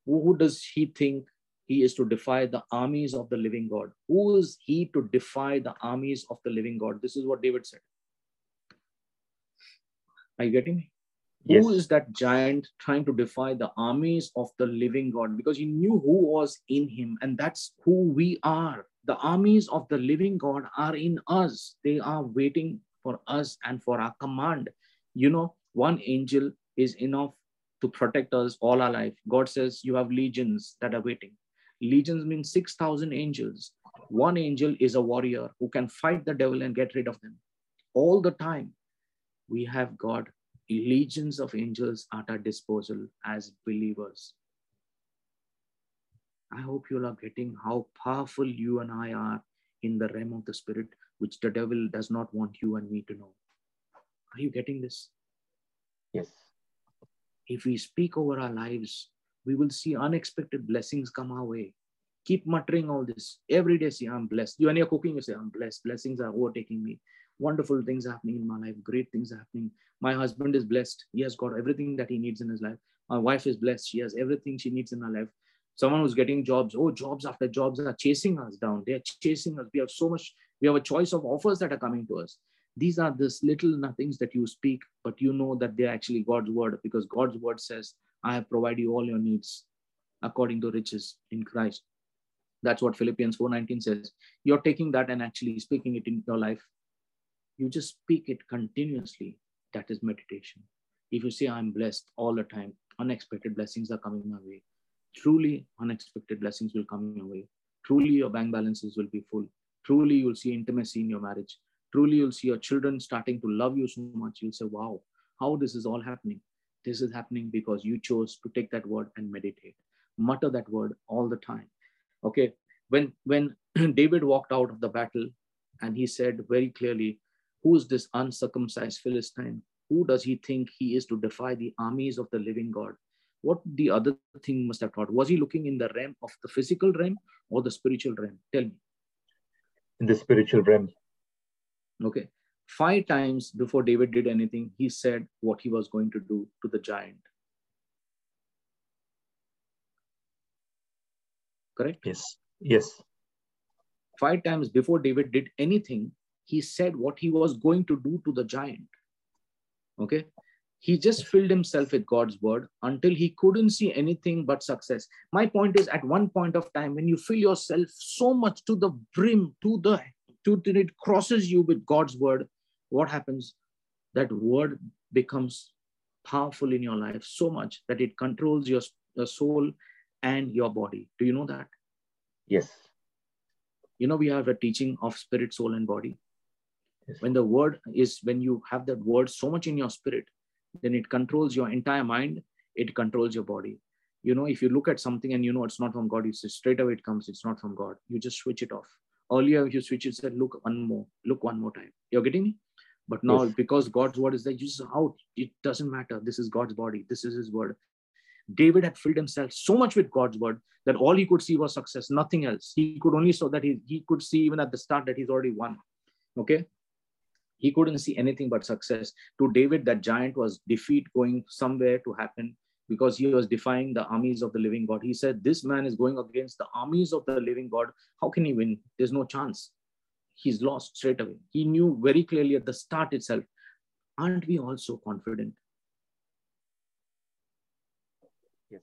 Who does he think he is to defy the armies of the living God? Who is he to defy the armies of the living God? This is what David said. Are you getting me? Yes. Who is that giant trying to defy the armies of the living God? Because he knew who was in him, and that's who we are. The armies of the living God are in us. They are waiting for us and for our command. You know, one angel is enough to protect us all our life. God says you have legions that are waiting. Legions means 6,000 angels. One angel is a warrior who can fight the devil and get rid of them. All the time, we have God, legions of angels at our disposal as believers. I hope you are getting how powerful you and I are in the realm of the spirit, which the devil does not want you and me to know. Are you getting this? Yes if we speak over our lives we will see unexpected blessings come our way. Keep muttering all this. Every day, say, I'm blessed. You, when you're cooking, you say, I'm blessed. Blessings are overtaking me. Wonderful things happening in my life. Great things happening. My husband is blessed. He has got everything that he needs in his life. My wife is blessed. She has everything she needs in her life. Someone who's getting jobs, oh, jobs after jobs are chasing us down. They're chasing us. We have so much, we have a choice of offers that are coming to us. These are this little nothings that you speak, but you know that they're actually God's word because God's word says, I have provided you all your needs according to riches in Christ. That's what Philippians 4:19 says. You're taking that and actually speaking it in your life. You just speak it continuously. That is meditation. If you say, I'm blessed all the time, unexpected blessings are coming my way. Truly, unexpected blessings will come your way. Truly, your bank balances will be full. Truly, you'll see intimacy in your marriage. Truly, you'll see your children starting to love you so much. You'll say, Wow, how this is all happening. This is happening because you chose to take that word and meditate. Mutter that word all the time. Okay. When when David walked out of the battle and he said very clearly, Who is this uncircumcised Philistine? Who does he think he is to defy the armies of the living God? What the other thing must have thought? Was he looking in the realm of the physical realm or the spiritual realm? Tell me. In the spiritual realm. Okay. Five times before David did anything, he said what he was going to do to the giant. Correct? Yes. Yes. Five times before David did anything, he said what he was going to do to the giant. Okay. He just filled himself with God's word until he couldn't see anything but success. My point is, at one point of time, when you fill yourself so much to the brim, to the to it crosses you with God's word, what happens? That word becomes powerful in your life so much that it controls your, your soul and your body. Do you know that? Yes. You know, we have a teaching of spirit, soul, and body. Yes. When the word is, when you have that word so much in your spirit, then it controls your entire mind, it controls your body. You know, if you look at something and you know it's not from God, you say straight away it comes, it's not from God. You just switch it off. Earlier, you switch it, said, look one more, look one more time. You're getting me? But now, yes. because God's word is there, you just out. It doesn't matter. This is God's body. This is His word. David had filled himself so much with God's word that all he could see was success, nothing else. He could only saw that he, he could see even at the start that he's already won. Okay. He couldn't see anything but success. To David, that giant was defeat going somewhere to happen because he was defying the armies of the living God. He said, This man is going against the armies of the living God. How can he win? There's no chance. He's lost straight away. He knew very clearly at the start itself. Aren't we also confident Yes.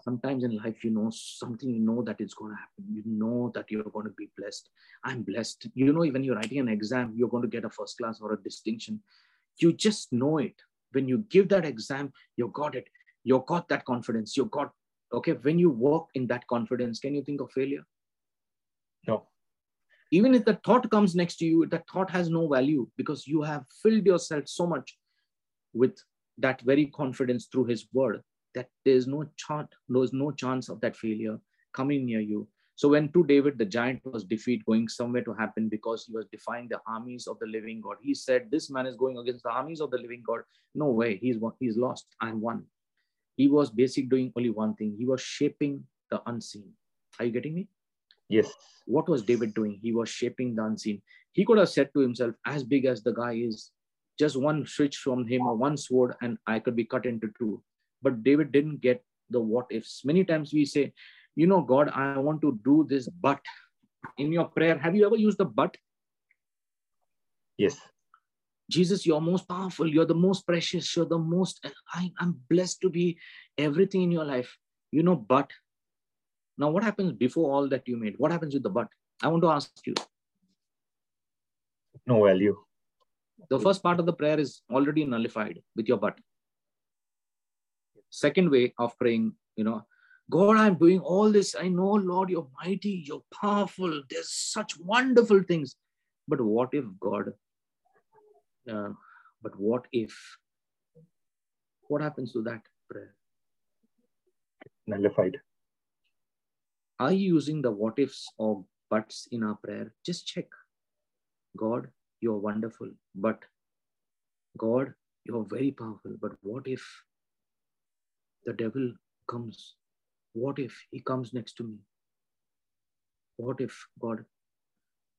sometimes in life you know something you know that it's going to happen you know that you're going to be blessed i'm blessed you know even you're writing an exam you're going to get a first class or a distinction you just know it when you give that exam you got it. You got that confidence. You got okay when you walk in that confidence can you think of failure? No. Even if the thought comes next to you that thought has no value because you have filled yourself so much with that very confidence through his word that there's no chance, there's no chance of that failure coming near you. So when to David, the giant was defeat going somewhere to happen because he was defying the armies of the living God. He said, this man is going against the armies of the living God. No way, he's, he's lost. I'm one. He was basically doing only one thing. He was shaping the unseen. Are you getting me? Yes. What was David doing? He was shaping the unseen. He could have said to himself, as big as the guy is, just one switch from him or one sword and I could be cut into two but David didn't get the what ifs. Many times we say, you know, God, I want to do this, but in your prayer, have you ever used the but? Yes. Jesus, you're most powerful. You're the most precious. You're the most, I, I'm blessed to be everything in your life. You know, but now what happens before all that you made? What happens with the but? I want to ask you. No value. The first part of the prayer is already nullified with your but second way of praying, you know, God, I'm doing all this. I know, Lord, you're mighty, you're powerful. There's such wonderful things. But what if God? Uh, but what if? What happens to that prayer? Nullified. Are you using the what ifs or buts in our prayer? Just check. God, you're wonderful. But God, you're very powerful. But what if the devil comes. What if he comes next to me? What if God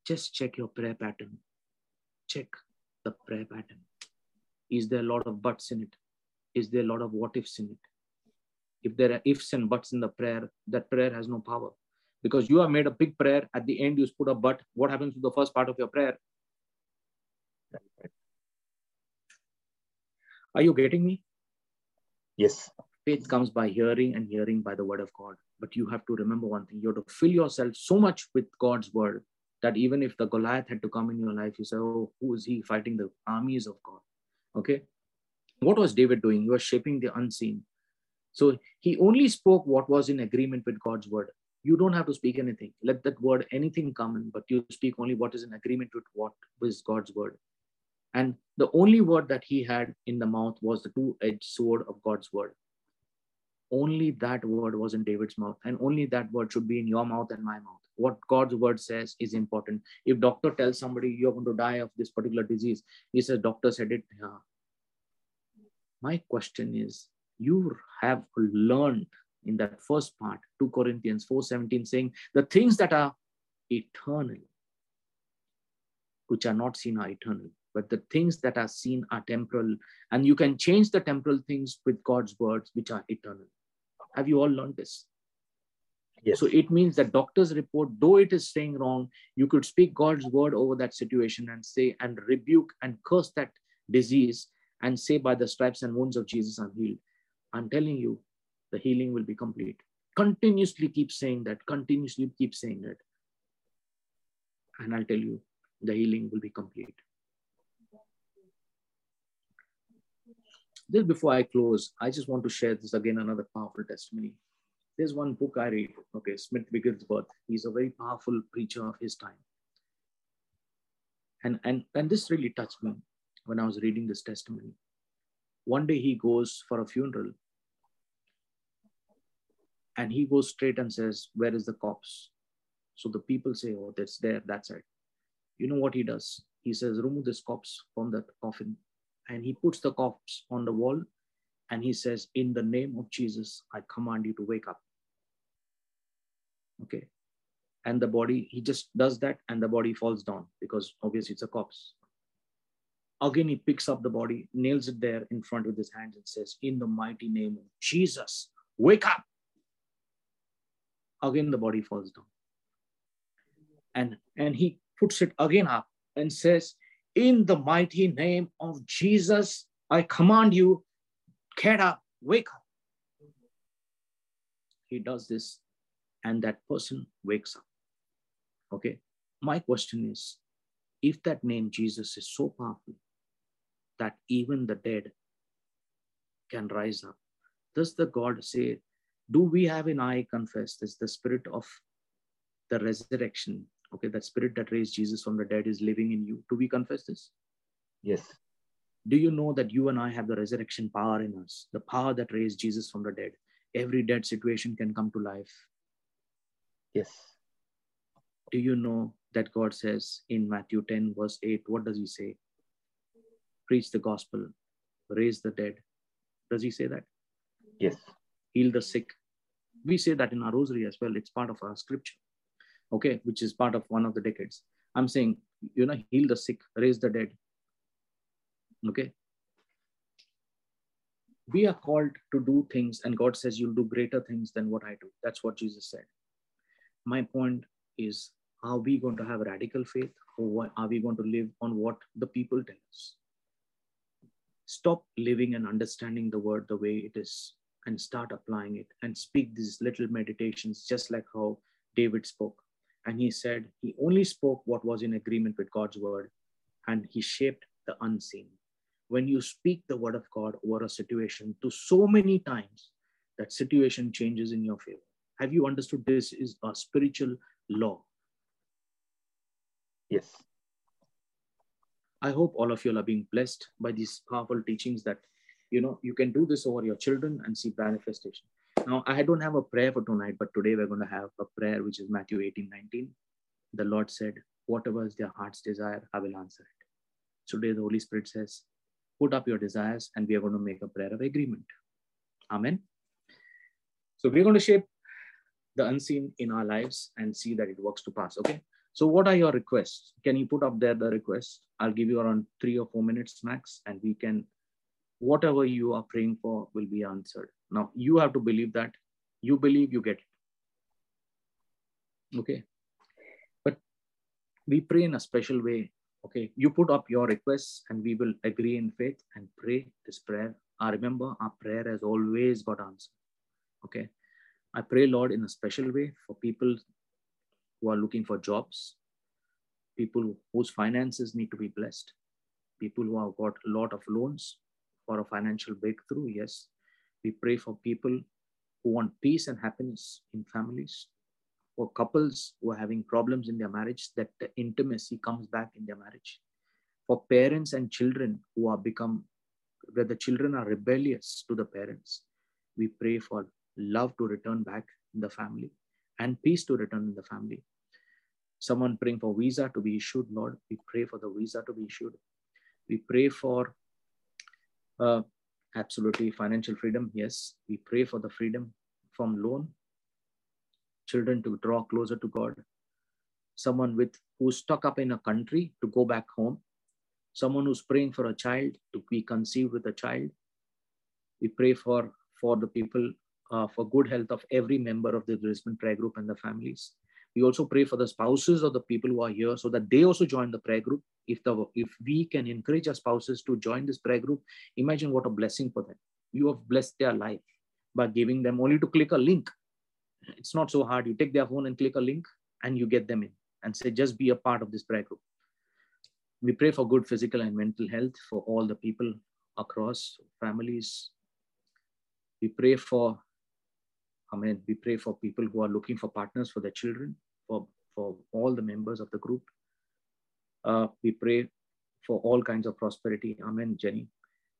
just check your prayer pattern? Check the prayer pattern. Is there a lot of buts in it? Is there a lot of what ifs in it? If there are ifs and buts in the prayer, that prayer has no power. Because you have made a big prayer, at the end you put a but. What happens to the first part of your prayer? Are you getting me? Yes. Faith comes by hearing and hearing by the word of God. But you have to remember one thing you have to fill yourself so much with God's word that even if the Goliath had to come in your life, you say, Oh, who is he fighting the armies of God? Okay. What was David doing? He was shaping the unseen. So he only spoke what was in agreement with God's word. You don't have to speak anything. Let that word, anything come in, but you speak only what is in agreement with what is God's word. And the only word that he had in the mouth was the two edged sword of God's word. Only that word was in David's mouth, and only that word should be in your mouth and my mouth. What God's word says is important. If doctor tells somebody you're going to die of this particular disease, he says, Doctor said it. Yeah. My question is, you have learned in that first part, 2 Corinthians 4:17, saying, the things that are eternal, which are not seen, are eternal but the things that are seen are temporal and you can change the temporal things with god's words which are eternal. Have you all learned this? Yes. so it means that doctor's report though it is saying wrong you could speak god's word over that situation and say and rebuke and curse that disease and say by the stripes and wounds of jesus i'm healed. I'm telling you the healing will be complete. Continuously keep saying that continuously keep saying it and i'll tell you the healing will be complete Just before I close, I just want to share this again, another powerful testimony. There's one book I read, okay, Smith Wigglesworth. He's a very powerful preacher of his time. And, and, and this really touched me when I was reading this testimony. One day he goes for a funeral and he goes straight and says, Where is the corpse? So the people say, Oh, that's there, that's it. You know what he does? He says, Remove this corpse from the coffin and he puts the corpse on the wall and he says, In the name of Jesus, I command you to wake up. Okay. And the body, he just does that and the body falls down because obviously it's a corpse. Again, he picks up the body, nails it there in front with his hands and says, In the mighty name of Jesus, wake up. Again, the body falls down. And, and he puts it again up and says, in the mighty name of Jesus, I command you, get up, wake up. He does this, and that person wakes up. Okay. My question is if that name Jesus is so powerful that even the dead can rise up, does the God say, Do we have an eye confess this, the spirit of the resurrection okay that spirit that raised jesus from the dead is living in you. Do we confess this? Yes. Do you know that you and i have the resurrection power in us the power that raised jesus from the dead? Every dead situation can come to life. Yes. Do you know that god says in matthew 10 verse 8 what does he say? Preach the gospel raise the dead. Does he say that? Yes. Heal the sick. We say that in our rosary as well. It's part of our scripture okay, which is part of one of the decades. I'm saying, you know, heal the sick, raise the dead. Okay. We are called to do things, and God says, You'll do greater things than what I do. That's what Jesus said. My point is, are we going to have radical faith, or are we going to live on what the people tell us? Stop living and understanding the word the way it is and start applying it and speak these little meditations just like how David spoke. And he said he only spoke what was in agreement with God's word and he shaped the unseen. When you speak the word of God over a situation to so many times, that situation changes in your favor. Have you understood this is a spiritual law? Yes. I hope all of you are being blessed by these powerful teachings that you know you can do this over your children and see manifestation. Now, I don't have a prayer for tonight, but today we're going to have a prayer, which is Matthew 18 19. The Lord said, Whatever is their heart's desire, I will answer it. Today, the Holy Spirit says, Put up your desires, and we are going to make a prayer of agreement. Amen. So we're going to shape the unseen in our lives and see that it works to pass. Okay. So what are your requests? Can you put up there the request? I'll give you around three or four minutes max, and we can, whatever you are praying for will be answered. Now you have to believe that. You believe you get it. Okay. But we pray in a special way. Okay. You put up your requests and we will agree in faith and pray this prayer. I remember our prayer has always got answered. Okay. I pray, Lord, in a special way for people who are looking for jobs, people whose finances need to be blessed, people who have got a lot of loans for a financial breakthrough. Yes. We pray for people who want peace and happiness in families, for couples who are having problems in their marriage, that the intimacy comes back in their marriage, for parents and children who are become, where the children are rebellious to the parents. We pray for love to return back in the family and peace to return in the family. Someone praying for visa to be issued, Lord, we pray for the visa to be issued. We pray for uh, absolutely financial freedom. Yes, we pray for the freedom from loan, children to draw closer to God. Someone with who's stuck up in a country to go back home. Someone who's praying for a child to be conceived with a child. We pray for for the people uh, for good health of every member of the Brisbane prayer group and the families. We also pray for the spouses of the people who are here so that they also join the prayer group. If the if we can encourage our spouses to join this prayer group, imagine what a blessing for them. You have blessed their life by giving them only to click a link. It's not so hard. You take their phone and click a link and you get them in and say, just be a part of this prayer group. We pray for good physical and mental health for all the people across families. We pray for Amen. We pray for people who are looking for partners for their children, for, for all the members of the group. Uh, we pray for all kinds of prosperity. Amen, Jenny.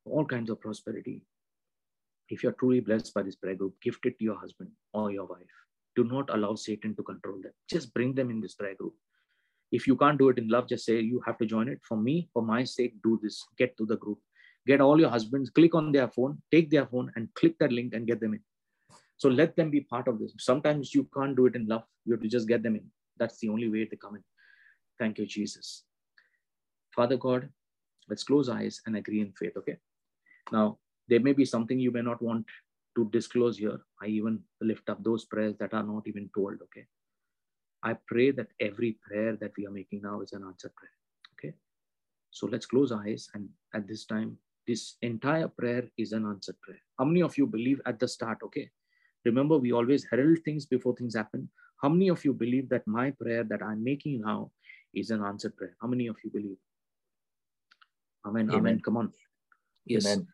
All kinds of prosperity. If you're truly blessed by this prayer group, gift it to your husband or your wife. Do not allow Satan to control them. Just bring them in this prayer group. If you can't do it in love, just say you have to join it. For me, for my sake, do this. Get to the group. Get all your husbands, click on their phone, take their phone and click that link and get them in. So let them be part of this. Sometimes you can't do it in love. You have to just get them in. That's the only way they come in. Thank you, Jesus. Father God, let's close eyes and agree in faith, okay? Now, there may be something you may not want to disclose here. I even lift up those prayers that are not even told, okay? I pray that every prayer that we are making now is an answered prayer, okay? So let's close eyes and at this time, this entire prayer is an answered prayer. How many of you believe at the start, okay? Remember, we always herald things before things happen. How many of you believe that my prayer that I'm making now is an answered prayer? How many of you believe? Amen. Amen. Amen. Come on. Yes. Amen.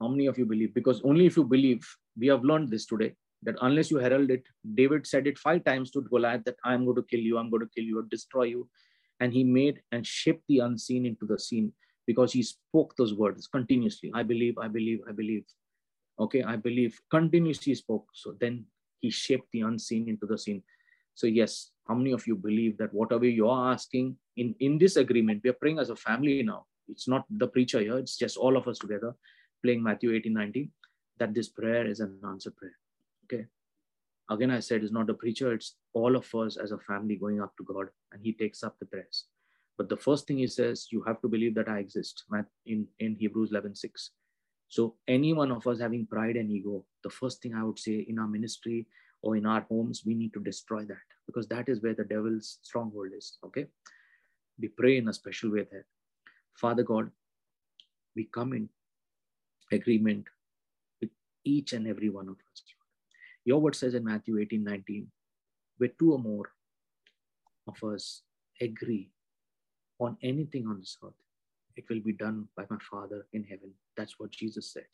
How many of you believe? Because only if you believe, we have learned this today that unless you herald it, David said it five times to Goliath that I'm going to kill you, I'm going to kill you, or destroy you. And he made and shaped the unseen into the seen because he spoke those words continuously. I believe, I believe, I believe okay i believe continuously spoke so then he shaped the unseen into the seen so yes how many of you believe that whatever you are asking in in this agreement we are praying as a family now it's not the preacher here it's just all of us together playing matthew 18 19 that this prayer is an answered prayer okay again i said it's not the preacher it's all of us as a family going up to god and he takes up the prayers but the first thing he says you have to believe that i exist in in hebrews 11 6 so, any one of us having pride and ego, the first thing I would say in our ministry or in our homes, we need to destroy that because that is where the devil's stronghold is. Okay. We pray in a special way there. Father God, we come in agreement with each and every one of us. Your word says in Matthew 18 19, where two or more of us agree on anything on this earth, it will be done by my Father in heaven. That's what Jesus said.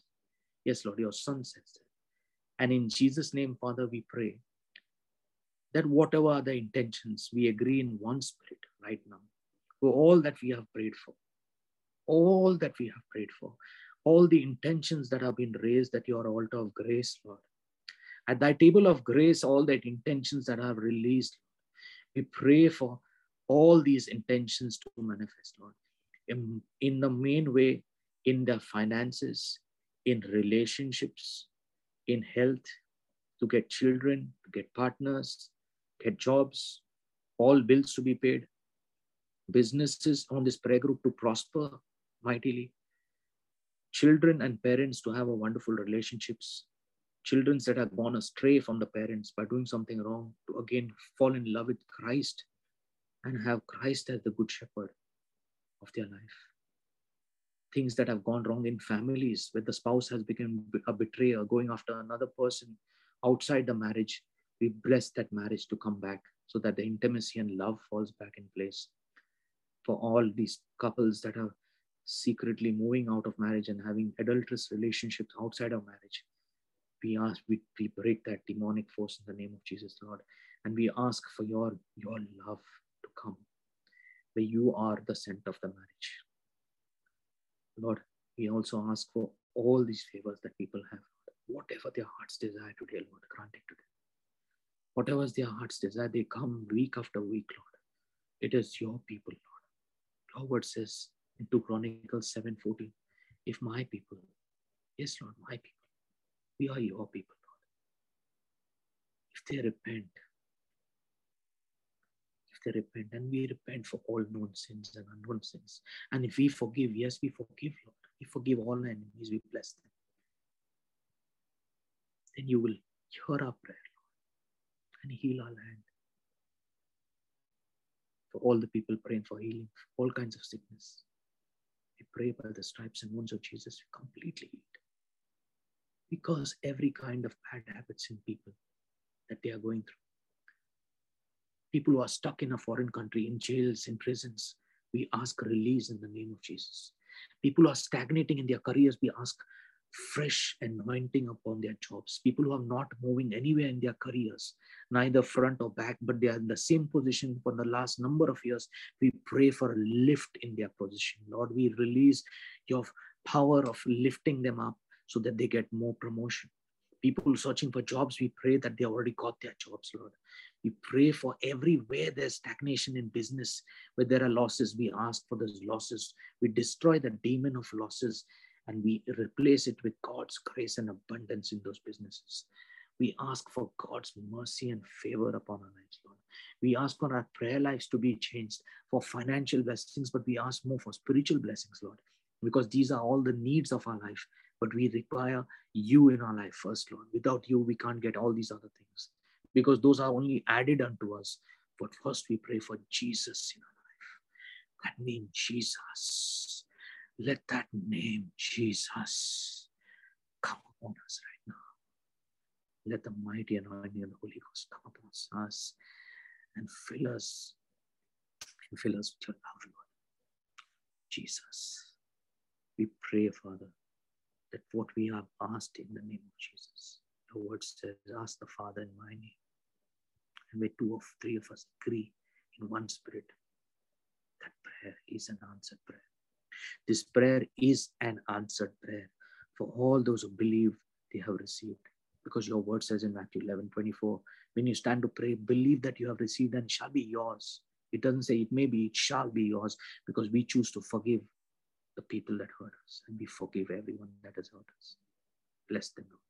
Yes, Lord, your Son says that. And in Jesus' name, Father, we pray that whatever are the intentions, we agree in one spirit right now for all that we have prayed for, all that we have prayed for, all the intentions that have been raised at your altar of grace, Lord. At thy table of grace, all that intentions that have released, we pray for all these intentions to manifest, Lord in, in the main way in their finances, in relationships, in health, to get children, to get partners, get jobs, all bills to be paid, businesses on this prayer group to prosper mightily, children and parents to have a wonderful relationships, children that have gone astray from the parents by doing something wrong to again fall in love with Christ and have Christ as the good shepherd of their life. Things that have gone wrong in families where the spouse has become a betrayer, going after another person outside the marriage. We bless that marriage to come back so that the intimacy and love falls back in place. For all these couples that are secretly moving out of marriage and having adulterous relationships outside of marriage, we ask, we, we break that demonic force in the name of Jesus, Lord. And we ask for your, your love to come, where you are the center of the marriage. Lord, we also ask for all these favors that people have. Whatever their hearts desire today, Lord, grant it to them. Whatever their hearts desire, they come week after week, Lord. It is your people, Lord. Your word says in 2 Chronicles 7:14, if my people, yes, Lord, my people, we are your people, Lord. If they repent, if they repent, and we repent for all known sins and unknown sins, and if we forgive, yes, we forgive, Lord. We forgive all enemies, we bless them. Then you will hear our prayer, Lord, and heal our land. For all the people praying for healing, all kinds of sickness. Pray by the stripes and wounds of Jesus, we completely because every kind of bad habits in people that they are going through. People who are stuck in a foreign country, in jails, in prisons, we ask release in the name of Jesus. People who are stagnating in their careers, we ask fresh anointing upon their jobs. People who are not moving anywhere in their careers, neither front or back, but they are in the same position for the last number of years. We pray for a lift in their position. Lord, we release your power of lifting them up so that they get more promotion. People searching for jobs, we pray that they already got their jobs, Lord. We pray for everywhere there's stagnation in business, where there are losses, we ask for those losses. We destroy the demon of losses and we replace it with God's grace and abundance in those businesses. We ask for God's mercy and favor upon our lives, Lord. We ask for our prayer lives to be changed for financial blessings, but we ask more for spiritual blessings, Lord, because these are all the needs of our life but we require you in our life first, Lord. Without you, we can't get all these other things because those are only added unto us. But first, we pray for Jesus in our life. That name, Jesus. Let that name, Jesus, come upon us right now. Let the mighty anointing of the Holy Ghost come upon us and fill us and fill us with your love, Lord. Jesus. We pray, Father, that what we have asked in the name of Jesus. The word says, Ask the Father in my name. And where two or three of us agree in one spirit, that prayer is an answered prayer. This prayer is an answered prayer for all those who believe they have received. Because your word says in Matthew 11 24, when you stand to pray, believe that you have received and shall be yours. It doesn't say it may be, it shall be yours because we choose to forgive the people that hurt us, and we forgive everyone that has hurt us. Bless them, Lord.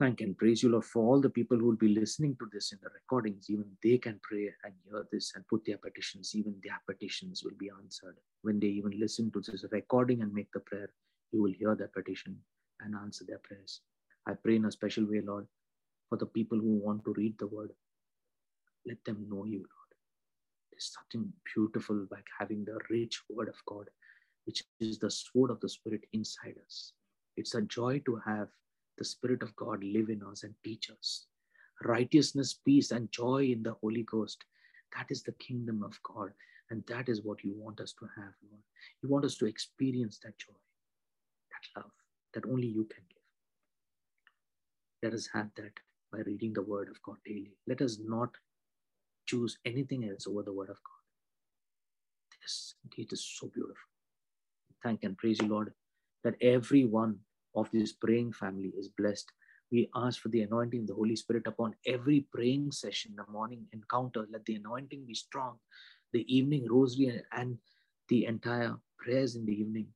Thank and praise you, Lord, for all the people who will be listening to this in the recordings. Even they can pray and hear this and put their petitions. Even their petitions will be answered. When they even listen to this recording and make the prayer, you will hear their petition and answer their prayers. I pray in a special way, Lord, for the people who want to read the word. Let them know you, Lord. There's something beautiful like having the rich word of God, which is the sword of the Spirit inside us. It's a joy to have the Spirit of God live in us and teach us. Righteousness, peace, and joy in the Holy Ghost. That is the kingdom of God. And that is what you want us to have, Lord. You want us to experience that joy, that love that only you can give. Let us have that by reading the word of God daily. Let us not choose anything else over the word of God. This it is so beautiful. Thank and praise you, Lord, that every one of this praying family is blessed. We ask for the anointing of the Holy Spirit upon every praying session, the morning encounter. Let the anointing be strong. The evening rosary and the entire prayers in the evening,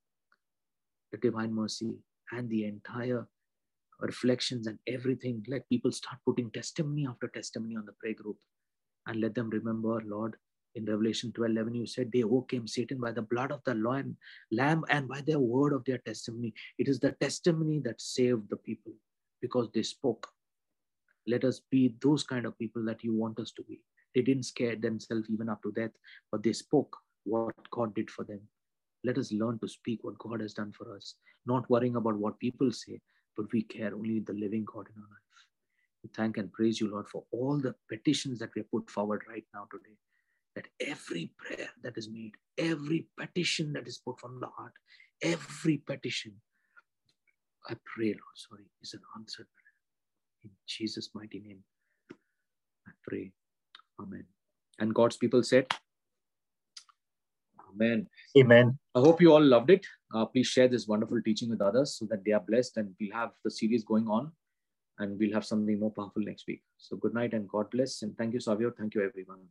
the divine mercy, and the entire reflections and everything. Let people start putting testimony after testimony on the prayer group and let them remember, Lord, in Revelation 12 11, you said they overcame Satan by the blood of the Lamb and by their word of their testimony. It is the testimony that saved the people because they spoke. Let us be those kind of people that you want us to be. They didn't scare themselves even up to death, but they spoke what God did for them. Let us learn to speak what God has done for us, not worrying about what people say, but we care only the living God in our life. We thank and praise you, Lord, for all the petitions that we have put forward right now today. That every prayer that is made, every petition that is put from the heart, every petition, I pray, Lord, sorry, is an answered prayer. In Jesus' mighty name, I pray. Amen. And God's people said, Amen. Amen. I hope you all loved it. Uh, please share this wonderful teaching with others so that they are blessed and we'll have the series going on and we'll have something more powerful next week. So good night and God bless. And thank you, Savio. Thank you, everyone.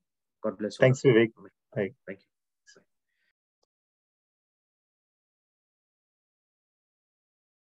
God bless. Thanks, Vivek. Thank you.